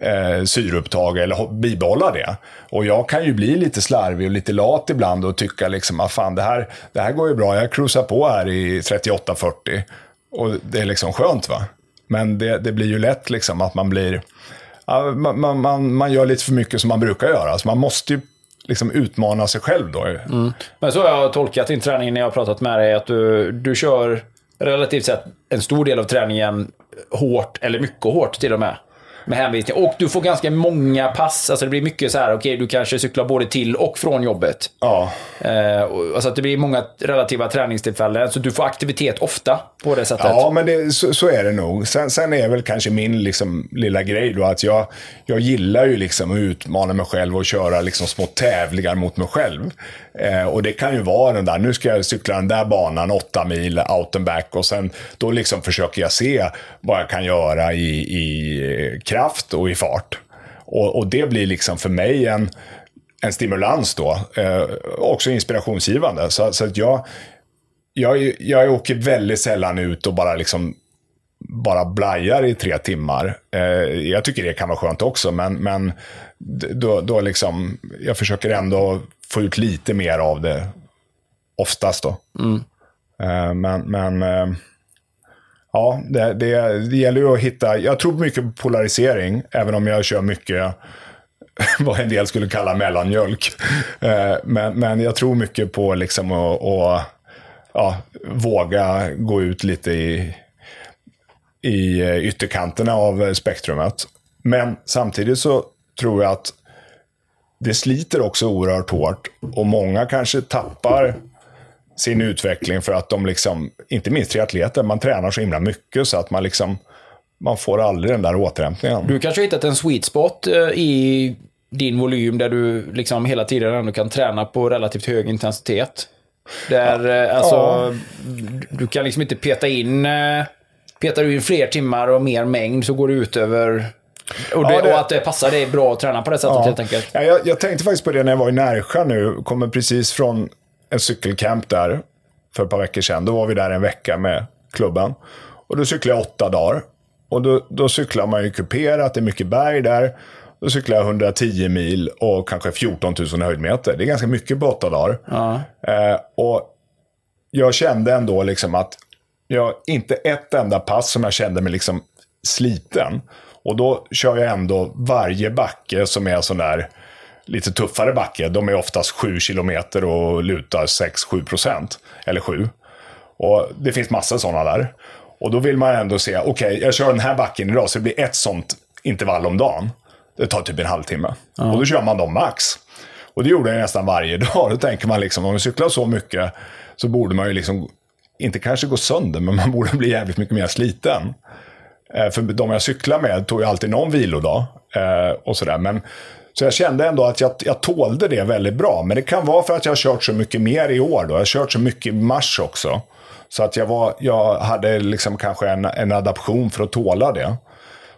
eh, syreupptag eller bibehålla det. Och jag kan ju bli lite slarvig och lite lat ibland och tycka liksom att fan det här, det här går ju bra. Jag cruisar på här i 38-40 och det är liksom skönt va. Men det, det blir ju lätt liksom att man blir, ja, man, man, man, man gör lite för mycket som man brukar göra. Så man måste ju liksom utmana sig själv då. Mm. Men så har jag tolkat din träning när jag har pratat med dig, att du, du kör relativt sett en stor del av träningen hårt, eller mycket hårt till och med. Med hänvisning. Och du får ganska många pass. Alltså det blir mycket så här, okej, du kanske cyklar både till och från jobbet. Ja, Eh, och- alltså att det blir många relativa träningstillfällen. Så du får aktivitet ofta på det sättet. Ja, men det, så, så är det nog. Sen, sen är väl kanske min liksom, lilla grej då att jag, jag gillar ju liksom att utmana mig själv och köra liksom små tävlingar mot mig själv. Eh, och det kan ju vara den där, nu ska jag cykla den där banan, åtta mil out and back och sen då liksom försöker jag se vad jag kan göra i, i kraft och i fart. Och, och det blir liksom för mig en, en stimulans då. Eh, också inspirationsgivande. Så, så att jag, jag, jag åker väldigt sällan ut och bara liksom bara blajar i tre timmar. Eh, jag tycker det kan vara skönt också, men, men då, då liksom, jag försöker ändå få ut lite mer av det oftast då. Eh, men men eh, ja, det, det, det gäller ju att hitta, jag tror mycket på polarisering, även om jag kör mycket vad en del skulle kalla mellanmjölk. Eh, men, men jag tror mycket på liksom att, att ja, våga gå ut lite i, i ytterkanterna av spektrumet. Men samtidigt så tror jag att det sliter också oerhört hårt och många kanske tappar sin utveckling för att de liksom, inte minst triatleter, man tränar så himla mycket så att man liksom, man får aldrig den där återhämtningen. Du kanske har hittat en sweet spot eh, i din volym där du liksom hela tiden ändå kan träna på relativt hög intensitet. Där, eh, alltså, du- du kan liksom inte peta in, eh, petar du in fler timmar och mer mängd så går det ut över... Och, det, Ja, det- och att det passar dig bra att träna på det sättet helt enkelt. Ja, jag, jag tänkte faktiskt på det när jag var i Närsjö nu. Kommer precis från en cykelcamp där för ett par veckor sedan. Då var vi där en vecka med klubben. Och då cyklade jag åtta dagar. Och då, då cyklar man ju kuperat, det är mycket berg där. Då cyklar jag 110 mil och kanske 14 000 höjdmeter. Det är ganska mycket på åtta dagar. Eh, och jag kände ändå liksom att jag, inte ett enda pass som jag kände mig liksom sliten. Och då kör jag ändå varje backe som är sån där lite tuffare backe. De är oftast 7 kilometer och lutar 6-7 procent. Eller 7. Och det finns massa sådana där. Och då vill man ändå se, okej, jag kör den här backen idag, så det blir ett sånt intervall om dagen. Det tar typ en halvtimme. Och då kör man dem max. Och det gjorde jag nästan varje dag. Då tänker man liksom, om man cyklar så mycket så borde man ju liksom, inte kanske gå sönder, men man borde bli jävligt mycket mer sliten. Eh, för de jag cyklar med tog ju alltid någon vilodag. Eh, och sådär. Men, så jag kände ändå att jag, jag tålde det väldigt bra. Men det kan vara för att jag har kört så mycket mer i år. Då. Jag har kört så mycket i mars också. Så att jag, var, jag hade liksom kanske en, en adaption för att tåla det.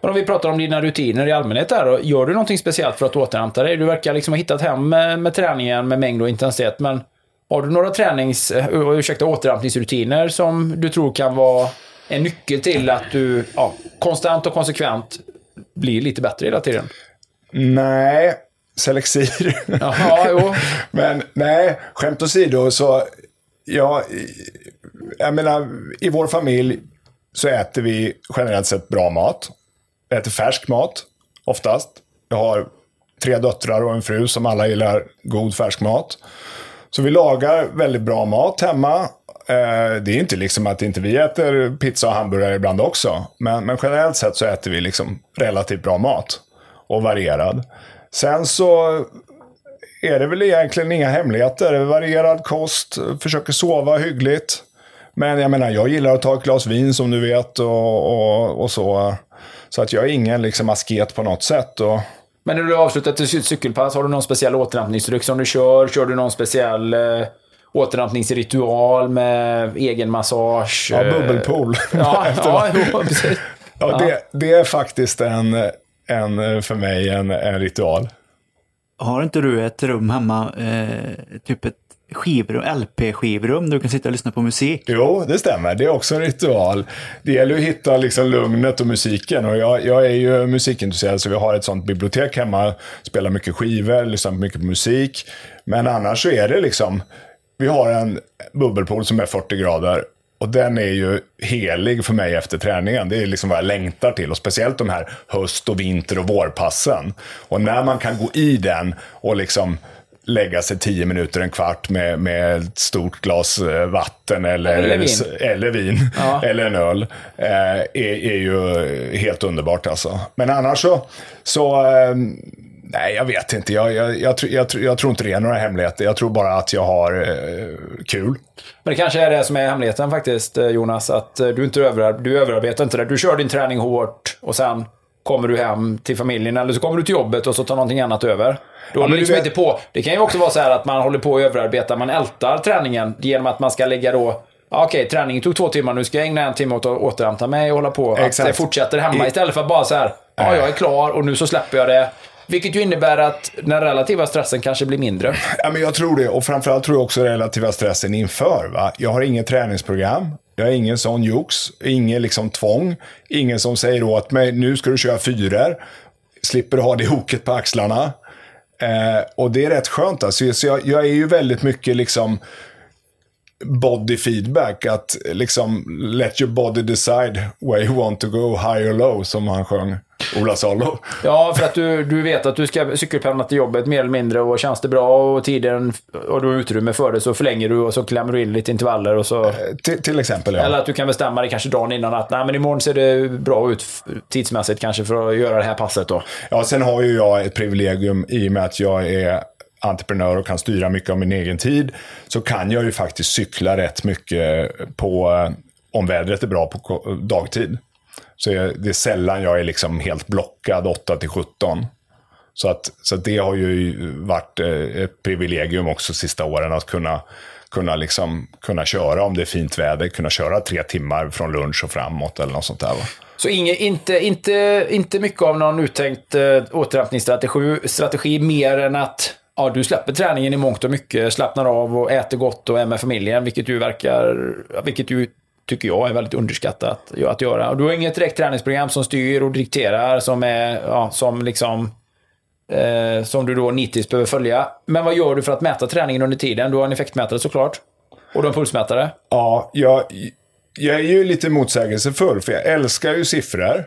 Men om vi pratar om dina rutiner i allmänhet där, då, gör du någonting speciellt för att återhämta dig? Du verkar liksom ha hittat hem med, med träningen med mängd och intensitet, men har du några tränings, eh, ursäkta, återhämtningsrutiner som du tror kan vara en nyckel till att du ja, konstant och konsekvent blir lite bättre hela tiden? Nej, Selexir. Jaha, jo. Men nej, skämt åsido så, ja, jag menar, i vår familj så äter vi generellt sett bra mat. Vi äter färsk mat, oftast. Jag har tre döttrar och en fru som alla gillar god färskmat. Så vi lagar väldigt bra mat hemma. Eh, det är inte liksom att inte vi äter pizza och hamburgare ibland också. Men, men generellt sett så äter vi liksom relativt bra mat. Och varierad. Sen så är det väl egentligen inga hemligheter. Varierad kost, försöker sova hyggligt. Men jag menar, jag gillar att ta ett glas vin som du vet och, och, och så. Så att jag är ingen liksom asket på något sätt. Och, Men när du har avslutat ditt cykelpass, har du någon speciell återhämtningsdryck som du kör? Kör du någon speciell eh, återhämtningsritual med egen massage? ja, eh, bubbelpool. Ja, ja, jo, precis. ja, det, det är faktiskt en, en, för mig en, en ritual. Har inte du ett rum hemma, eh, typ ett skivrum, LP-skivrum där du kan sitta och lyssna på musik? Jo, det stämmer. Det är också en ritual. Det gäller att hitta liksom lugnet och musiken. Och jag, jag är ju musikintresserad, så vi har ett sånt bibliotek hemma. Spelar mycket skivor, lyssnar mycket på musik. Men annars så är det liksom... Vi har en bubbelpool som är 40 grader. Och den är ju helig för mig efter träningen. Det är liksom vad jag längtar till. Och speciellt de här höst och vinter och vårpassen. Och när man kan gå i den och liksom lägga sig 10 minuter, en kvart med, med ett stort glas eh, vatten eller, Eller vin. eller vin, Ja. eller en öl, eh, är, är ju helt underbart alltså. Men annars så, så eh, nej jag vet inte. Jag, jag, jag, tror- jag, jag tror inte det är några hemligheter. Jag tror bara att jag har eh, kul. Men det kanske är det som är hemligheten faktiskt, eh, Jonas. Att eh, du inte över, du överarbetar inte det. Du kör din träning hårt och sen kommer du hem till familjen eller så kommer du till jobbet och så tar någonting annat över. Då håller men du liksom vet- inte på. Det kan ju också vara så här att man håller på att överarbeta. Man ältar träningen genom att man ska lägga då Ja, Okej, träningen tog två timmar, nu ska jag ägna en timme åt att återhämta mig och hålla på. Att Exakt. det fortsätter hemma I- istället för att bara så här, ja, jag är klar och nu så släpper jag det. Vilket ju innebär att den relativa stressen kanske blir mindre. Ja, men jag tror det. Och framförallt tror jag också relativa stressen inför. Va? Jag har inget träningsprogram. Jag har ingen sån jox. Ingen liksom tvång. Ingen som säger åt mig, nu ska du köra fyror. Slipper ha det hoket på axlarna. Eh, och det är rätt skönt. Alltså. Så jag, jag är ju väldigt mycket liksom body feedback. Att liksom let your body decide where you want to go, high or low, som han sjöng. Ola Salo. Ja, för att du, du vet att du ska cykelpendla till jobbet mer eller mindre och känns det bra och tiden och du har utrymme för det så förlänger du och så klämmer du in lite intervaller och så... Till, till exempel, ja. Eller att du kan bestämma dig kanske dagen innan att nej men imorgon ser det bra ut tidsmässigt kanske för att göra det här passet då. Ja, sen har ju jag ett privilegium i och med att jag är entreprenör och kan styra mycket av min egen tid. Så kan jag ju faktiskt cykla rätt mycket på, eh, om vädret är bra på dagtid. Så jag, det är sällan jag är liksom helt blockad 8 till 17. Så, att, så att det har ju varit eh, ett privilegium också sista åren att kunna, kunna, liksom, kunna köra om det är fint väder, kunna köra tre timmar från lunch och framåt eller något sånt där. Va? Så inge, inte, inte, inte mycket av någon uttänkt äh, återhämtningsstrategi strategi mer än att ja, du släpper träningen i mångt och mycket, slappnar av och äter gott och är med familjen, vilket ju verkar, vilket ju tycker jag är väldigt underskattat att göra. Och du har inget direkt träningsprogram som styr och dikterar, som är, ja, som liksom eh, som du då nitiskt behöver följa. Men vad gör du för att mäta träningen under tiden? Du har en effektmätare såklart. Och du har en pulsmätare. Ja, jag, jag är ju lite motsägelsefull, för jag älskar ju siffror.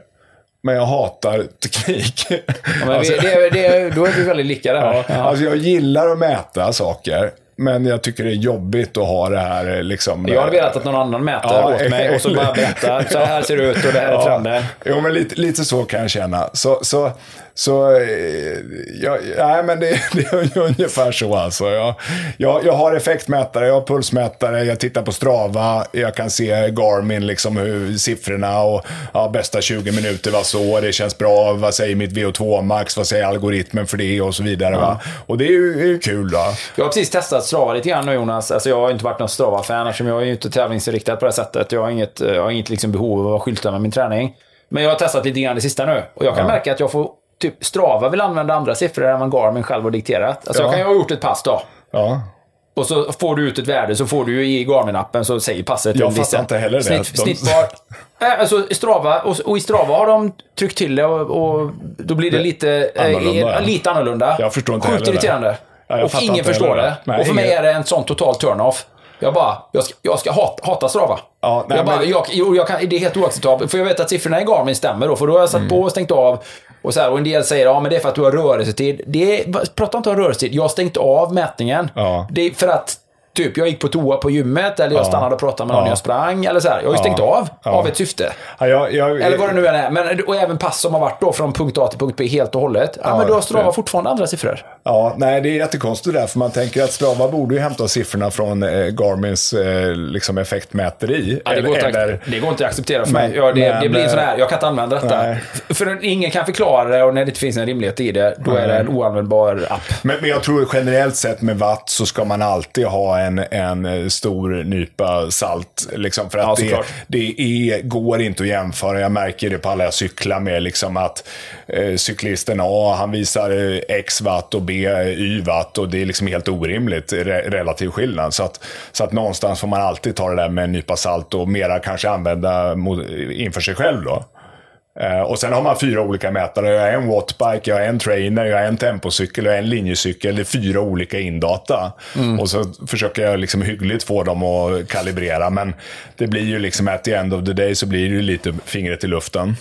Men jag hatar teknik. Ja, men Alltså- det, det, då är vi väldigt lika där. Ja, Alltså jag gillar att mäta saker. Men jag tycker det är jobbigt att ha det här eh, liksom... Jag hade velat att någon annan mäter Ja, åt mig och så bara berätta. Så här ser det ut och det här är trenden. Jo, men lite, lite så kan jag känna. Så, så, så eh, ja, nej, men det, det är ungefär så alltså. Jag, jag, jag har effektmätare, jag har pulsmätare, jag tittar på Strava, jag kan se Garmin, liksom hur siffrorna och ja, bästa 20 minuter var så, det känns bra, vad säger mitt VO2 max, vad säger algoritmen för det och så vidare. Va? Och det är ju, är ju kul då. Jag har precis testat Strava lite grann nu Jonas. Alltså jag har inte varit någon Strava-fan eftersom jag är ju inte tävlingsinriktad på det sättet. Jag har inget, jag har inget liksom behov av att skylta med min träning. Men jag har testat lite grann det sista nu. Och jag kan märka att jag får, typ Strava vill använda andra siffror än vad Garmin själv har dikterat. Alltså Ja. jag kan ju ha gjort ett pass då. Ja. Och så får du ut ett värde, så får du ju i Garmin-appen så säger passet Jag fattar inte heller det. Snitt, De- Snittbar. Äh, alltså Strava, och, och i Strava har de tryckt till det och, och då blir det Det- lite eh, annorlunda, ja. lite annorlunda. Jag förstår inte Sjukt heller irriterande. Ja, och ingen förstår det. Nej, och för mig ingen- är det en sån total turn-off. Jag bara, jag ska, jag ska hata, hata Strava. Ja, nej, jag bara, men- jag, jag kan, det är helt oacceptabelt. För jag vet att siffrorna i Garmin stämmer då. För då har jag satt Mm. på och stängt av. Och, så här, och en del säger ja men det är för att du har rörelsetid. Det är, prata inte om rörelsetid, jag har stängt av mätningen. Ja. Det är för att Typ, jag gick på toa på gymmet eller jag stannade och pratade med någon när jag sprang. Eller så här. Jag har ju stängt av, av ett syfte. Ja, jag, jag, Eller vad det nu än är. Men, och även pass som har varit då från punkt A till punkt B helt och hållet. Ja, men då har Strava det- fortfarande andra siffror. Ja, nej, det är jättekonstigt där, för man tänker att Strava borde ju hämta siffrorna från eh, Garmins eh, liksom effektmäteri. Ja, det, går eller, att- det går inte att acceptera för mig. Men- Ja, det, men, det blir en sån eh, här, jag kan inte använda detta. nej. För ingen kan förklara det och när det inte finns en rimlighet i det, då är det en oanvändbar app. Men, men jag tror generellt sett med watt så ska man alltid ha en, en eh, stor nypa salt. Liksom, för att Ja, det, det är, går inte att jämföra. Jag märker det på alla jag cyklar med. Liksom att eh, cyklisten A, han visar eh, X watt och B eh, Y watt. Och det är liksom helt orimligt re, relativ skillnad. Så att, så att någonstans får man alltid ta det där med en nypa salt och mera kanske använda mot, inför sig själv då. Eh, och sen har man fyra olika mätare. Jag har en wattbike, jag har en trainer, jag har en tempocykel och en linjecykel. Det är fyra olika indata. Och så försöker jag liksom hyggligt få dem att kalibrera. Men det blir ju liksom at the end of the day så blir det ju lite fingret i luften.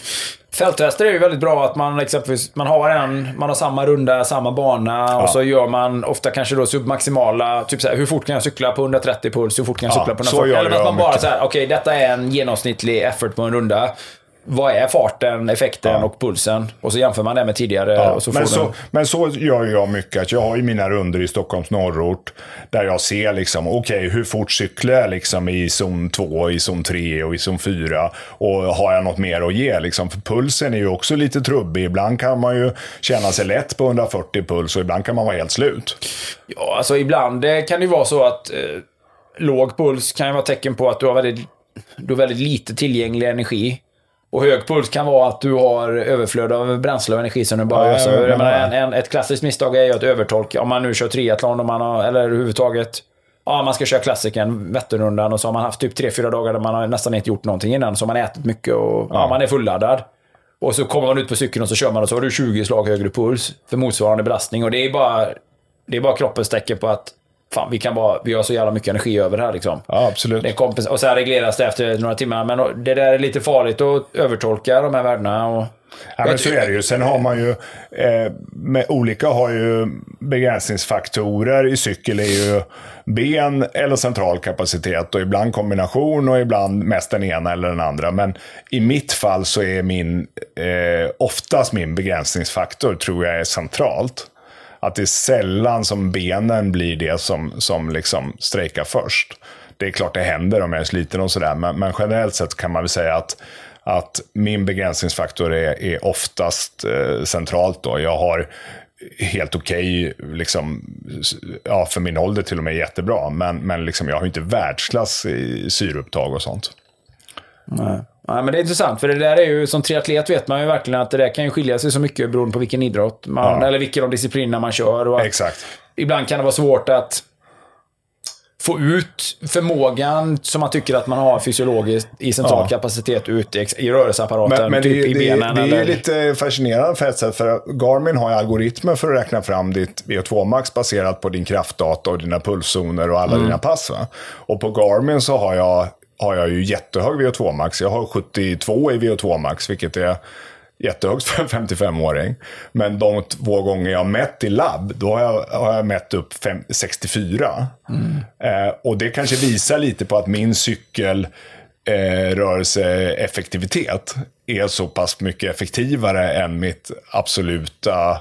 Fälttester är ju väldigt bra att man exempelvis man har, en, man har samma runda, samma bana och så gör man ofta kanske då submaximala, typ såhär, hur fort kan jag cykla på 130 puls, hur fort kan jag Ja, cykla på så 140? gör Eller att jag man bara såhär, okej detta är en genomsnittlig effort på en runda. Vad är farten, effekten Ja. och pulsen? Och så jämför man det med tidigare. Ja, och så får men, så, den... men så gör jag mycket. Att jag har ju mina runder i Stockholms norrort. Där jag ser liksom, okej, hur fort cyklar jag liksom i zon 2, i zon 3 och i zon 4? Och har jag något mer att ge? Liksom? För pulsen är ju också lite trubbig. Ibland kan man ju känna sig lätt på 140 puls och ibland kan man vara helt slut. Ja, alltså ibland eh, kan det ju vara så att eh, låg puls kan ju vara tecken på att du har väldigt, du har väldigt lite tillgänglig energi. Och hög puls kan vara att du har överflöd av bränsle och energi som du bara Ja, öser menar, det. en, en, Ett klassiskt misstag är ju att övertolka. Om man nu kör triathlon om man har, eller överhuvudtaget Ja, man ska köra klassikern, Vätternrundan, och så har man haft typ 3-4 dagar där man har nästan inte gjort någonting innan. Så har man ätit mycket och ja. man är fulladdad. Och så kommer man ut på cykeln och så kör man och så har du 20 slag högre puls för motsvarande belastning. Och det är bara, det är bara kroppens tecken på att fan, vi, kan bara, vi har så jävla mycket energi över här. Liksom. Ja, absolut. Det kompens- och sen regleras det efter några timmar. Men det där är lite farligt att övertolka de här värdena. Och Ja, men så är det ju. Sen har man ju, eh, med olika har ju begränsningsfaktorer i cykel är ju ben eller central kapacitet och ibland kombination och ibland mest den ena eller den andra. Men i mitt fall så är min, eh, oftast min begränsningsfaktor tror jag är centralt. Att det är sällan som benen blir det som, som liksom strejkar först. Det är klart det händer om jag är sliten och sådär, men, men generellt sett kan man väl säga att att min begränsningsfaktor är, är oftast eh, centralt. Då. Jag har helt okej, liksom, ja, för min ålder till och med jättebra, men, men liksom, jag har ju inte världsklass i syreupptag och sånt. Nej. Nej, men det är intressant, för det där är ju, som triatlet vet man ju verkligen att det där kan ju skilja sig så mycket beroende på vilken idrott man, Ja. eller vilken av disciplinerna man kör. Och Exakt. Ibland kan det vara svårt att få ut förmågan som man tycker att man har fysiologiskt i central Ja. kapacitet ut i, i rörelseapparaten, Men, men typ det, i det, benen. det är eller... ju lite fascinerande för ett sätt, för Garmin har ju algoritmer för att räkna fram ditt VO2 max baserat på din kraftdata och dina pulszoner och alla Mm. dina pass. Va? Och på Garmin så har jag, har jag ju jättehög VO2 max. Jag har 72 i VO2 max, vilket är jättehögt för en 55-åring. Men de två gånger jag mätt i labb, då har jag, har jag mätt upp fem, 64. Eh, och det kanske visar lite på att min cykel eh, är så pass mycket effektivare än mitt absoluta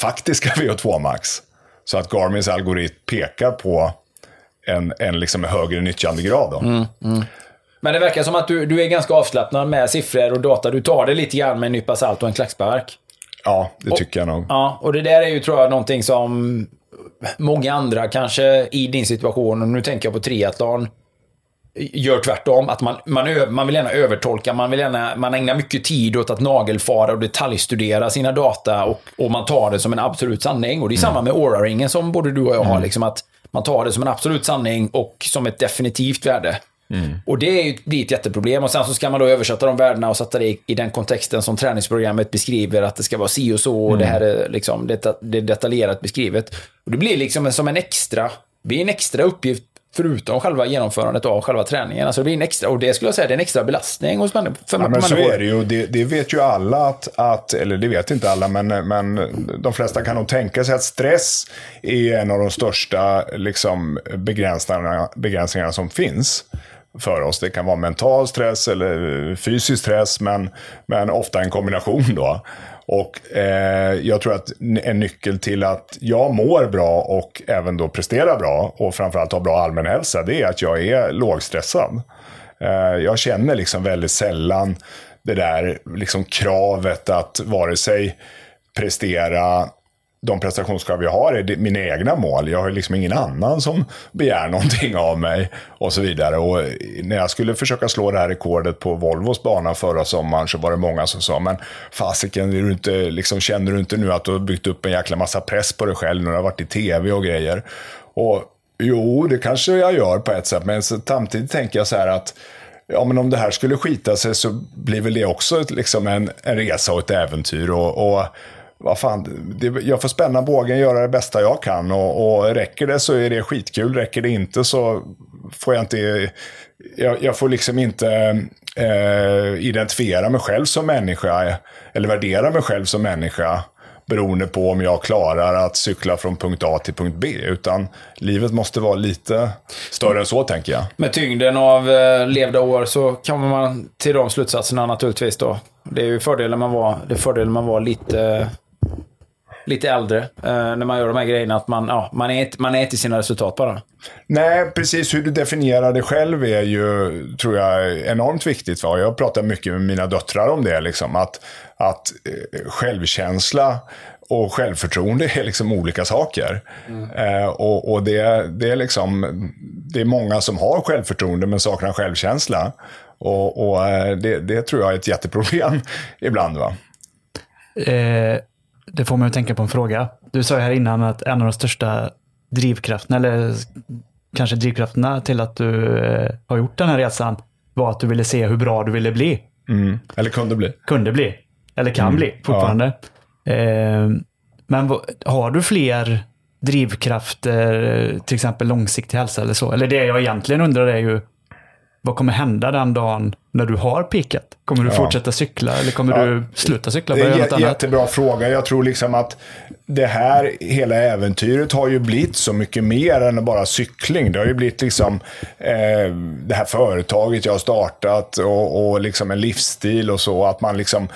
faktiska VO2 max. Så att Garmins algoritm pekar på en, en liksom högre nyttjandegrad. Då. Men det verkar som att du, du är ganska avslappnad med siffror och data. Du tar det lite grann med en nypa salt och en klackspark. Ja, det tycker jag nog. Ja, och det där är ju tror jag någonting som många andra kanske i din situation, och nu tänker jag på triathlon, gör tvärtom. Att man, man, man vill gärna övertolka, man, vill gärna, man ägnar mycket tid åt att nagelfara och detaljstudera sina data och, och man tar det som en absolut sanning. Och det är samma med Aura-ringen som både du och jag har. Liksom att man tar det som en absolut sanning och som ett definitivt värde. Och det är ju det är ett jätteproblem. Och sen så ska man då översätta de värdena och sätta det i, i den kontexten som träningsprogrammet beskriver. Att det ska vara si och så och det här är liksom det, det är detaljerat beskrivet. Och det blir liksom en- som en extra, det blir en extra uppgift Förutom själva genomförandet av själva träningen. Alltså det blir en extra, och det skulle jag säga, det är en extra belastning hos människor. För Ja, men så människor. är det ju. Det, det vet ju alla att, att, eller det vet inte alla, men, men de flesta kan nog tänka sig att stress är en av de största liksom, begränsningarna, begränsningarna som finns för oss. Det kan vara mental stress eller fysisk stress, men, men ofta en kombination då. Och eh, jag tror att en nyckel till att jag mår bra och även då presterar bra och framförallt har bra allmänhälsa, det är att jag är lågstressad. Eh, Jag känner liksom väldigt sällan det där liksom kravet att vare sig prestera de prestationskrav jag har är mina egna mål. Jag har liksom ingen annan som begär någonting av mig och så vidare. Och när jag skulle försöka slå det här rekordet på Volvos bana förra sommaren så var det många som sa, men fasiken, är du inte, liksom, känner du inte nu att du har byggt upp en jäkla massa press på dig själv när du har varit i tv och grejer? Och jo, det kanske jag gör på ett sätt, men samtidigt tänker jag så här att Ja, men om det här skulle skita sig så blir väl det också liksom en, en resa och ett äventyr. Och, och vad fan, det, jag får spänna bågen, och göra det bästa jag kan. Och, och räcker det så är det skitkul. Räcker det inte så får jag inte... Jag, jag får liksom inte eh, identifiera mig själv som människa. Eller värdera mig själv som människa. Beroende på om jag klarar att cykla från punkt A till punkt B. Utan livet måste vara lite större än så, tänker jag. Med tyngden av eh, levda år så kommer man till de slutsatserna naturligtvis då. Det är ju fördelen man var, det är fördelen man var lite, lite äldre. Eh, när man gör de här grejerna att man, ja, man, är, man är inte sina resultat bara. Nej, precis hur du definierar dig själv är ju, tror jag, enormt viktigt. Va? Jag pratar mycket med mina döttrar om det. Liksom, att att eh, självkänsla och självförtroende är liksom olika saker. Eh, och och det, det, är liksom, det är många som har självförtroende men saknar självkänsla. Och, och eh, det, det tror jag är ett jätteproblem ibland. va? Eh, det får mig att tänka på en fråga. Du sa ju här innan att en av de största drivkrafterna, eller kanske drivkrafterna till att du eh, har gjort den här resan var att du ville se hur bra du ville bli. Eller kunde bli. Kunde bli. Eller kan bli fortfarande. Eh, men har du fler drivkrafter, till exempel långsiktig hälsa eller så? Eller det jag egentligen undrar är ju, vad kommer hända den dagen när du har pikat? Kommer du Ja. fortsätta cykla eller kommer Ja. du sluta cykla? Det är en annat? jättebra fråga. Jag tror liksom att det här, hela äventyret har ju blivit så mycket mer än bara cykling. Det har ju blivit liksom eh, det här företaget jag har startat och, och liksom en livsstil och så. Att man liksom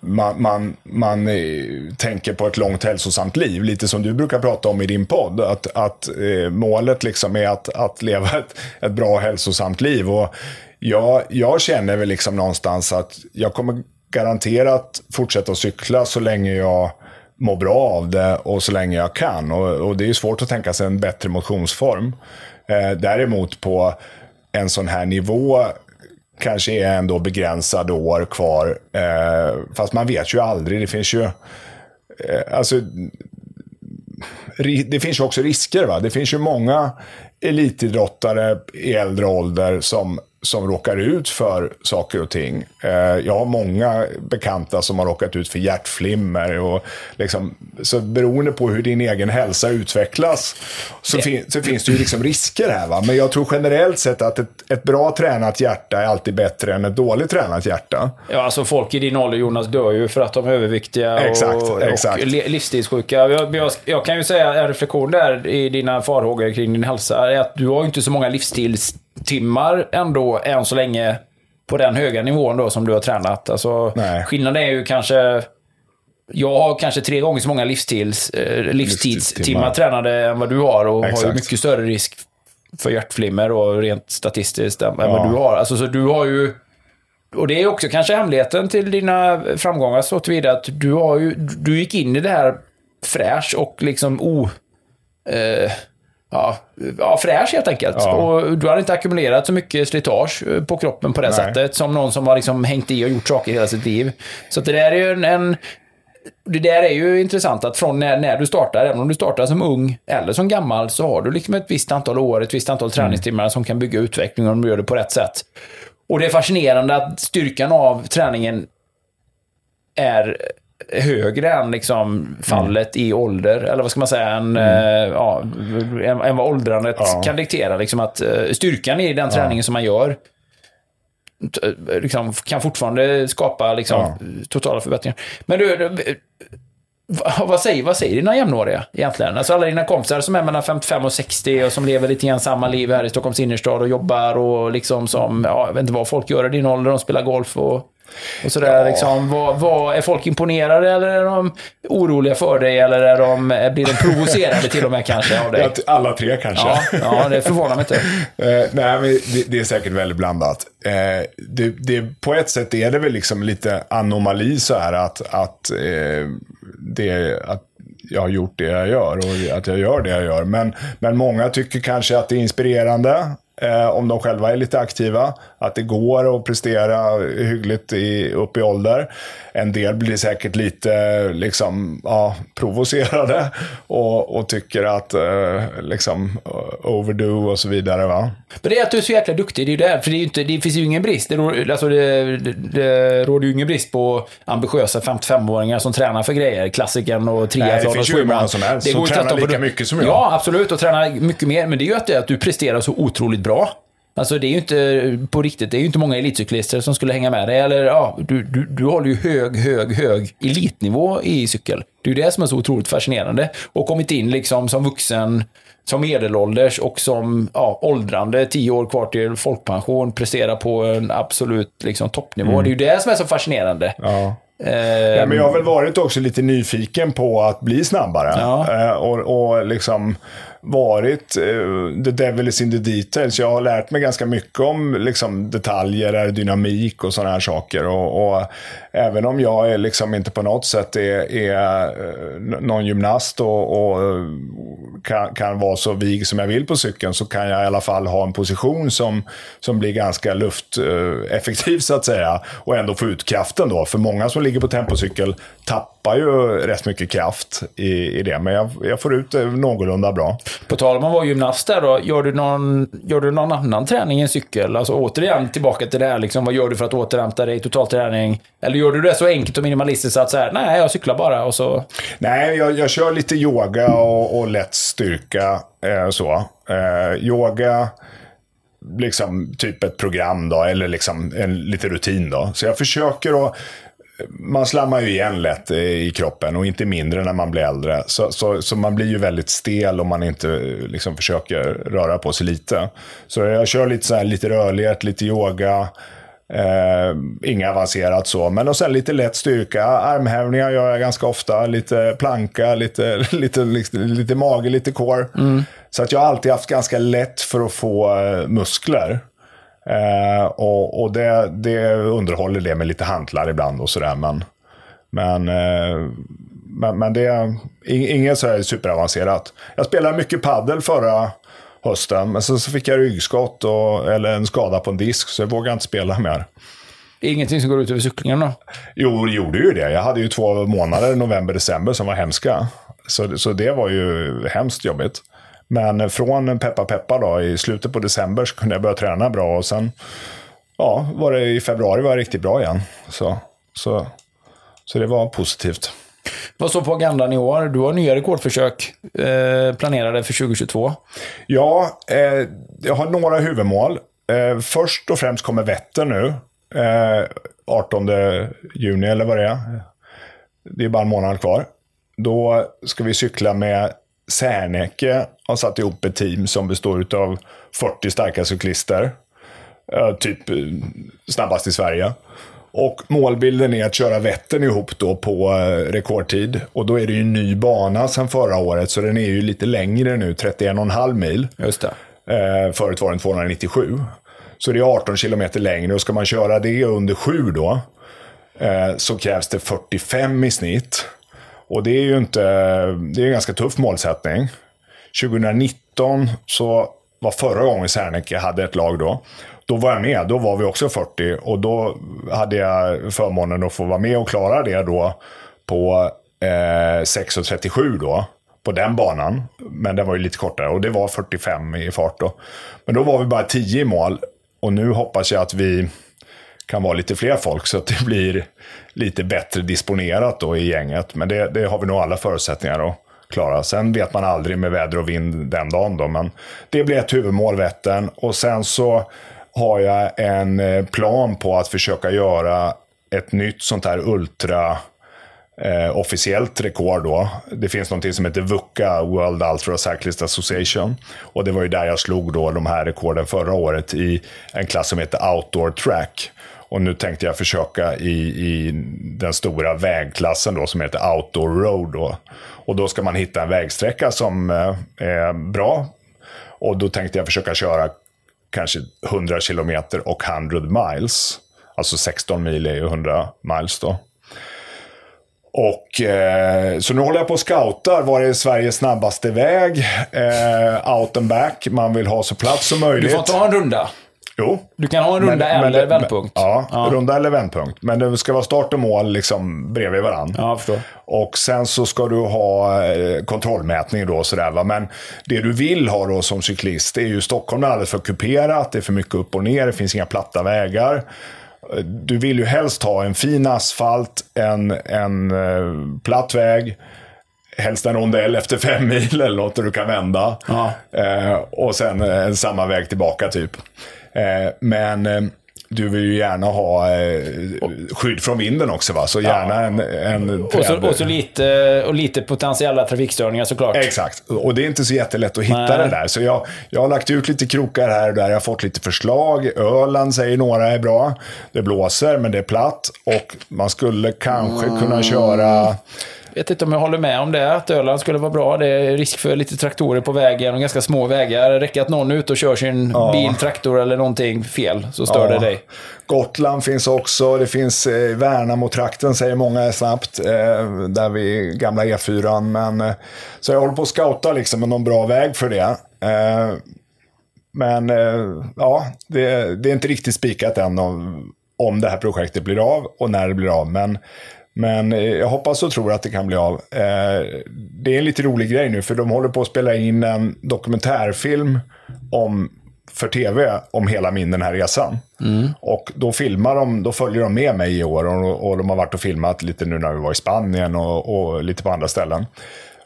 man, man, man eh, tänker på ett långt hälsosamt liv. Lite som du brukar prata om i din podd. Att, att eh, målet liksom är att, att leva ett, ett bra hälsosamt liv. Och jag, jag känner väl liksom någonstans att jag kommer garanterat fortsätta att cykla så länge jag mår bra av det och så länge jag kan. Och, och det är svårt att tänka sig en bättre motionsform. Eh, däremot på en sån här nivå kanske är ändå begränsade år kvar. Eh, fast man vet ju aldrig. Det finns ju... Eh, alltså, det finns ju också risker. Va? Det finns ju många elitidrottare i äldre ålder som, som råkar ut för saker och ting. Eh, jag har många bekanta som har råkat ut för hjärtflimmer. Och liksom, så beroende på hur din egen hälsa utvecklas så, fin- så finns det ju liksom risker här. Va? Men jag tror generellt sett att ett, ett bra tränat hjärta är alltid bättre än ett dåligt tränat hjärta. Ja, alltså folk i din ålder Jonas dör ju för att de är överviktiga Exakt, och, exakt. och li- livsstilssjuka. Jag, jag, jag kan ju säga en reflektion där i dina farhågor kring din hälsa är att du har ju inte så många livsstilstimmar ändå än så länge på den höga nivån då som du har tränat. Alltså, Nej. skillnaden är ju kanske jag har kanske tre gånger så många livsstils, eh, livstidstimmar tränade än vad du har och har ju Exakt. mycket större risk för hjärtflimmer och rent statistiskt än, än vad Ja. du har. Alltså, så du har ju och det är också kanske hemligheten till dina framgångar så tillvida att du, har ju, du gick in i det här fräsch och liksom o... Eh, ja, ja, fräsch helt enkelt. Ja. Och du har inte ackumulerat så mycket slitage eh, på kroppen på det Nej. sättet som någon som har liksom hängt i och gjort saker hela sitt liv. Så det där är ju en, en det där är ju intressant att från när, när du startar, även om du startar som ung eller som gammal, så har du liksom ett visst antal år, ett visst antal träningstimmar som kan bygga utveckling om du gör det på rätt sätt. Och det är fascinerande att styrkan av träningen är högre än liksom fallet i ålder. Eller vad ska man säga? Än, eh, ja, än, än vad åldrandet Ja. kan diktera. Liksom att eh, styrkan i den träningen som man gör t- liksom, kan fortfarande skapa liksom, Ja. totala förbättringar. Men du, vad, säger, vad säger dina jämnåriga egentligen? Alltså alla dina kompisar som är mellan 55 och 60 och som lever lite grann samma liv här i Stockholms innerstad och jobbar och liksom som, ja, jag vet inte vad folk gör i din ålder, de spelar golf och, och sådär. Liksom. Vad, vad, är folk imponerade eller är de oroliga för dig eller är de, blir de provocerade till och med kanske av dig? Ja, Alla tre kanske. Ja, ja, det förvånar mig inte. Eh, nej, men det, det är säkert väldigt blandat. Eh, det, det, på ett sätt är det väl liksom lite anomali så här att, att, eh, det, att jag har gjort det jag gör och att jag gör det jag gör. Men, men många tycker kanske att det är inspirerande. Eh, om de själva är lite aktiva. Att det går att prestera hyggligt i, upp i ålder. En del blir säkert lite liksom, ja, provocerade och, och tycker att eh, liksom, overdo och så vidare. Va? Men det är att du är så jäkla duktig, det är ju där. För det, är inte, det finns ju ingen brist. Det, rå- alltså det, det, det råder ju ingen brist på ambitiösa 55-åringar som tränar för grejer. Klassikern och triathlon Nej, det finns och ju hur swimrun. många som helst Det som tränar lika det. mycket som jag. Ja, absolut. Och tränar mycket mer. Men det är ju att, det, att du presterar så otroligt bra. Alltså det är ju inte på riktigt, det är ju inte många elitcyklister som skulle hänga med dig. Eller ja, du, du, du håller ju hög, hög, hög elitnivå i cykel. Det är ju det som är så otroligt fascinerande. Och kommit in liksom som vuxen, som medelålders och som ja, åldrande, tio år kvar till folkpension, prestera på en absolut liksom, toppnivå. Det är ju det som är så fascinerande. Ja. Eh, Ja, men jag har väl varit också lite nyfiken på att bli snabbare. Ja. Eh, och, och liksom varit uh, the devil is in the details. Jag har lärt mig ganska mycket om liksom, detaljer, dynamik och sådana här saker. Och, och även om jag är liksom inte på något sätt är, är eh, någon gymnast och, och eh, kan, kan vara så vig som jag vill på cykeln så kan jag i alla fall ha en position som, som blir ganska lufteffektiv så att säga. Och ändå få ut kraften då. För många som ligger på tempocykel tappar ju rätt mycket kraft i, i det. Men jag, jag får ut det någorlunda bra. På tal om att vara gymnast där då, gör du någon, gör du någon annan träning än cykel? Alltså återigen tillbaka till det här, liksom, vad gör du för att återhämta dig i totalträning? Eller gör du det så enkelt och minimalistiskt att så här, nej, jag cyklar bara och så... Nej, jag, jag kör lite yoga och, och lätt styrka. Eh, så. Eh, yoga, liksom typ ett program då, eller liksom en, lite rutin då. Så jag försöker att man slammar ju igen lätt eh, i kroppen och inte mindre när man blir äldre. Så, så, så man blir ju väldigt stel om man inte eh, liksom försöker röra på sig lite. Så jag kör lite, så här, lite rörlighet, lite yoga. Eh, inga avancerat så, men och sen lite lätt styrka. Armhävningar gör jag ganska ofta. Lite planka, lite, lite, lite, lite mage, lite core. Så att jag har alltid haft ganska lätt för att få eh, muskler. Eh, och och det, det underhåller det med lite hantlar ibland och sådär. Men, men, eh, men, men det är ing- inget så här superavancerat. Jag spelade mycket paddel förra hösten, men så, så fick jag ryggskott och, eller en skada på en disk, så jag vågade inte spela mer. Ingenting som går ut över cyklingen då? Jo, det gjorde ju det. Jag hade ju två månader, november, december, som var hemska. Så, så det var ju hemskt jobbigt. Men från peppa peppa då, i slutet på december så kunde jag börja träna bra och sen ja, var det i februari var jag riktigt bra igen. Så, så, så det var positivt. Vad står på agendan i år? Du har nya rekordförsök eh, planerade för 2022. Ja, eh, jag har några huvudmål. Eh, först och främst kommer Vättern nu. Eh, 18 juni eller vad det är. Det är bara en månad kvar. Då ska vi cykla med Serneke. Har satt ihop ett team som består av 40 starka cyklister. Eh, typ eh, snabbast i Sverige. Och målbilden är att köra Vättern ihop då på eh, rekordtid. Och då är det ju en ny bana sedan förra året, så den är ju lite längre nu, 31,5 mil. Just det. Förut var den 297. Så det är 18 kilometer längre och ska man köra det under 7 då, så krävs det 45 i snitt. Och det är ju inte, det är en ganska tuff målsättning. 2019 så var förra gången Serneke hade ett lag då. Då var jag med, då var vi också 40 och då hade jag förmånen att få vara med och klara det då på eh, 6.37 då. På den banan. Men den var ju lite kortare och det var 45 i fart då. Men då var vi bara 10 i mål. Och nu hoppas jag att vi kan vara lite fler folk så att det blir lite bättre disponerat då i gänget. Men det, det har vi nog alla förutsättningar att klara. Sen vet man aldrig med väder och vind den dagen då, men det blir ett huvudmål Vättern. Och sen så har jag en eh, plan på att försöka göra ett nytt sånt här ultra eh, officiellt rekord då. Det finns någonting som heter VUCA, World Ultra Cyclist Association. Och det var ju där jag slog då de här rekorden förra året i en klass som heter Outdoor Track. Och nu tänkte jag försöka i, i den stora vägklassen då som heter Outdoor Road. Då. Och då ska man hitta en vägsträcka som eh, är bra. Och då tänkte jag försöka köra kanske 100 kilometer och 100 miles. Alltså 16 mil är ju 100 miles då. Och, eh, så nu håller jag på och scoutar. Var är Sveriges snabbaste väg? Eh, out and back. Man vill ha så plats som möjligt. Du får ha en runda. Jo. Du kan ha en runda eller vändpunkt. Ja, runda eller vändpunkt. Men det ska vara start och mål liksom bredvid varandra. Ja, förstår. Och sen så ska du ha eh, kontrollmätning då sådär va. Men det du vill ha då som cyklist det är ju Stockholm är alldeles för kuperat. Det är för mycket upp och ner. Det finns inga platta vägar. Du vill ju helst ha en fin asfalt, en, en eh, platt väg. Helst en rondell efter fem mil eller något där du kan vända. Ja. Eh, och sen eh, samma väg tillbaka typ. Eh, men eh, du vill ju gärna ha eh, skydd från vinden också va? Så gärna en, en Och så, och så lite, och lite potentiella trafikstörningar såklart. Exakt, och det är inte så jättelätt att hitta Nej. det där. Så jag, jag har lagt ut lite krokar här och där. Jag har fått lite förslag. Öland säger några är bra. Det blåser, men det är platt. Och man skulle kanske Mm. kunna köra... Vet inte om jag håller med om det, att Öland skulle vara bra. Det är risk för lite traktorer på vägen och ganska små vägar. Räcker att någon är ute och kör sin bil, traktor eller någonting fel, så stör det dig. Gotland finns också. Det finns eh, Värnamo-trakten säger många snabbt. Eh, där vid gamla E4. Men, eh, så jag håller på att scouta liksom någon bra väg för det. Eh, men eh, ja, det, det är inte riktigt spikat än om, om det här projektet blir av och när det blir av. Men, men eh, jag hoppas och tror att det kan bli av. Eh, det är en lite rolig grej nu för de håller på att spela in en dokumentärfilm om, för tv om hela min den här resan. Och då filmar de, då följer de med mig i år och, och de har varit och filmat lite nu när vi var i Spanien och, och lite på andra ställen.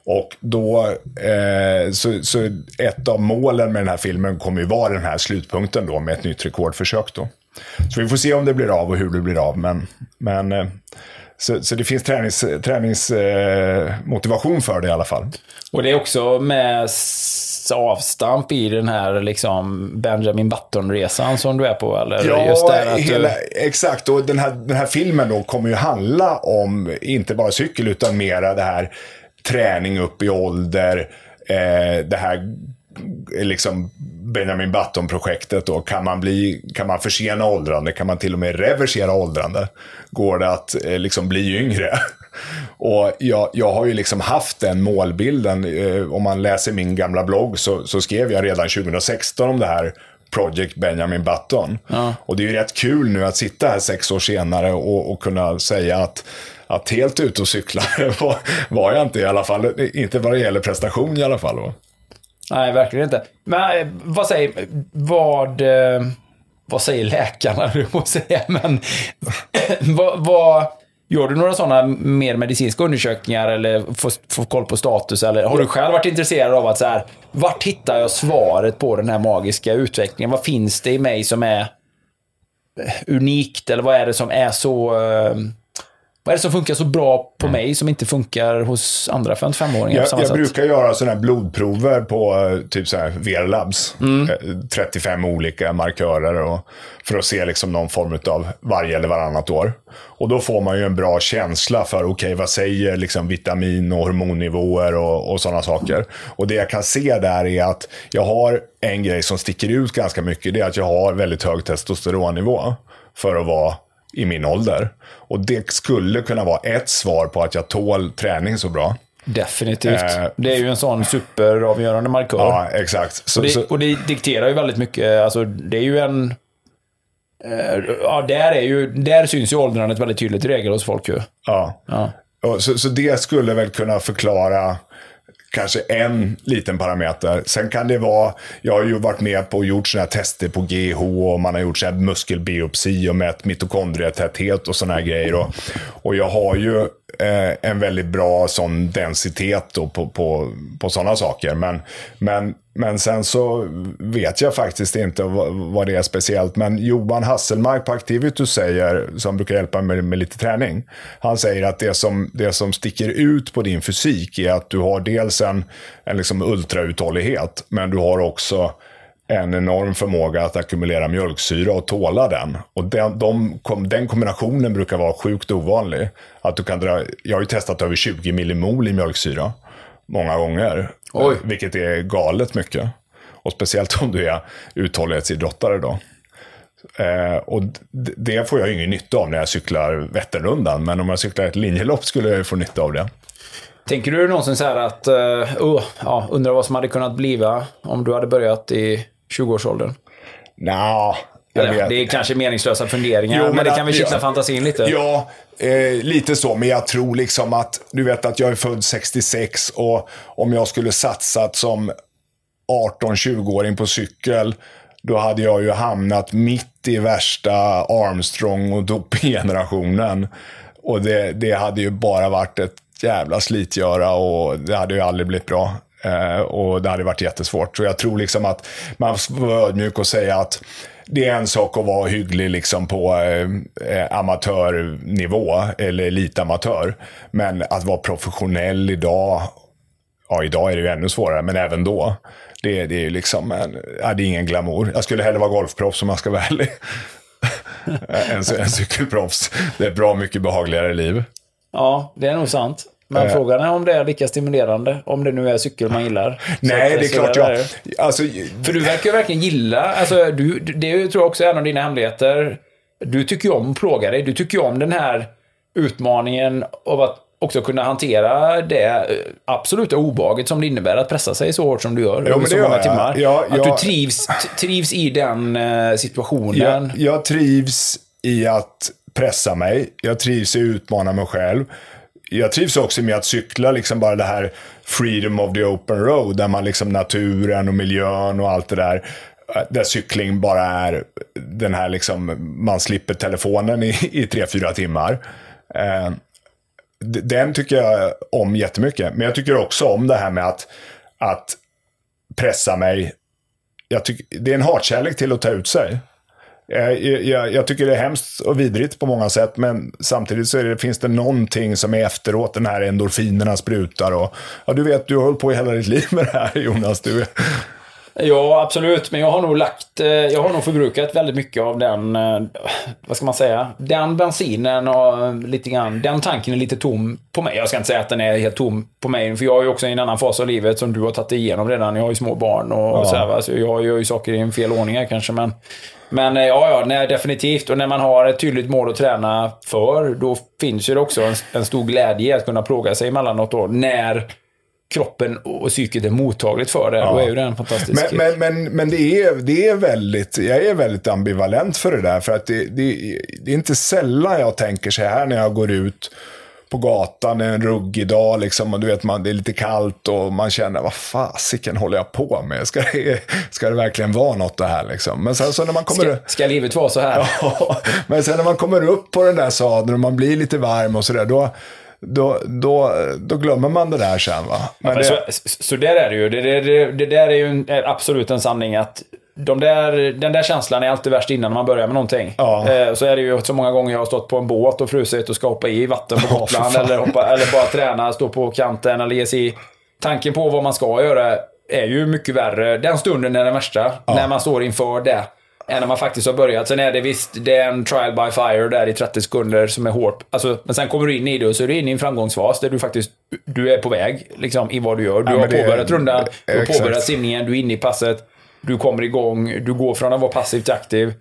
Och då, eh, så, så ett av målen med den här filmen kommer ju vara den här slutpunkten då med ett nytt rekordförsök då. Så vi får se om det blir av och hur det blir av. Men, men eh, så, så det finns träningsmotivation tränings, eh, motivation för det i alla fall. Och det är också med avstamp i den här liksom Benjamin Button-resan som du är på, eller? Ja, Just det här att hela, du... exakt. Och den här, den här filmen då kommer ju handla om, inte bara cykel, utan mera det här träning upp i ålder, eh, det här liksom Benjamin Button-projektet då. Kan man, bli, kan man försena åldrande? Kan man till och med reversera åldrande? Går det att eh, liksom bli yngre? Och jag, jag har ju liksom haft den målbilden. Eh, om man läser min gamla blogg så, så skrev jag redan 2016 om det här Project Benjamin Button. Och det är ju rätt kul nu att sitta här sex år senare och, och kunna säga att att helt ute och cykla var, var jag inte i alla fall. Inte vad det gäller prestation i alla fall. Va? Nej, verkligen inte. Men eh, vad säger, vad, eh, vad säger läkarna, du må säga, men eh, vad, vad, gör du några sådana mer medicinska undersökningar eller får, får koll på status? Eller har du själv varit intresserad av att så här, vart hittar jag svaret på den här magiska utvecklingen? Vad finns det i mig som är unikt? Eller vad är det som är så... Eh, vad är det som funkar så bra på mig som inte funkar hos andra 55-åringar på Jag, samma jag sätt? brukar göra sådana här blodprover på eh, typ så här VR Labs. Eh, 35 olika markörer och, för att se liksom någon form av varje eller varannat år. Och då får man ju en bra känsla för, okej, vad säger liksom vitamin och hormonnivåer och, och sådana saker. Och det jag kan se där är att jag har en grej som sticker ut ganska mycket. Det är att jag har väldigt hög testosteronnivå för att vara i min ålder. Och det skulle kunna vara ett svar på att jag tål träning så bra. Definitivt. Eh, det är ju en sån superavgörande markör. Ja, exakt. Så, och, det, så, och det dikterar ju väldigt mycket. Alltså, det är ju en... eh, Ja, där, är ju, där syns ju åldrandet väldigt tydligt i regel hos folk ju. ja. Ja. Så, så det skulle väl kunna förklara kanske en liten parameter. Sen kan det vara, jag har ju varit med på och gjort sådana här tester på GH och man har gjort så här muskelbiopsi och mätt mitokondrietäthet och sådana här grejer. Och, och jag har ju eh, en väldigt bra sån densitet då på, på, på sådana saker. Men, men, men sen så vet jag faktiskt inte vad, det är speciellt. Men Johan Hasselmark på Activitus säger, som brukar hjälpa mig med, med lite träning. Han säger att det som, det som sticker ut på din fysik är att du har dels en, en liksom ultrauthållighet, men du har också en enorm förmåga att ackumulera mjölksyra och tåla den. Och den, de, den kombinationen brukar vara sjukt ovanlig. Att du kan dra, jag har ju testat över 20 millimol i mjölksyra många gånger. Oj. Vilket är galet mycket. Och speciellt om du är uthållighetsidrottare då. Eh, och det får jag ingen nytta av när jag cyklar Vätternrundan. Men om jag cyklar ett linjelopp skulle jag få nytta av det. Tänker du någonsin så här att, uh, ja, undrar vad som hade kunnat bliva om du hade börjat i 20-årsåldern? Nja, Eller. Det är kanske meningslösa funderingar, Jo, men, men det kan väl kittla ja. fantasin lite? Ja, eh, lite så. Men jag tror liksom att, du vet att jag är född 66 och om jag skulle satsat som 18-20-åring på cykel, då hade jag ju hamnat mitt i värsta Armstrong och dopinggenerationen. Och det, det hade ju bara varit ett jävla slitgöra och det hade ju aldrig blivit bra. Eh, och det hade varit jättesvårt. Så jag tror liksom att man får vara ödmjuk och säga att det är en sak att vara hygglig liksom på eh, eh, amatörnivå eller elitamatör. Men att vara professionell idag, ja idag är det ju ännu svårare, men även då. Det, det är ju liksom, en, ja, det är ingen glamour. Jag skulle hellre vara golfproffs om jag ska vara ärlig. en, en cykelproffs. Det är ett bra mycket behagligare liv. Ja, det är nog sant. Men Eh. frågan är om det är lika stimulerande, om det nu är cykel man gillar. Nej, att- det är klart jag... Alltså, För du verkar ju verkligen gilla, alltså du, det tror jag också är en av dina hemligheter. Du tycker ju om att plåga dig. Du tycker ju om den här utmaningen av att också kunna hantera det eh, absoluta obehaget som det innebär att pressa sig så hårt som du gör. Jo, under så många jag. timmar. Ja, att ja. du trivs, trivs i den eh, situationen. Jag, jag trivs i att pressa mig. Jag trivs i att utmana mig själv. Jag trivs också med att cykla, liksom bara det här freedom of the open road, där man liksom naturen och miljön och allt det där. Eh, där cykling bara är den här liksom, man slipper telefonen i, i tre, fyra timmar. Eh, den tycker jag om jättemycket. Men jag tycker också om det här med att, att pressa mig. Jag tycker, det är en hatkärlek till att ta ut sig. Eh, jag, jag, jag tycker det är hemskt och vidrigt på många sätt, men samtidigt så är det, finns det någonting som är efteråt, den här endorfinerna sprutar. Och, ja, du vet, du har hållit på i hela ditt liv med det här, Jonas. Du, Ja, absolut. Men jag har nog lagt, eh, jag har nog förbrukat väldigt mycket av den, eh, vad ska man säga, den bensinen och eh, lite grann, den tanken är lite tom på mig. Jag ska inte säga att den är helt tom på mig, för jag är ju också i en annan fas av livet som du har tagit igenom redan. Jag har ju små barn och Ja. så här, va? så jag gör ju saker i en fel ordning här kanske, men men ja, ja, nej, definitivt. Och när man har ett tydligt mål att träna för, då finns ju det också en, en stor glädje i att kunna plåga sig emellanåt då, när kroppen och psyket är mottagligt för det. Då är ju det en fantastisk men men, men, men det, är, det är väldigt, jag är väldigt ambivalent för det där. För att det, det, det är inte sällan jag tänker så här när jag går ut på gatan en ruggig dag liksom, och du vet, man, det är lite kallt och man känner, vad fasiken håller jag på med? Ska det, ska det verkligen vara något det här liksom? Men sen så när man kommer... Ska, ska livet vara så här? Ja, men sen när man kommer upp på den där sadeln och man blir lite varm och sådär, då, då, då, då glömmer man det där sen va. Men det, så, så- där är det ju. Det, det, det, där är ju en, är absolut en sanning att de där, den där känslan är alltid värst innan man börjar med någonting. Ja. Eh, så är det ju så många gånger jag har stått på en båt och frusit och ska hoppa i vatten på Ja, Gotland. fan. eller, hoppa, eller bara träna, stå på kanten eller ge sig i. Tanken på vad man ska göra är ju mycket värre. Den stunden är den värsta. När man står inför det. Än när man faktiskt har börjat. Sen är det visst, det är en trial by fire där i 30 sekunder som är hårt. Alltså, men sen kommer du in i det och så är du inne i en framgångsfas där du faktiskt du är på väg liksom, i vad du gör. Du Ja, har men påbörjat rundan, du har påbörjat simningen, du är inne i passet, du kommer igång, du går från att vara passivt till aktiv.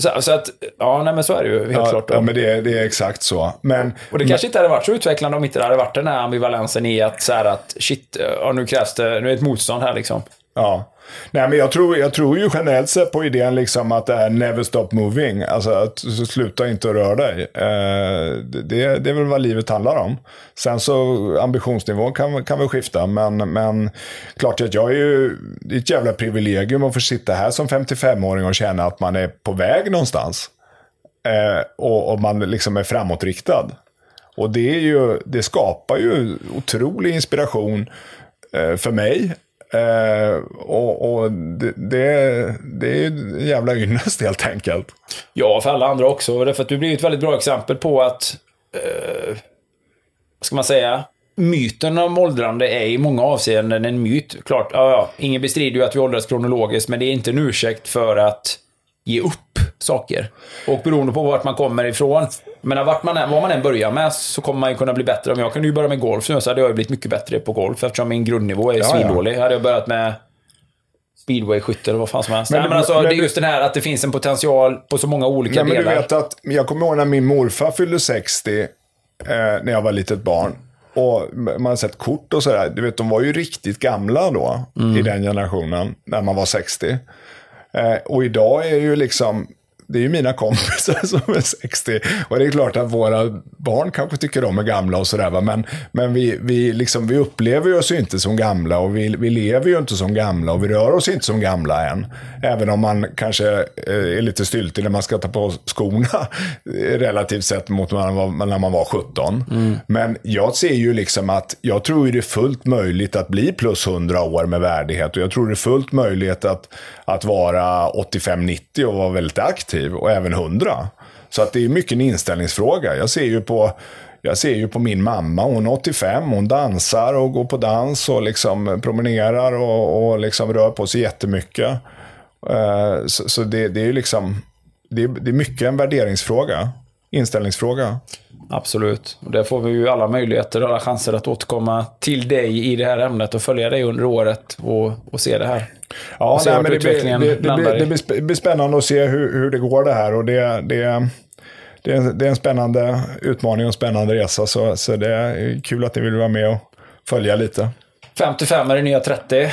Så, så att, ja, nej men så är det ju helt ja, klart. Då. ja, men det, det är exakt så. Men, Och det kanske inte hade varit så utvecklande om inte det hade varit den här ambivalensen i att så här att shit, ja, nu krävs det, nu är det ett motstånd här liksom. Ja. Nej, men jag tror, jag tror ju generellt sett på idén liksom att det är never stop moving. Alltså att sluta inte att röra dig. Eh, det, det är väl vad livet handlar om. Sen så ambitionsnivån kan, kan väl skifta. Men, men klart att jag är ju, det är ett jävla privilegium att få sitta här som 55-åring och känna att man är på väg någonstans. Eh, och, och man liksom är framåtriktad. Och det, är ju, det skapar ju otrolig inspiration eh, för mig. Eh, och, och det, det, det är ju en jävla ynnest helt enkelt. Ja, för alla andra också. Därför att du blir ett väldigt bra exempel på att, eh, vad ska man säga, myten om åldrande är i många avseenden en myt. Klart, ja, ja, ingen bestrider ju att vi åldras kronologiskt, men det är inte en ursäkt för att ge upp saker. Och beroende på vart man kommer ifrån. Men vart man vad man än börjar med så kommer man ju kunna bli bättre. Om jag kunde ju börja med golf nu så hade jag blivit mycket bättre på golf eftersom min grundnivå är Ja, ja. svindålig. Hade jag börjat med speedwayskytte eller vad fan som helst. Men Nej, men alltså, men det är just den här att det finns en potential på så många olika Nej, men du delar. vet att, jag kommer ihåg när min morfar fyllde 60 eh, när jag var litet barn. Och man har sett kort och sådär. Du vet, de var ju riktigt gamla då, i den generationen, när man var 60. Eh, och idag är ju liksom, det är ju mina kompisar som är 60. Och det är klart att våra barn kanske tycker de är gamla och sådär. Men, men vi, vi, liksom, vi upplever oss ju inte som gamla och vi, vi lever ju inte som gamla och vi rör oss inte som gamla än. Även om man kanske eh, är lite styltig när man ska ta på skorna eh, relativt sett mot när man var, när man var 17. Men jag ser ju liksom att jag tror ju det är fullt möjligt att bli plus 100 år med värdighet och jag tror det är fullt möjligt att, att vara 85-90 och vara väldigt aktiv och även 100. Så att det är mycket en inställningsfråga. Jag ser ju på jag ser ju på min mamma, hon är 85, hon dansar och går på dans och liksom promenerar och, och liksom rör på sig jättemycket. Eh, så, så det, det är ju liksom, det är, det är mycket en värderingsfråga, inställningsfråga. Absolut. Och där får vi ju alla möjligheter och alla chanser att återkomma till dig i det här ämnet och följa dig under året och, och se det här. Ja, nej, men det, blir, det, det, blir, det, blir, spännande att se hur, hur det går det här. Och det, det, det, är, det är en spännande utmaning och en spännande resa. Så, så det är kul att ni vill vara med och följa lite. 55 är det nya 30.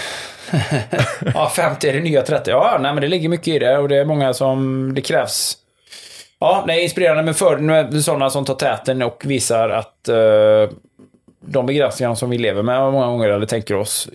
ja, 50 är det nya 30. Ja, nej, men det ligger mycket i det och det är många som det krävs. Ja, det är inspirerande med för, nu är det sådana som tar täten och visar att eh, de begränsningar som vi lever med många gånger eller tänker oss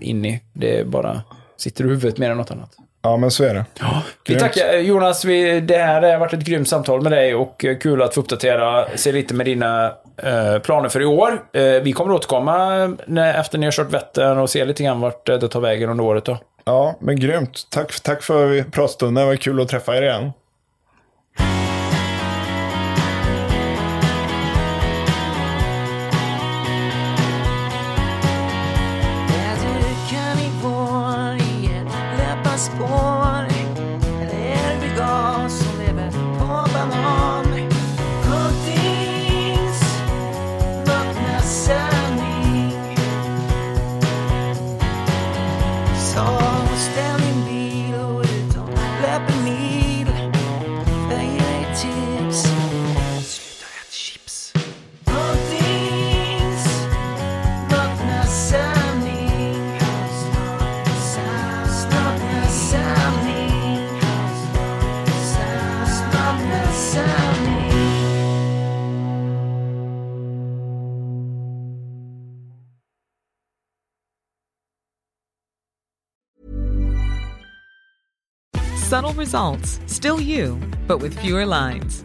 in i, det bara sitter i huvudet mer än något annat. Ja, men så är det. Vi Grymt. tackar Jonas, vi, det här har varit ett grymt samtal med dig och eh, kul att få uppdatera sig lite med dina eh, planer för i år. Eh, vi kommer återkomma när, efter ni har kört Vättern och se lite grann vart eh, det tar vägen under året då. Ja, men grymt. Tack, tack för pratstunden. Det var kul att träffa er igen. Results, still you, but with fewer lines.